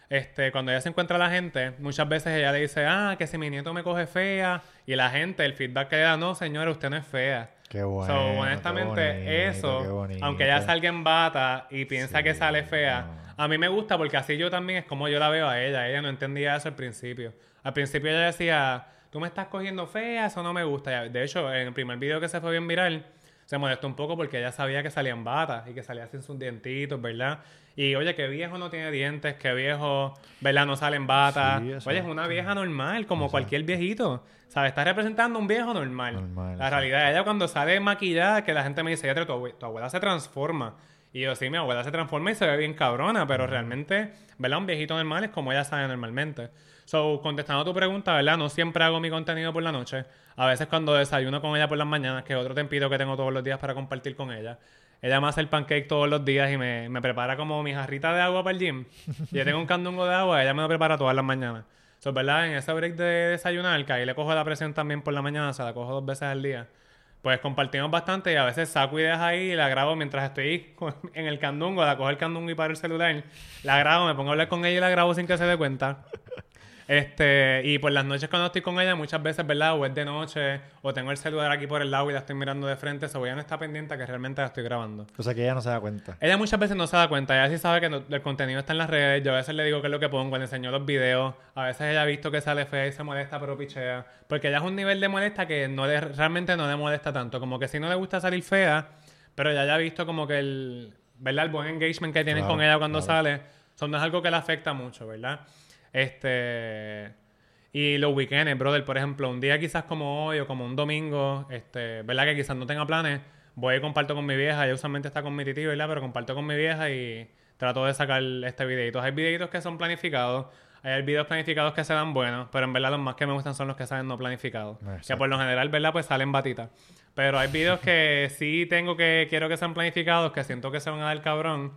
este, cuando ella se encuentra a la gente, muchas veces ella le dice, ah, que si mi nieto me coge fea, y la gente, el feedback que le da, no, señora, usted no es fea.
Qué bueno.
So,
qué
honestamente,
bonito, qué
eso,
bonito.
aunque ella salga en bata y piensa
Sí,
que sale fea,
no.
a mí me gusta porque así yo también es como yo la veo a ella. Ella no entendía eso al principio. Al principio ella decía, tú me estás cogiendo fea, eso no me gusta. De hecho, en el primer video que se fue bien viral, se molestó un poco porque ella sabía que salía en bata y que salía sin sus dientitos, ¿verdad? Y oye, que viejo no tiene dientes, que viejo, ¿verdad? No sale en bata.
Sí,
oye, es una vieja normal, como cualquier viejito. ¿Sabes? Está representando un viejo normal.
Normal,
la
exacto.
realidad, ella cuando sale maquillada, que la gente me dice, ya tu, tu abuela se transforma. Y yo, sí, mi abuela se transforma y se ve bien cabrona, pero realmente, ¿verdad? Un viejito normal es como ella sabe normalmente. So, contestando tu pregunta, ¿verdad? No siempre hago mi contenido por la noche. A veces cuando desayuno con ella por las mañanas, que es otro tempito que tengo todos los días para compartir con ella. Ella me hace el pancake todos los días y me, me prepara como mi jarrita de agua para el gym. Y yo tengo un candungo de agua, ella me lo prepara todas las mañanas. So, ¿verdad? En ese break de desayunar, que ahí le cojo la presión también por la mañana, o sea, la cojo dos veces al día. Pues compartimos bastante y a veces saco ideas ahí y la grabo mientras estoy en el candungo, la cojo el candungo y paro el celular. La grabo, me pongo a hablar con ella y la grabo sin que se dé cuenta. Este, y por las noches cuando estoy con ella, muchas veces, ¿verdad? O es de noche, o tengo el celular aquí por el lado y la estoy mirando de frente, so ella no está pendiente que realmente la estoy grabando.
O sea que ella no se da cuenta.
Ella muchas veces no se da cuenta, ella sí sabe que no- el contenido está en las redes, yo a veces le digo qué es lo que pongo, le enseño los videos, a veces ella ha visto que sale fea y se molesta pero pichea, porque ella es un nivel de molesta que no le, realmente no le molesta tanto, como que si no le gusta salir fea, pero ella ya ha visto como que el, ¿verdad? El buen engagement que tienes
Claro,
con ella cuando
claro.
sale, eso no es algo que le afecta mucho, ¿verdad? Este... Y los weekends, brother, por ejemplo, un día quizás como hoy o como un domingo, este, ¿verdad? Que quizás no tenga planes, voy y comparto con mi vieja, ella usualmente está con mi titi, ¿verdad? Pero comparto con mi vieja y trato de sacar este videito. Hay videitos que son planificados, hay videos planificados que se dan buenos, pero en verdad los más que me gustan son los que salen no planificados. Que
Exacto.
por lo general, ¿verdad? Pues salen batitas. Pero hay videos que sí tengo que, quiero que sean planificados, que siento que se van a dar cabrón.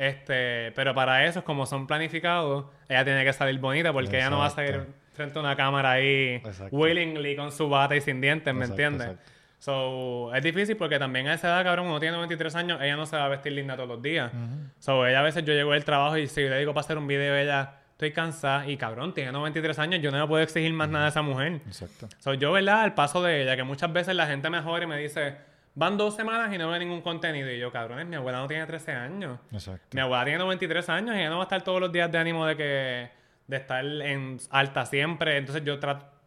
Este, pero para eso, como son planificados, ella tiene que salir bonita porque ella no va a salir
Exacto.
frente a una cámara ahí
Exacto.
willingly con su bata y sin dientes, ¿me
Exacto,
entiendes?
exacto.
So, es difícil porque también a esa edad, cabrón, uno tiene 23 años, ella no se va a vestir linda todos los días. So, ella a veces yo llego del trabajo y si le digo para hacer un video, ella, estoy cansada y cabrón, tiene 93 años, yo no le puedo exigir más nada a esa mujer.
Exacto.
So, yo, ¿verdad? Al paso de ella, que muchas veces la gente me jode y me dice, van dos semanas y no ve ningún contenido. Y yo, cabrones, mi abuela no tiene 13 años.
Exacto.
Mi abuela tiene 93 años y ella no va a estar todos los días de ánimo de que de estar en alta siempre. Entonces yo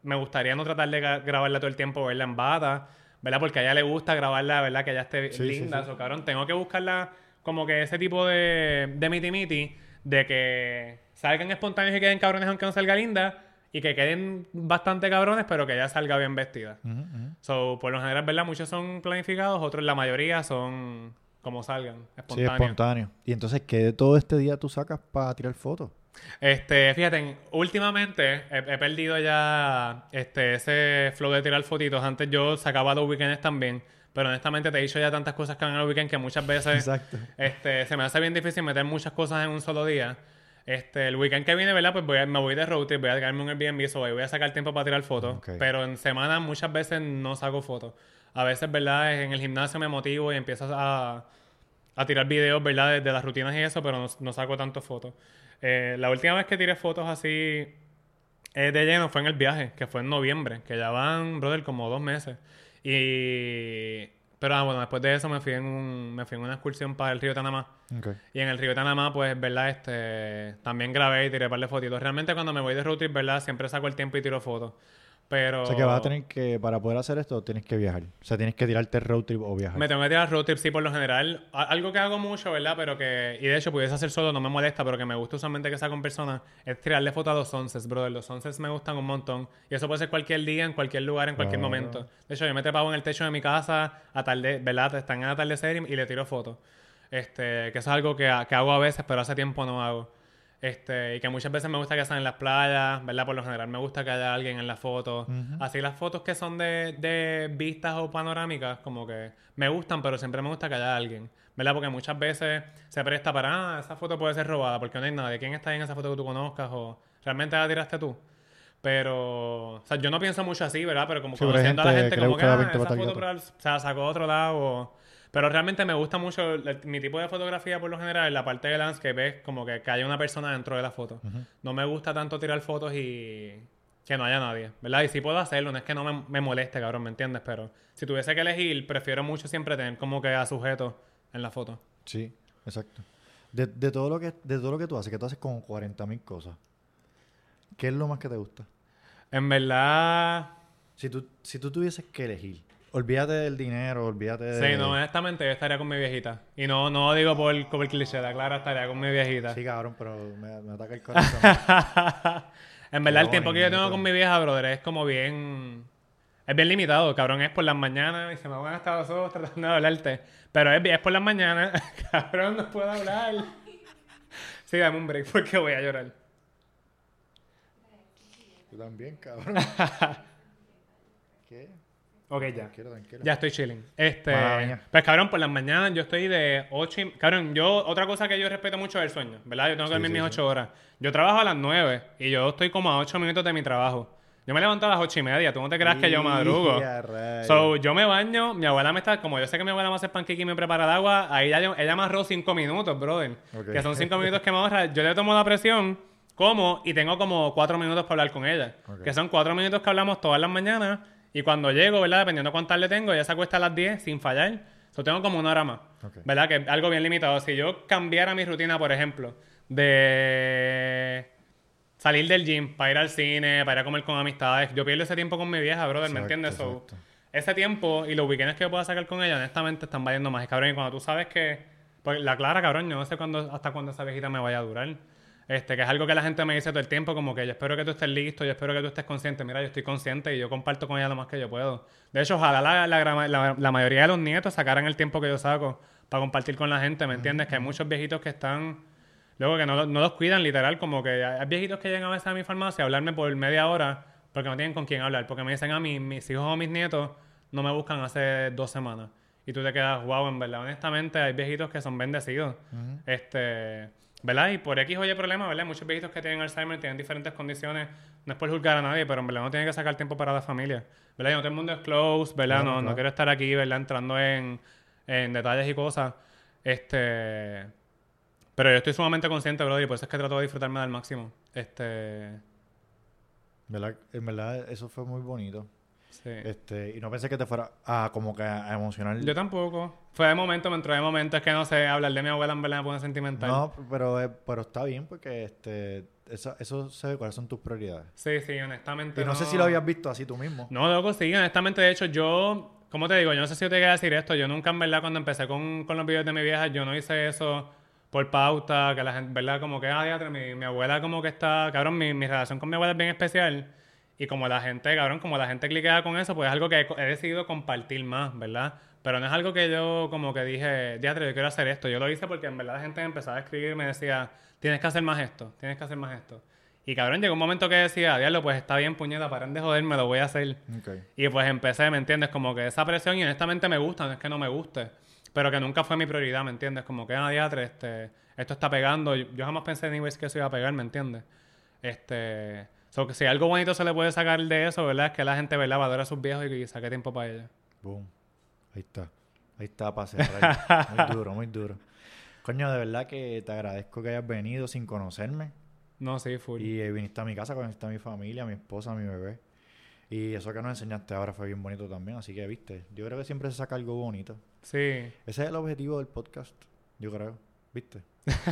me gustaría no tratar de gra- grabarla todo el tiempo, verla en bata, ¿verdad? Porque a ella le gusta grabarla, ¿verdad? Que ella esté
Sí,
linda.
sí.
O cabrón, tengo que buscarla como que ese tipo de, de miti miti, de que salgan espontáneos y queden cabrones aunque no salga linda, y que queden bastante cabrones, pero que ella salga bien vestida.
Ujú, ujú.
So, por lo general, ¿verdad? Muchos son planificados, otros, la mayoría, son como salgan,
Sí,
espontáneos.
espontáneo. Y entonces, ¿qué de todo este día tú sacas para tirar fotos?
Este, fíjate, en- últimamente he, he perdido ya este, ese flow de tirar fotitos. Antes yo sacaba los weekends también, pero honestamente te he dicho ya tantas cosas que van al weekend que muchas veces
Exacto.
este, se me hace bien difícil meter muchas cosas en un solo día. Este, el weekend que viene, ¿verdad? Pues voy a- me voy de road trip, voy a quedarme un Airbnb, so voy a sacar tiempo para tirar fotos.
Ok.
Pero en semana muchas veces no saco fotos. A veces, ¿verdad? En el gimnasio me motivo y empiezo a, a tirar videos, ¿verdad? De, de las rutinas y eso, pero no, no saco tanto fotos. Eh, la última vez que tiré fotos así eh, de lleno fue en el viaje, que fue en noviembre, que ya van, brother, como dos meses. Y... Pero ah, bueno, después de eso me fui en, un, me fui en una excursión para el río Tanamá.
Ok.
Y en el río Tanamá, pues, ¿verdad? Este, también grabé y tiré un par de fotitos. Realmente cuando me voy de road trip, ¿verdad? Siempre saco el tiempo y tiro fotos. Pero...
O sea que vas a tener que, para poder hacer esto, tienes que viajar. O sea, tienes que tirarte road trip o viajar.
Me tengo que tirar road trip, sí, por lo general. A- Algo que hago mucho, ¿verdad? Pero que... Y de hecho, pudiese hacer solo, no me molesta, pero que me gusta usualmente que sea con personas, es tirarle fotos a los sunsets, brother. Los sunsets me gustan un montón. Y eso puede ser cualquier día, en cualquier lugar, en cualquier momento. De hecho, yo me trepaba en el techo de mi casa, atarde, ¿verdad? Están en atardecer y, y le tiro fotos. Este, que eso es algo que, que hago a veces, pero hace tiempo no hago. Este, y que muchas veces me gusta que sean en las playas, ¿verdad? Por lo general me gusta que haya alguien en la foto. Así las fotos que son de, de vistas o panorámicas, como que me gustan, pero siempre me gusta que haya alguien, ¿verdad? Porque muchas veces se presta para, ah, esa foto puede ser robada, porque no hay nadie. ¿Quién está en esa foto que tú conozcas? O realmente la tiraste tú. Pero, o sea, yo no pienso mucho así, ¿verdad? Pero como
Sí,
conociendo a la
gente
como que,
la
ah, esa foto o sea, sacó otro lado. o- Pero realmente me gusta mucho el- mi tipo de fotografía por lo general. La parte de landscape es como que, que haya una persona dentro de la foto. No me gusta tanto tirar fotos y que no haya nadie, ¿verdad? Y sí puedo hacerlo, no es que no me, me moleste, cabrón, ¿me entiendes? Pero si tuviese que elegir, prefiero mucho siempre tener como que a sujeto en la foto.
Sí, exacto. De, de todo lo que, de todo lo que tú haces, que tú haces como 40 mil cosas. ¿Qué es lo más que te gusta?
En verdad,
Si tú, si tú tuvieses que elegir, olvídate del dinero, olvídate de...
sí, no, honestamente yo estaría con mi viejita. Y no, no digo por, por el cliché, la clara estaría con mi viejita.
Sí, cabrón, pero me, me ataca el corazón.
en verdad, el tiempo que yo tengo con mi vieja, brother, es como bien. Es bien limitado, cabrón. Es por las mañanas y se me van hasta los ojos tratando de hablarte. Pero es, es por las mañanas, cabrón, no puedo hablar. Sí, dame un break porque voy a llorar.
Tú también, cabrón. ¿Qué?
Ok, ya.
Tranquilo, tranquilo.
Ya estoy chilling. Este, pues cabrón, por las mañanas yo estoy de 8 y... Cabrón, yo, otra cosa que yo respeto mucho es el sueño, ¿verdad? Yo tengo que
Sí,
dormir
sí,
mis
sí.
8 horas. Yo trabajo a las 9 y yo estoy como a 8 minutos de mi trabajo. Yo me levanto a las 8 y media, tú no te creas que yo madrugo. So, yo me baño, mi abuela me está, como yo sé que mi abuela me hace pancake y me prepara el agua, ahí ya yo- ella me ahorró 5 minutos, brother. Que son 5 minutos que me ahorra. Yo le tomo la presión, como, y tengo como 4 minutos para hablar con ella. Que son 4 minutos que hablamos todas las mañanas, y cuando llego, ¿verdad? Dependiendo de cuántas le tengo, ella se acuesta a las 10 sin fallar. So, tengo como una hora más. ¿Verdad? Que es algo bien limitado. Si yo cambiara mi rutina, por ejemplo, de salir del gym para ir al cine, para ir a comer con amistades, yo pierdo ese tiempo con mi vieja, brother, ¿me entiendes? So, ese tiempo y los weekends que yo pueda sacar con ella, honestamente, están valiendo más. Y cabrón, y cuando tú sabes que. Pues la clara, cabrón, yo no sé cuándo, hasta cuándo esa viejita me vaya a durar. Este, que es algo que la gente me dice todo el tiempo, como que yo espero que tú estés listo, yo espero que tú estés consciente. Mira, yo estoy consciente y yo comparto con ella lo más que yo puedo. De hecho, ojalá la, la, la- la mayoría de los nietos sacaran el tiempo que yo saco para compartir con la gente, ¿me entiendes? Que hay muchos viejitos que están. Luego que no, no los cuidan, literal, como que hay viejitos que llegan a veces a mi farmacia a hablarme por media hora porque no tienen con quién hablar. Porque me dicen a mí, mis hijos o mis nietos no me buscan hace dos semanas. Y tú te quedas, wow, en verdad, honestamente, hay viejitos que son bendecidos. Este, ¿verdad? Y por X o Y problema, ¿verdad? Muchos viejitos que tienen Alzheimer, tienen diferentes condiciones. No es por juzgar a nadie, pero en verdad no tienen que sacar tiempo para la familia. ¿Verdad? Y no todo el mundo es close, ¿verdad? No, no
claro.
quiero estar aquí, ¿verdad? Entrando en, en detalles y cosas. Este. Pero yo estoy sumamente consciente, brother, y por eso es que trato de disfrutarme al máximo. Este.
¿Verdad? En verdad, eso fue muy bonito.
Sí.
Este, y no pensé que te fuera a como que a emocionar.
Yo tampoco. Fue de momento, me entró de momento. Es que no sé, hablar de mi abuela en verdad me pone sentimental.
No, pero, eh, pero está bien porque este, eso, eso se ve cuáles son tus prioridades.
Sí, sí, honestamente.
Y no, sé si lo habías visto así tú mismo.
No, loco, sí, honestamente, de hecho, yo, ¿cómo te digo? Yo no sé si yo te quería decir esto. Yo nunca, en verdad, cuando empecé con, con los videos de mi vieja, yo no hice eso por pauta, que la gente, ¿verdad? Como que, ah, diatre, mi, mi abuela como que está, cabrón, mi, mi relación con mi abuela es bien especial. Y como la gente, cabrón, como la gente cliquea con eso, pues es algo que he, he decidido compartir más, ¿verdad? Pero no es algo que yo como que dije, diatre, yo quiero hacer esto. Yo lo hice porque en verdad la gente empezaba a escribir y me decía, tienes que hacer más esto, tienes que hacer más esto. Y cabrón, llegó un momento que decía, diablo, pues está bien, puñeta, paren de joderme, lo voy a hacer.
Ok.
Y pues empecé, ¿me entiendes? Como que esa presión, y honestamente me gusta, no es que no me guste, pero que nunca fue mi prioridad, ¿me entiendes? Como que, ah, diatre, este, esto está pegando. Yo, yo jamás pensé, anyways, que eso iba a pegar, ¿me entiendes? Este, so que si algo bonito se le puede sacar de eso, ¿verdad? Es que la gente, ¿verdad? Valora a sus viejos y, y saque tiempo para ellos.
Boom. Ahí está. Ahí está para cerrar. muy duro, muy duro. Coño, de verdad que te agradezco que hayas venido sin conocerme.
No, sí, full.
Y eh, viniste a mi casa, conociste a mi familia, a mi esposa, a mi bebé. Y eso que nos enseñaste ahora fue bien bonito también. Así que, viste, yo creo que siempre se saca algo bonito.
Sí.
Ese es el objetivo del podcast, yo creo. ¿Viste?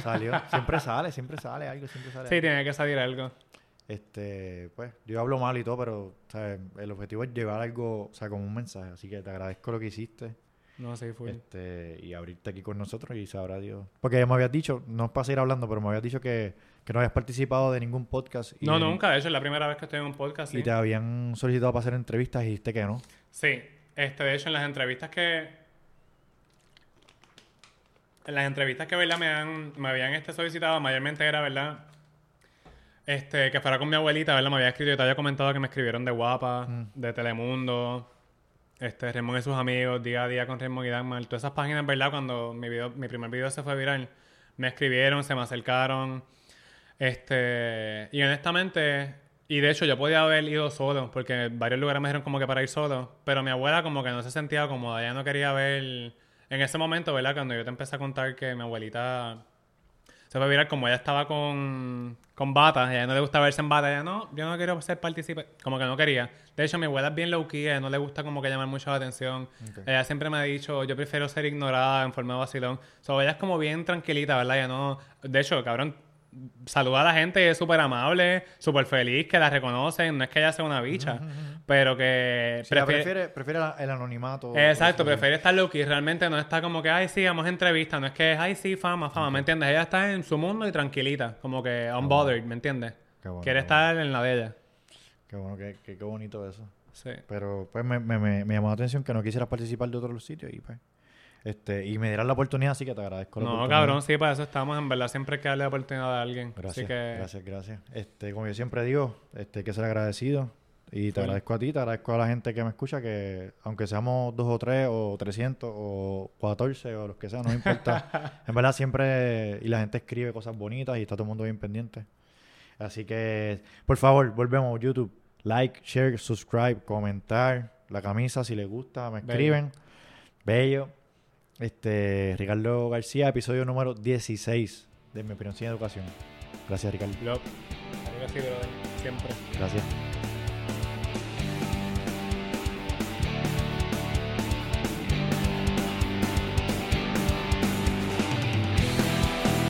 Salió. siempre sale, siempre sale algo, siempre sale
Sí,
algo.
tiene que salir algo.
Este, pues, yo hablo mal y todo, pero, ¿sabes? El objetivo es llevar algo, o sea, como un mensaje. Así que te agradezco lo que hiciste.
No, sí, full.
Este, y abrirte aquí con nosotros y sabrá Dios. Porque ya me habías dicho, no es para seguir hablando, pero me habías dicho que, que no habías participado de ningún podcast. Y,
No, nunca. De hecho, es la primera vez que estoy en un podcast.
Y
Sí.
te habían solicitado para hacer entrevistas y dijiste que no.
Sí, este, de hecho, en las entrevistas que. En las entrevistas que, ¿verdad? Me, han, me habían este, solicitado, mayormente era, ¿verdad? Este, que fuera con mi abuelita, ¿verdad? Me había escrito, yo te había comentado que me escribieron de Guapa, de Telemundo, este, Raymond y sus amigos, Día a Día con Raymond y Dagmar. Todas esas páginas, ¿verdad? Cuando mi, video, mi primer video se fue viral, me escribieron, se me acercaron. Este, y honestamente, y de hecho yo podía haber ido solo, porque varios lugares me dijeron como que para ir solo, pero mi abuela como que no se sentía cómoda, ella no quería ver, en ese momento, ¿verdad? Cuando yo te empecé a contar que mi abuelita se fue viral, como ella estaba con, con bata, a ella no le gusta verse en bata, ella no, yo no quiero ser partícipe, como que no quería. De hecho, mi abuela es bien low key, ella no le gusta como que llamar mucho la atención. Ella siempre me ha dicho, yo prefiero ser ignorada en forma de vacilón. So, ella es como bien tranquilita, ¿verdad? Ella no, de hecho, cabrón, saluda a la gente, es súper amable, súper feliz, que la reconocen, no es que ella sea una bicha, pero que
Si ella
prefiere-
prefiere, prefiere la- el anonimato.
Exacto, prefiere estar low key. Realmente no está como que, ay, sí, vamos a entrevista. No es que, ay, sí, fama, fama. ¿Me entiendes?Ella está en su mundo y tranquilita. Como que unbothered, ¿me entiendes?
Qué bueno,
Quiere
bueno.
estar en la de ella.
Qué bueno, qué, qué, qué bonito eso.
Sí.
Pero pues me, me, me, me llamó la atención que no quisieras participar de otros sitios y pues. Este, y me dieras la oportunidad, así que te agradezco la
No, cabrón, sí, para eso estamos. En verdad, siempre hay que darle la oportunidad a alguien.
Gracias,
Así que,
gracias, gracias. Este, como yo siempre digo, este, hay que ser agradecido. Y te agradezco a ti, te agradezco a la gente que me escucha, que aunque seamos dos o tres, o 300, o 14, o los que sea, no me importa. en verdad siempre, y la gente escribe cosas bonitas y está todo el mundo bien pendiente. Así que, por favor, volvemos a YouTube. Like, share, subscribe, comentar. La camisa, si les gusta, me
Bello.
escriben. Bello. Este, Ricardo García, episodio número 16 de Mi Opinión Sin Educación. Gracias, Ricardo.
Brother. Siempre.
Gracias.